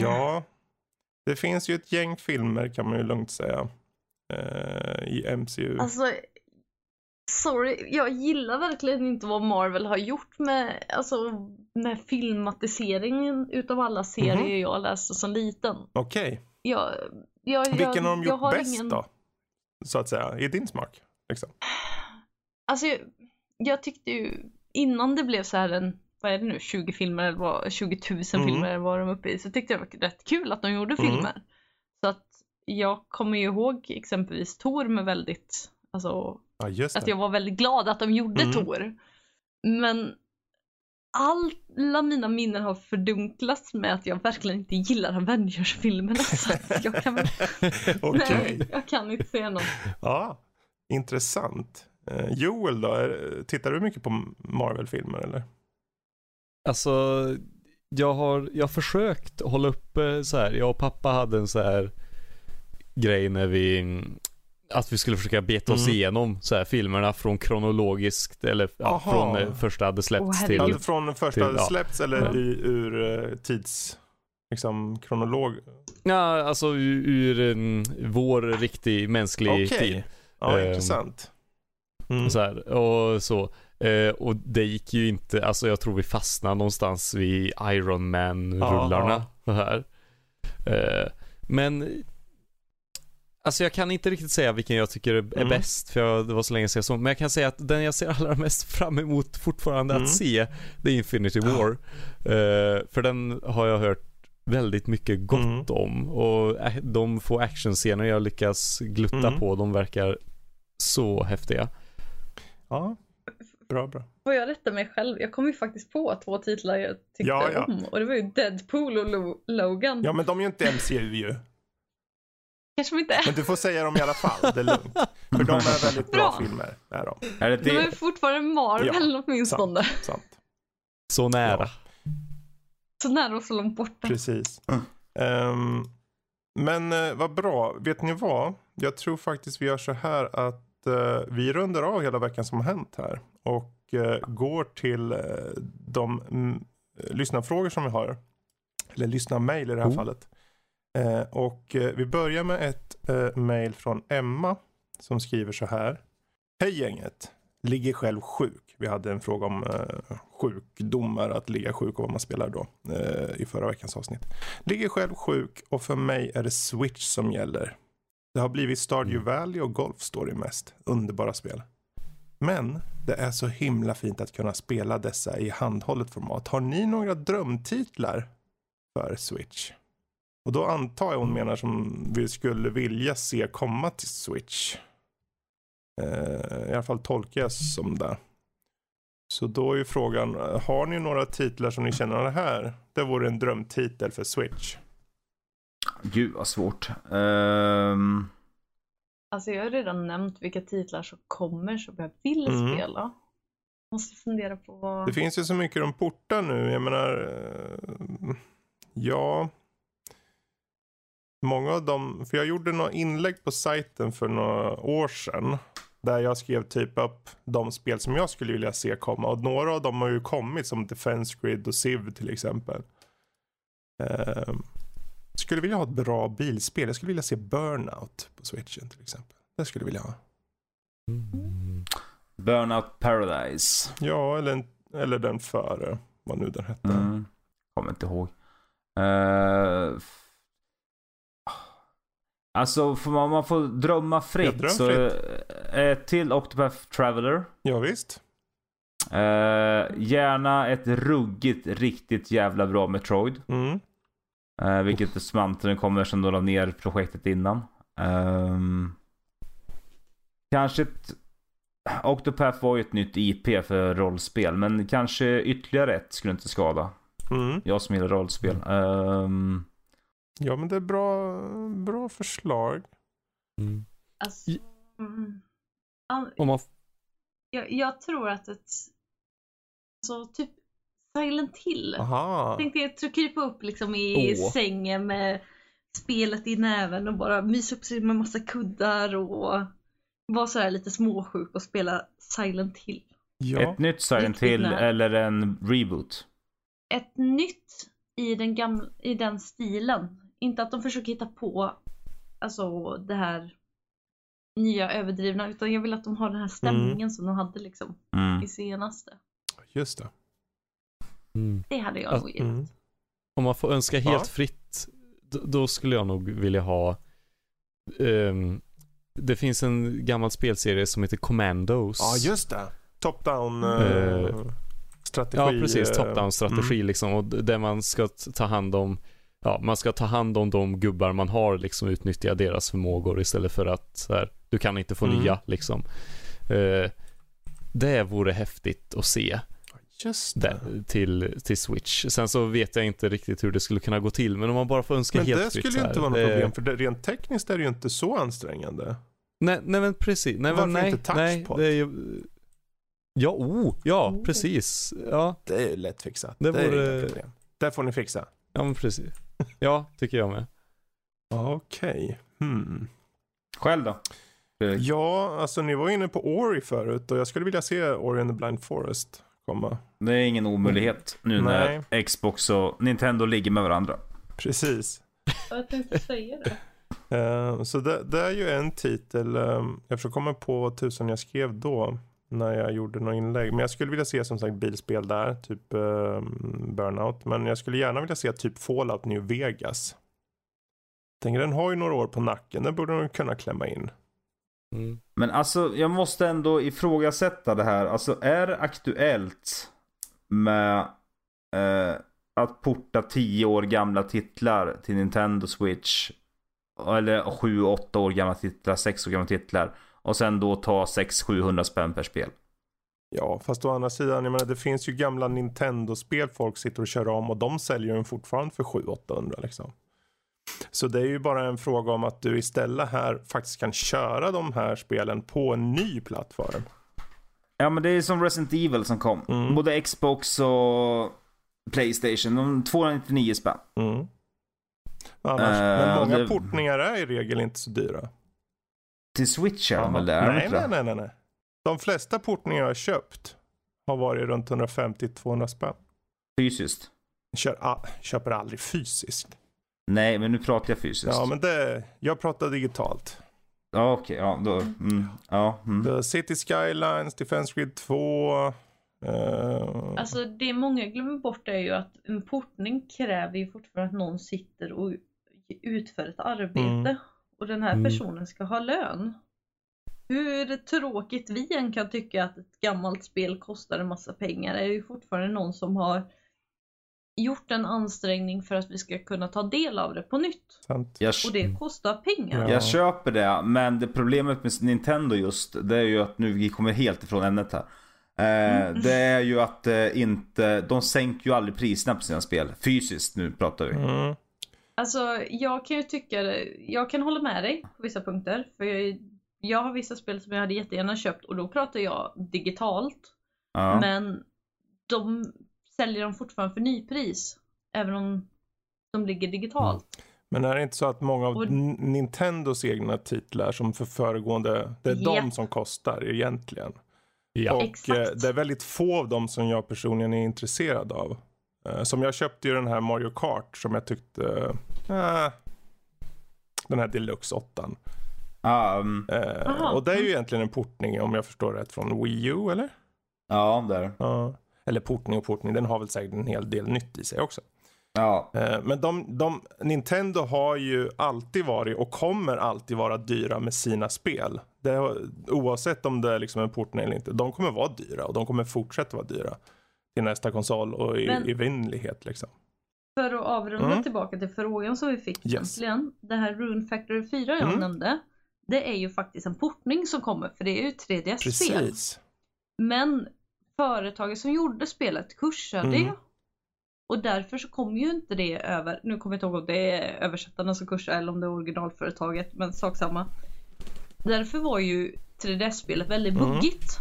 Ja, det finns ju ett gäng filmer kan man ju lugnt säga eh, i MCU. Alltså, sorry, jag gillar verkligen inte vad Marvel har gjort med, alltså, med filmatiseringen utav alla serier mm -hmm. jag läste som liten. Okej. Okay. Jag, jag, Vilken har de gjort bäst ingen... då? Så att säga, i din smak? Liksom. Alltså, jag, jag tyckte ju innan det blev så här en vad är det nu, 20 filmer eller vad, 20 000 mm. filmer var de uppe i, så tyckte jag det var rätt kul att de gjorde mm. filmer. Så att jag kommer ju ihåg exempelvis Tor med väldigt, alltså ja, att jag var väldigt glad att de gjorde mm. Tor. Men alla mina minnen har fördunklats med att jag verkligen inte gillar Avengers-filmerna. jag, kan... okay. Nej, jag kan inte säga något. Ja, intressant. Eh, Joel då, tittar du mycket på Marvel-filmer eller? Alltså, jag har, jag har försökt hålla uppe så här. Jag och pappa hade en så här grej när vi att vi skulle försöka beta oss mm. igenom så här, filmerna från kronologiskt eller ja, från eh, första hade släppts oh, till... Alltså från första till, hade släppts ja. eller ja. I, ur uh, tids... Liksom kronolog? Ja, alltså ur, ur um, vår riktig mänsklig okay. tid. Ja, um, intressant. Mm. Så här, och så. Uh, och det gick ju inte, alltså jag tror vi fastnade någonstans vid Iron Man-rullarna. Uh, men Alltså jag kan inte riktigt säga vilken jag tycker är Mm. bäst, för jag, det var så länge sedan jag såg. Men jag kan säga att den jag ser allra mest fram emot fortfarande Mm. att se, det är Infinity War. Eh, för den har jag hört väldigt mycket gott Mm. om. Och de få actionscener jag lyckas glutta Mm. på, de verkar så häftiga. Ja, bra, bra. Får jag rätta mig själv? Jag kom ju faktiskt på två titlar jag tyckte Ja, ja. om. Och det var ju Deadpool och Lo- Logan. Ja, men de är ju inte MCU ju. Kanske de inte är. Men du får säga dem i alla fall, det är lugnt. För de är väldigt bra, Bra. filmer, är de. Är det De är fortfarande Marvel åtminstone. Sant. Så nära. Ja. Så nära och så långt borta. Precis. Mm. Ehm, men eh, vad bra. Vet ni vad? Jag tror faktiskt vi gör så här att eh, vi rundar av hela veckan som har hänt här. Och eh, går till eh, de mm, lyssnarfrågor som vi har. Eller lyssnarmail i det här Oh. fallet. Eh, och eh, vi börjar med ett eh, mail från Emma. Som skriver så här. Hej gänget. Ligger själv sjuk. Vi hade en fråga om eh, sjukdomar, att ligga sjuk och vad man spelar då. Eh, I förra veckans avsnitt. Ligger själv sjuk och för mig är det Switch som gäller. Det har blivit Stardew Valley och Golf Story mest. Underbara spel. Men det är så himla fint att kunna spela dessa i handhållet format. Har ni några drömtitlar för Switch? Och då antar jag hon menar som vi skulle vilja se komma till Switch. Eh, I alla fall tolkar jag som det. Så då är ju frågan, eh, har ni några titlar som ni känner det här? Det vore en drömtitel för Switch. Gud vad svårt. Ehm, Alltså jag har redan nämnt vilka titlar som kommer som jag vill Mm. spela. Måste fundera på vad... Det finns ju så mycket de portar nu. Jag menar, eh, ja. Många av dem, för jag gjorde några inlägg på sajten för några år sedan. Där jag skrev typ upp de spel som jag skulle vilja se komma. Och några av dem har ju kommit som Defense Grid och Civ till exempel. Eh, skulle vilja ha ett bra bilspel. Jag skulle vilja se Burnout på switchen till exempel. Det skulle jag vilja ha. Mm. Burnout Paradise. Ja, eller, en, eller den före. Vad nu den hette. Mm. Kommer inte ihåg. Uh, alltså, får man, man får drömma fritt. dröm så, eh, till Octopath Traveler. Ja, visst. Eh, gärna ett ruggigt, riktigt jävla bra Metroid. Mm. Uh, vilket smanten kommer som de la ner projektet innan. Ehm, kanske ett... Octopath var ju ett nytt IP för rollspel. Men kanske ytterligare ett skulle inte skada. Mm. Jag som gillar rollspel. Ehm, Ja, men det är bra, bra förslag. Mm. Alltså, mm. Om man, jag, jag tror att ett... Alltså typ Silent Hill. Aha. Tänkte jag krypa upp liksom i Åh. sängen med spelet i näven och bara mysa upp sig med massa kuddar och vara så här lite småsjuk och spela Silent Hill. Ja. Ett nytt Silent Hill eller en reboot. Ett nytt i den, gamla, i den stilen. Inte att de försöker hitta på alltså det här nya överdrivna utan jag vill att de har den här stämningen som de hade liksom Mm. i senaste. Just det. Mm. Det hade jag Alltså, nog gillat. Mm. om man får önska helt Ja. fritt, då, då skulle jag nog vilja ha ehm, Det finns en gammal spelserie som heter Commandos. Ja, just det. Top-down Eh, uh, strategi. Ja, precis. eh, Top-down strategi liksom. Och där man ska ta hand om Ja, man ska ta hand om de gubbar man har liksom utnyttja deras förmågor istället för att så här, du kan inte få Mm. nya liksom. Eh, det vore häftigt att se Just det. till, till Switch. Sen så vet jag inte riktigt hur det skulle kunna gå till, men om man bara får önska Men helt det fritt skulle så ju här, inte vara något det- problem. För det, rent tekniskt är det ju inte så ansträngande. Nej, nej men precis. Nej, Varför men, nej, inte nej, touchpod? det är ju... Ja, oh, ja, Oh. precis. Ja, Det är ju lätt fixat. Det Det, är vore- inga problem. Det får ni fixa. ja men precis. Ja, tycker jag med. Okej. Hmm. Själv då? Ja, alltså ni var inne på Ori förut och jag skulle vilja se Ori and the Blind Forest komma. Det är ingen omöjlighet nu när Nej. Xbox och Nintendo ligger med varandra. Precis. Jag tänkte säga det. Eh, så det, det är ju en titel. Um, jag försöker komma på vad tusan jag skrev då. När jag gjorde några inlägg. Men jag skulle vilja se som sagt bilspel där. Typ ehm, Burnout. Men jag skulle gärna vilja se typ Fallout New Vegas. Tänker den har ju några år på nacken, den borde de kunna klämma in. Mm. Men alltså jag måste ändå ifrågasätta det här. Alltså är det aktuellt med eh, att porta 10 år gamla titlar till Nintendo Switch? Eller 7-8 år gamla titlar, 6 år gamla titlar. Och sen då ta 600-700 spänn per spel. Ja, fast å andra sidan, jag menar det finns ju gamla Nintendo-spel folk sitter och kör om och de säljer den fortfarande för 700-800 liksom. Så det är ju bara en fråga om att du istället här faktiskt kan köra de här spelen på en ny plattform. Ja men det är som Resident Evil som kom. Mm. Både Xbox och Playstation. De 299 spänn. Mm. Annars, Eh, men många det- portningar är i regel inte så dyra. Till Switch är de väl det? Nej, nej, nej, nej, nej. De flesta portningar jag har köpt har varit runt 150-200 spänn. Fysiskt. Kör, köper aldrig fysiskt. Nej men nu pratar jag fysiskt. Ja, men det, jag pratar digitalt. Ja okej, ja då. Mm, ja. Mm. The City Skylines, Defense Grid 2. eh, Alltså det många glömmer bort är ju att en portning kräver ju fortfarande att någon sitter och utför ett arbete. Mm. Och den här Mm. personen ska ha lön. Hur tråkigt vi än kan tycka att ett gammalt spel kostar en massa pengar är det ju fortfarande någon som har gjort en ansträngning för att vi ska kunna ta del av det på nytt. sant. Jag, Och det kostar pengar. Ja. jag köper det, men det problemet med Nintendo just, det är ju att nu vi kommer helt ifrån ämnet här. Eh, Mm. Det är ju att eh, inte, de sänker ju aldrig priserna på sina spel. Fysiskt nu pratar vi. Mm. Alltså jag kan ju tycka, jag kan hålla med dig på vissa punkter. För jag, jag har vissa spel som jag hade jättegärna köpt och då pratar jag digitalt. Ja. Men de säljer dem fortfarande för nypris. Även om de ligger digitalt. Men är det inte så att många av Och- Nintendos egna titlar som för föregående, det är Japp. de som kostar egentligen. Ja. Och Exakt. eh, det är väldigt få av dem som jag personligen är intresserad av. Eh, Som jag köpte ju den här Mario Kart som jag tyckte, eh, den här Deluxe 8. Ja, mm, Eh, Aha. och det är ju egentligen en portning om jag förstår rätt från Wii U eller? ja där. Ja. Eller portning och portning, den har väl säkert en hel del nytt i sig också. Ja. Eh, Men de, de, Nintendo har ju alltid varit och kommer alltid vara dyra med sina spel. Det, oavsett om det är liksom en portning eller inte. De kommer vara dyra och de kommer fortsätta vara dyra. Till nästa konsol och i Men- evinnerlighet liksom. För att avrunda Mm. tillbaka till frågan som vi fick Yes. egentligen. Det här Rune Factory 4 jag Mm. nämnde. Det är ju faktiskt en portning som kommer för det är ju ett 3DS-spel. Precis. Men företaget som gjorde spelet kursade. Mm. Och därför så kom ju inte det över, nu kommer jag inte ihåg om det är översättarna som kursar eller om det är originalföretaget, men sak samma. Därför var ju 3DS-spelet väldigt Mm. buggigt.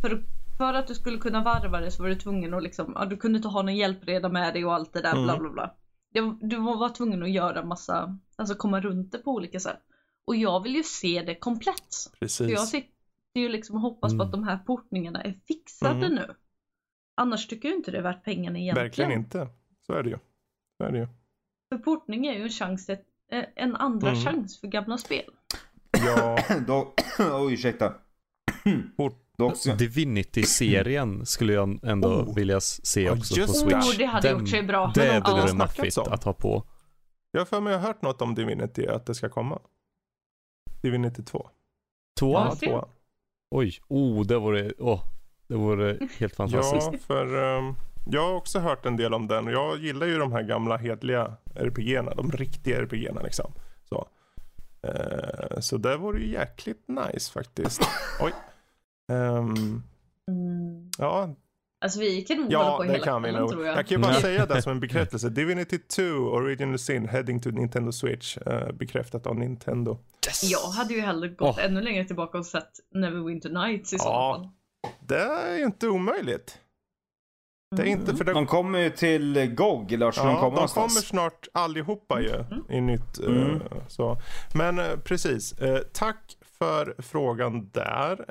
För, för att du skulle kunna varva det så var du tvungen att liksom, ja, du kunde inte ha någon hjälpreda med dig och allt det där Mm. bla bla bla. Du var tvungen att göra massa, alltså komma runt det på olika sätt. Och jag vill ju se det komplett. Så jag Sitter ju liksom och hoppas på Mm. att de här portningarna är fixade Mm. nu. Annars tycker jag inte det är värt pengarna egentligen. Verkligen inte. Så är det ju. Så är det ju. För portning är ju en chans, eh, en andra Mm. chans för gamla spel. Ja, Då, oj ursäkta. Port- Divinity-serien skulle jag ändå Oh. vilja se också på just Switch. Oh, det hade Den- gjort sig bra. Det Men de- vore Ja. maffigt att ha på. jag har för mig jag har hört något om Divinity, att det ska komma. Divinity 2. Tvåan? Ja. Ja, tvåan. Oj, oh, det vore, åh, det vore helt fantastiskt. Ja, för ehm, jag har också hört en del om den och jag gillar ju de här gamla hedliga RPGerna, de riktiga RPGerna liksom. Så, Eh, så det vore ju jäkligt nice faktiskt. Oj. Mm. ja, Alltså vi kan nog hålla ja på det hela kan vi nog. tror Jag. jag. kan ju bara säga det som en bekräftelse. Divinity 2 Original Sin Heading to Nintendo Switch eh, bekräftat av Nintendo. Jag hade ju hellre gått Åh. ännu längre tillbaka och sett Neverwinter Nights i så Ja. fall. Det är inte omöjligt. Det är Mm. inte för det de kommer ju till GOG, eller vart ska de Ja, komma de någonstans? kommer snart allihopa ju i nytt. eh, Mm. så. Men eh, precis, eh, tack för frågan där.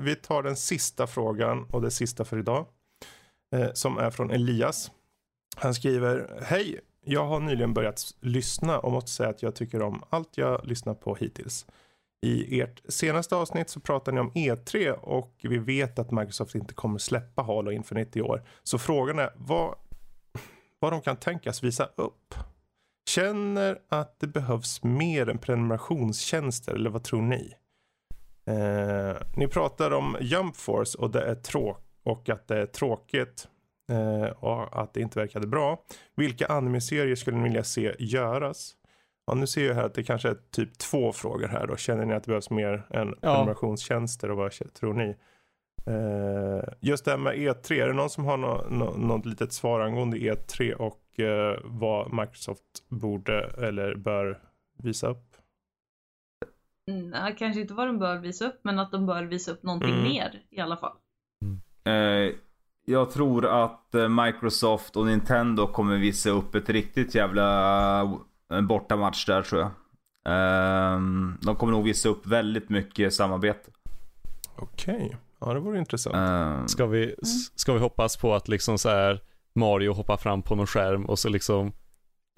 Vi tar den sista frågan och det sista för idag. Som är från Elias. Han skriver, hej, jag har nyligen börjat lyssna och måste säga att jag tycker om allt jag lyssnat på hittills. I ert senaste avsnitt så pratar ni om E3 och vi vet att Microsoft inte kommer släppa Halo Infinite i år. Så frågan är, vad, vad de kan tänkas visa upp. känner att det behövs mer än prenumerationstjänster eller vad tror ni? Eh, ni pratar om Jump Force och, det är tråk och att det är tråkigt och att det inte verkade bra. Vilka anime-serier skulle ni vilja se göras? Ja, nu ser jag här att det kanske är typ två frågor här då. Känner ni att det behövs mer än prenumerationstjänster och vad tror ni? Eh, just det här med E3, är det någon som har nå- nå- något litet svar angående E3 och eh, vad Microsoft borde eller bör visa upp? Nej, kanske inte vad de bör visa upp, men att de bör visa upp någonting Mm. mer i alla fall. Eh, jag tror att eh, Microsoft och Nintendo kommer visa upp ett riktigt jävla eh, bortamatch där tror jag. Eh, de kommer nog visa upp väldigt mycket samarbete. Okej, ja det vore intressant. Eh, Ska vi, s- ska vi hoppas på att liksom så här Mario hoppar fram på någon skärm och så liksom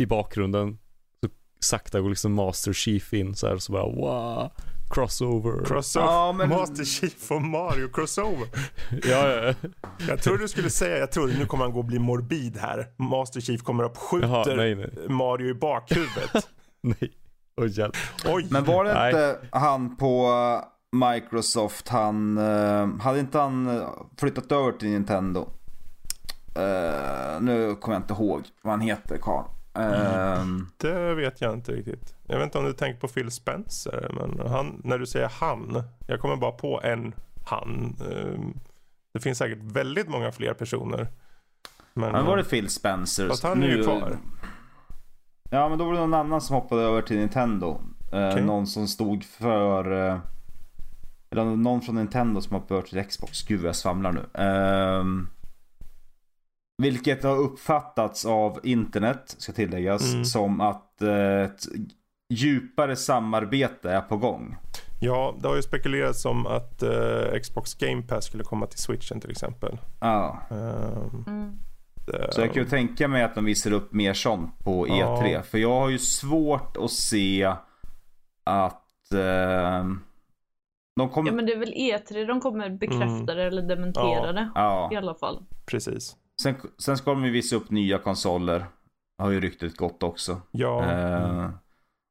i bakgrunden så sakta går liksom Master Chief in så här och så bara wow, crossover. Crossover, Ja, men- Master Chief och Mario crossover. ja, ja, Jag tror du skulle säga, jag tror nu kommer han gå och bli morbid här. Master Chief kommer upp, skjuter Jaha, nej, nej. Mario i bakhuvudet. nej. Oj hjälp. Oj! Men var det Nej. inte han på eh, Microsoft, han, eh, hade inte han eh, flyttat över till Nintendo? Eh, nu kommer jag inte ihåg vad han heter karln. Eh, Det vet jag inte riktigt. Jag vet inte om du tänker på Phil Spencer, men han, när du säger han, jag kommer bara på en han. Ehm, Det finns säkert väldigt många fler personer. Men, Men var det Phil Spencer? Fast han är ju kvar. Ja men då var det någon annan som hoppade över till Nintendo. Eh, Okej. Någon som stod för... Eh, eller någon från Nintendo som hoppade över till Xbox. Gud jag svamlar nu. Ehm, vilket har uppfattats av internet, ska tilläggas, Mm. som att eh, ett djupare samarbete är på gång. Ja, det har ju spekulerats om att eh, Xbox Game Pass skulle komma till Switchen till exempel. Ja. Ehm, Mm. det- Så jag kan ju tänka mig att de visar upp mer sånt på E3. Ja. För jag har ju svårt att se att eh, de kommer... Ja men det är väl E3 de kommer bekräfta det eller dementera Ja. det. Ja. I alla fall. Precis. Sen, sen ska de ju visa upp nya konsoler. Har ju ryktet gått också. Ja, Eh,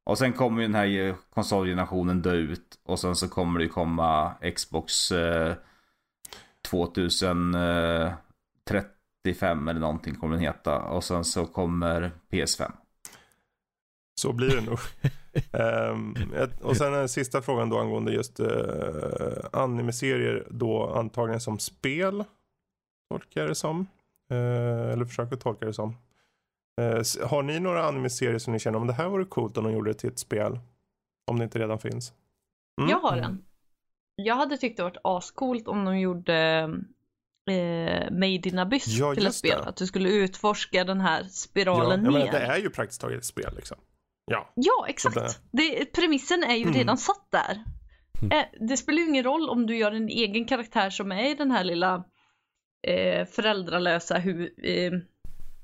och sen kommer ju den här konsolgenerationen dö ut. Och sen så kommer det ju komma Xbox eh, 2035 eller någonting kommer den heta. Och sen så kommer PS5. så blir det nog. Ett- och sen den sista frågan då angående just uh, anime-serier då antagligen som spel. Tolkar jag det som. Eh, eller försöker tolka det som. Eh, har ni några anime-serier som ni känner om det här vore coolt om de gjorde det till ett spel? Om det inte redan finns. Mm. Jag har en. Jag hade tyckt det varit ascoolt om de gjorde eh, Made in Abyss Ja, till ett just det. spel. Att du skulle utforska den här Ja, spiralen jag ner. menar, det är ju praktiskt taget ett spel liksom. Ja, Ja, exakt. Sådär. Det, premissen är ju Mm. redan satt där. Mm. Eh, det spelar ju ingen roll om du gör en egen karaktär som är i den här lilla eh, föräldralösa hu... Eh,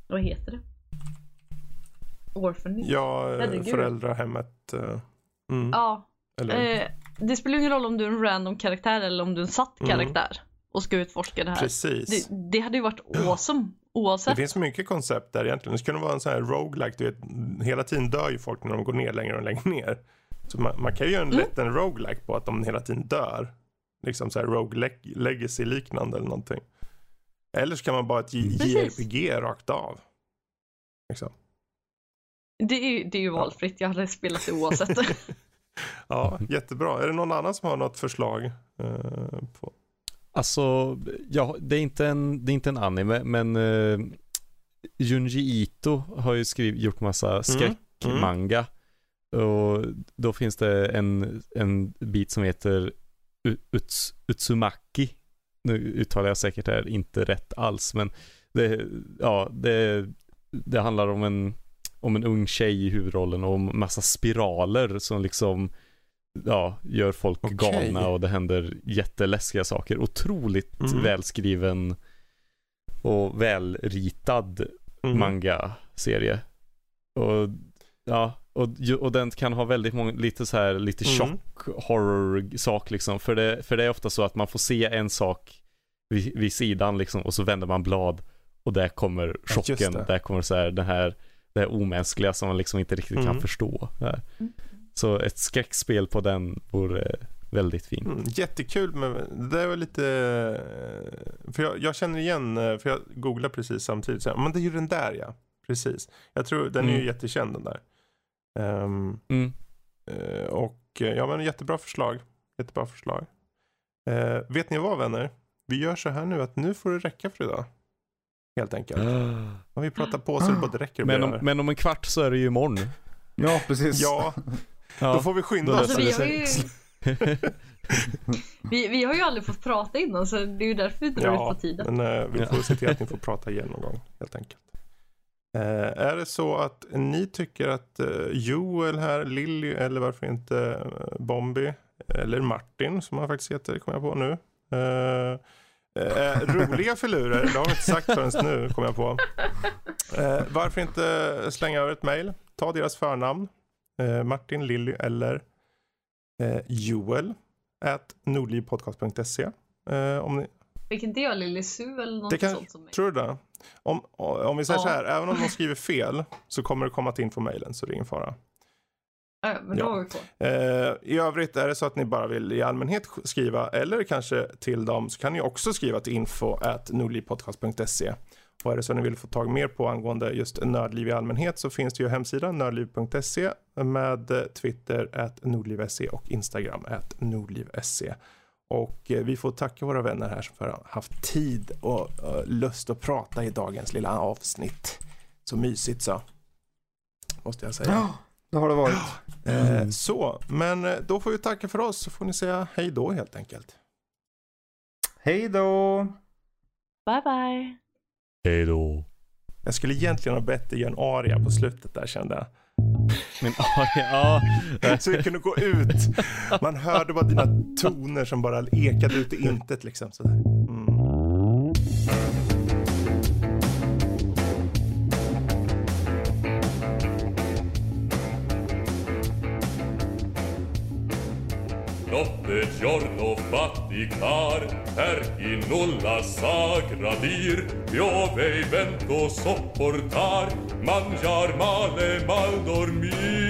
vad heter det? Orphanage? ja eh, Herregud. föräldrahemmet. eh, mm. Ja. Eller, Eh, det spelar ingen roll om du är en random karaktär eller om du är en satt Mm. karaktär och ska utforska det här. precis. Det, det hade ju varit awesome Det oavsett. finns mycket koncept där egentligen. Det skulle vara en sån här roguelike, du vet, hela tiden dör ju folk när de går ner längre och längre ner. Så man, man kan ju göra en Mm. lätt en roguelike på att de hela tiden dör. Liksom så här rogue leg- legacy liknande eller någonting. Eller så kan man bara ett. JRPG rakt av. Liksom. Det är ju, det är ju valfritt, jag hade spelat det oavsett. Ja, jättebra. Är det någon annan som har något förslag? eh, på? Alltså, ja, det är inte en, det är inte en anime, men uh, Junji Ito har ju skrivit, gjort massa skräckmanga. Och då finns det en, en bit som heter Uts, Utsumaki. Nu uttalar jag säkert det här inte rätt alls, men det, ja, det, det handlar om en, om en ung tjej i huvudrollen och om massa spiraler som liksom ja, gör folk Okej. galna och det händer jätteläskiga saker. Otroligt Mm. välskriven och välritad Mm. manga-serie. Och ja, och, och den kan ha väldigt många, lite så här, lite Mm. chock horror-sak liksom. För det, för det är ofta så att man får se en sak vid, vid sidan liksom och så vänder man blad och där kommer Ja, chocken. det. där kommer så här den här det omänskliga som man liksom inte riktigt Mm. kan förstå. Här. Så ett skräckspel på den vore väldigt fint. Mm, jättekul men det är väl lite, eh, för jag, jag känner igen, eh, för jag googlar precis samtidigt, så här, men det är ju den där ja, precis. Jag tror, den är ju Mm. jättekänd den där. Ehm, Mm. eh, och eh, ja men jättebra förslag, jättebra förslag. Eh, vet ni vad vänner? Vi gör så här nu att nu får det räcka för idag. Helt enkelt. Om vi pratar på så det både räcker och Men, om, men om en kvart så är det ju imorgon. Ja, precis. Ja, Ja. då får vi skynda oss. Alltså, vi, har ju, vi, vi har ju aldrig fått prata innan så det är ju därför vi drar ut på tiden. men eh, vi Ja. får se till att ni får prata igen någon gång helt enkelt. Eh, är det så att ni tycker att eh, Joel här, Lilly eller varför inte eh, Bombi eller Martin som han faktiskt heter, kommer jag på nu. Roliga filurer, det har vi inte sagt förrän nu, kommer jag på. Varför inte slänga över ett mail, ta deras förnamn, Martin, Lilly eller Joel, at nordlivpodcast.se. Om ni, Fick inte jag Lille Su eller något kan- sånt som mig? Tror du det? Om, om vi säger Ja. så här, även om de skriver fel så kommer det komma till infomailen så det är ingen fara. Ja, men då Ja. vi. Eh, I övrigt är det så att ni bara vill i allmänhet sk- skriva eller kanske till dem så kan ni också skriva till info at nordlivpodcast.se. Och är det så att ni vill få tag mer på angående just nördliv i allmänhet så finns det ju hemsidan nördliv.se med Twitter at nordliv.se och Instagram at nordliv.se. Och eh, vi får tacka våra vänner här som har haft tid och eh, lust att prata i dagens lilla avsnitt. Så mysigt så. Måste jag säga. Ja, det har det varit. Eh, så, men då får vi tacka för oss så får ni säga hej då helt enkelt. Hej då! Bye bye. Hej då. Jag skulle egentligen ha bett dig göra en aria på slutet där kände jag. Men ja, ja. Så vi kunde gå ut. Man hörde bara dina toner som bara ekade ut i intet liksom sådär. Mm. Notte giorno fatti car, per chi nulla sa gradir, piove e vento sopportar, mangiar male mal dormir.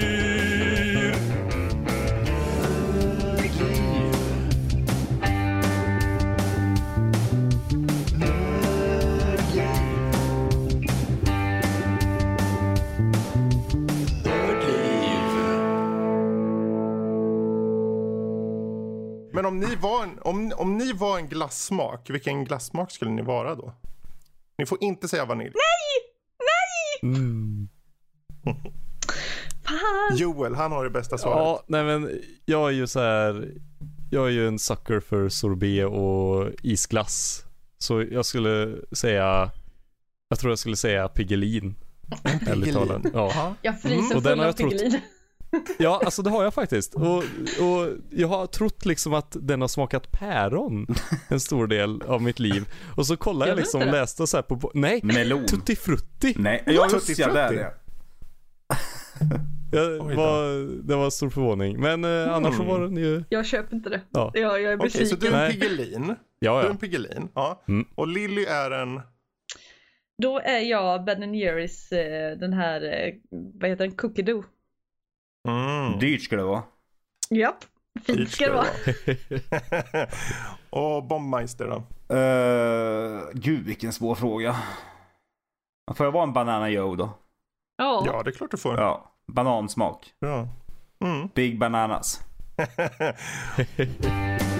Men om ni, var en, om, om ni var en glassmak, vilken glassmak skulle ni vara då? Ni får inte säga vanilj. Mm. Joel, han har det bästa svaret. Ja, nej men jag är ju så här. Jag är ju en sucker för sorbet och isglass. Så jag skulle säga, jag tror jag skulle säga Piggelin. Ärligt talat. Ja. Jag fryser Mm, och den full har av jag trott- Piggelin. Ja, alltså det har jag faktiskt. Och, och jag har trott liksom att den har smakat päron en stor del av mitt liv. Och så kollade jag den liksom och läste så här på, nej, Melon. Tutti Frutti. Nej, ja Tutti just ja, där är. Jag, var, det var stor förvåning. Men eh, annars så Mm. var den ju, Jag köper inte det. Ja. Jag, jag är Okej, så besviken. du är en Nej. Piggelin. Du ja är ja. en Piggelin. Ja. Mm. Och Lilly är en... Då är jag Ben Jerrys eh, den här, eh, vad heter den, Cookie Dough. Mm. Dyrt ska det vara. Japp, fint Dyrt ska det vara. och Bombmeister då? Uh, gud vilken svår fråga. Får jag vara en Banana Joe då? Ja. Ja, det är klart du får. Ja. Banansmak. Bra. Mm. Big Bananas.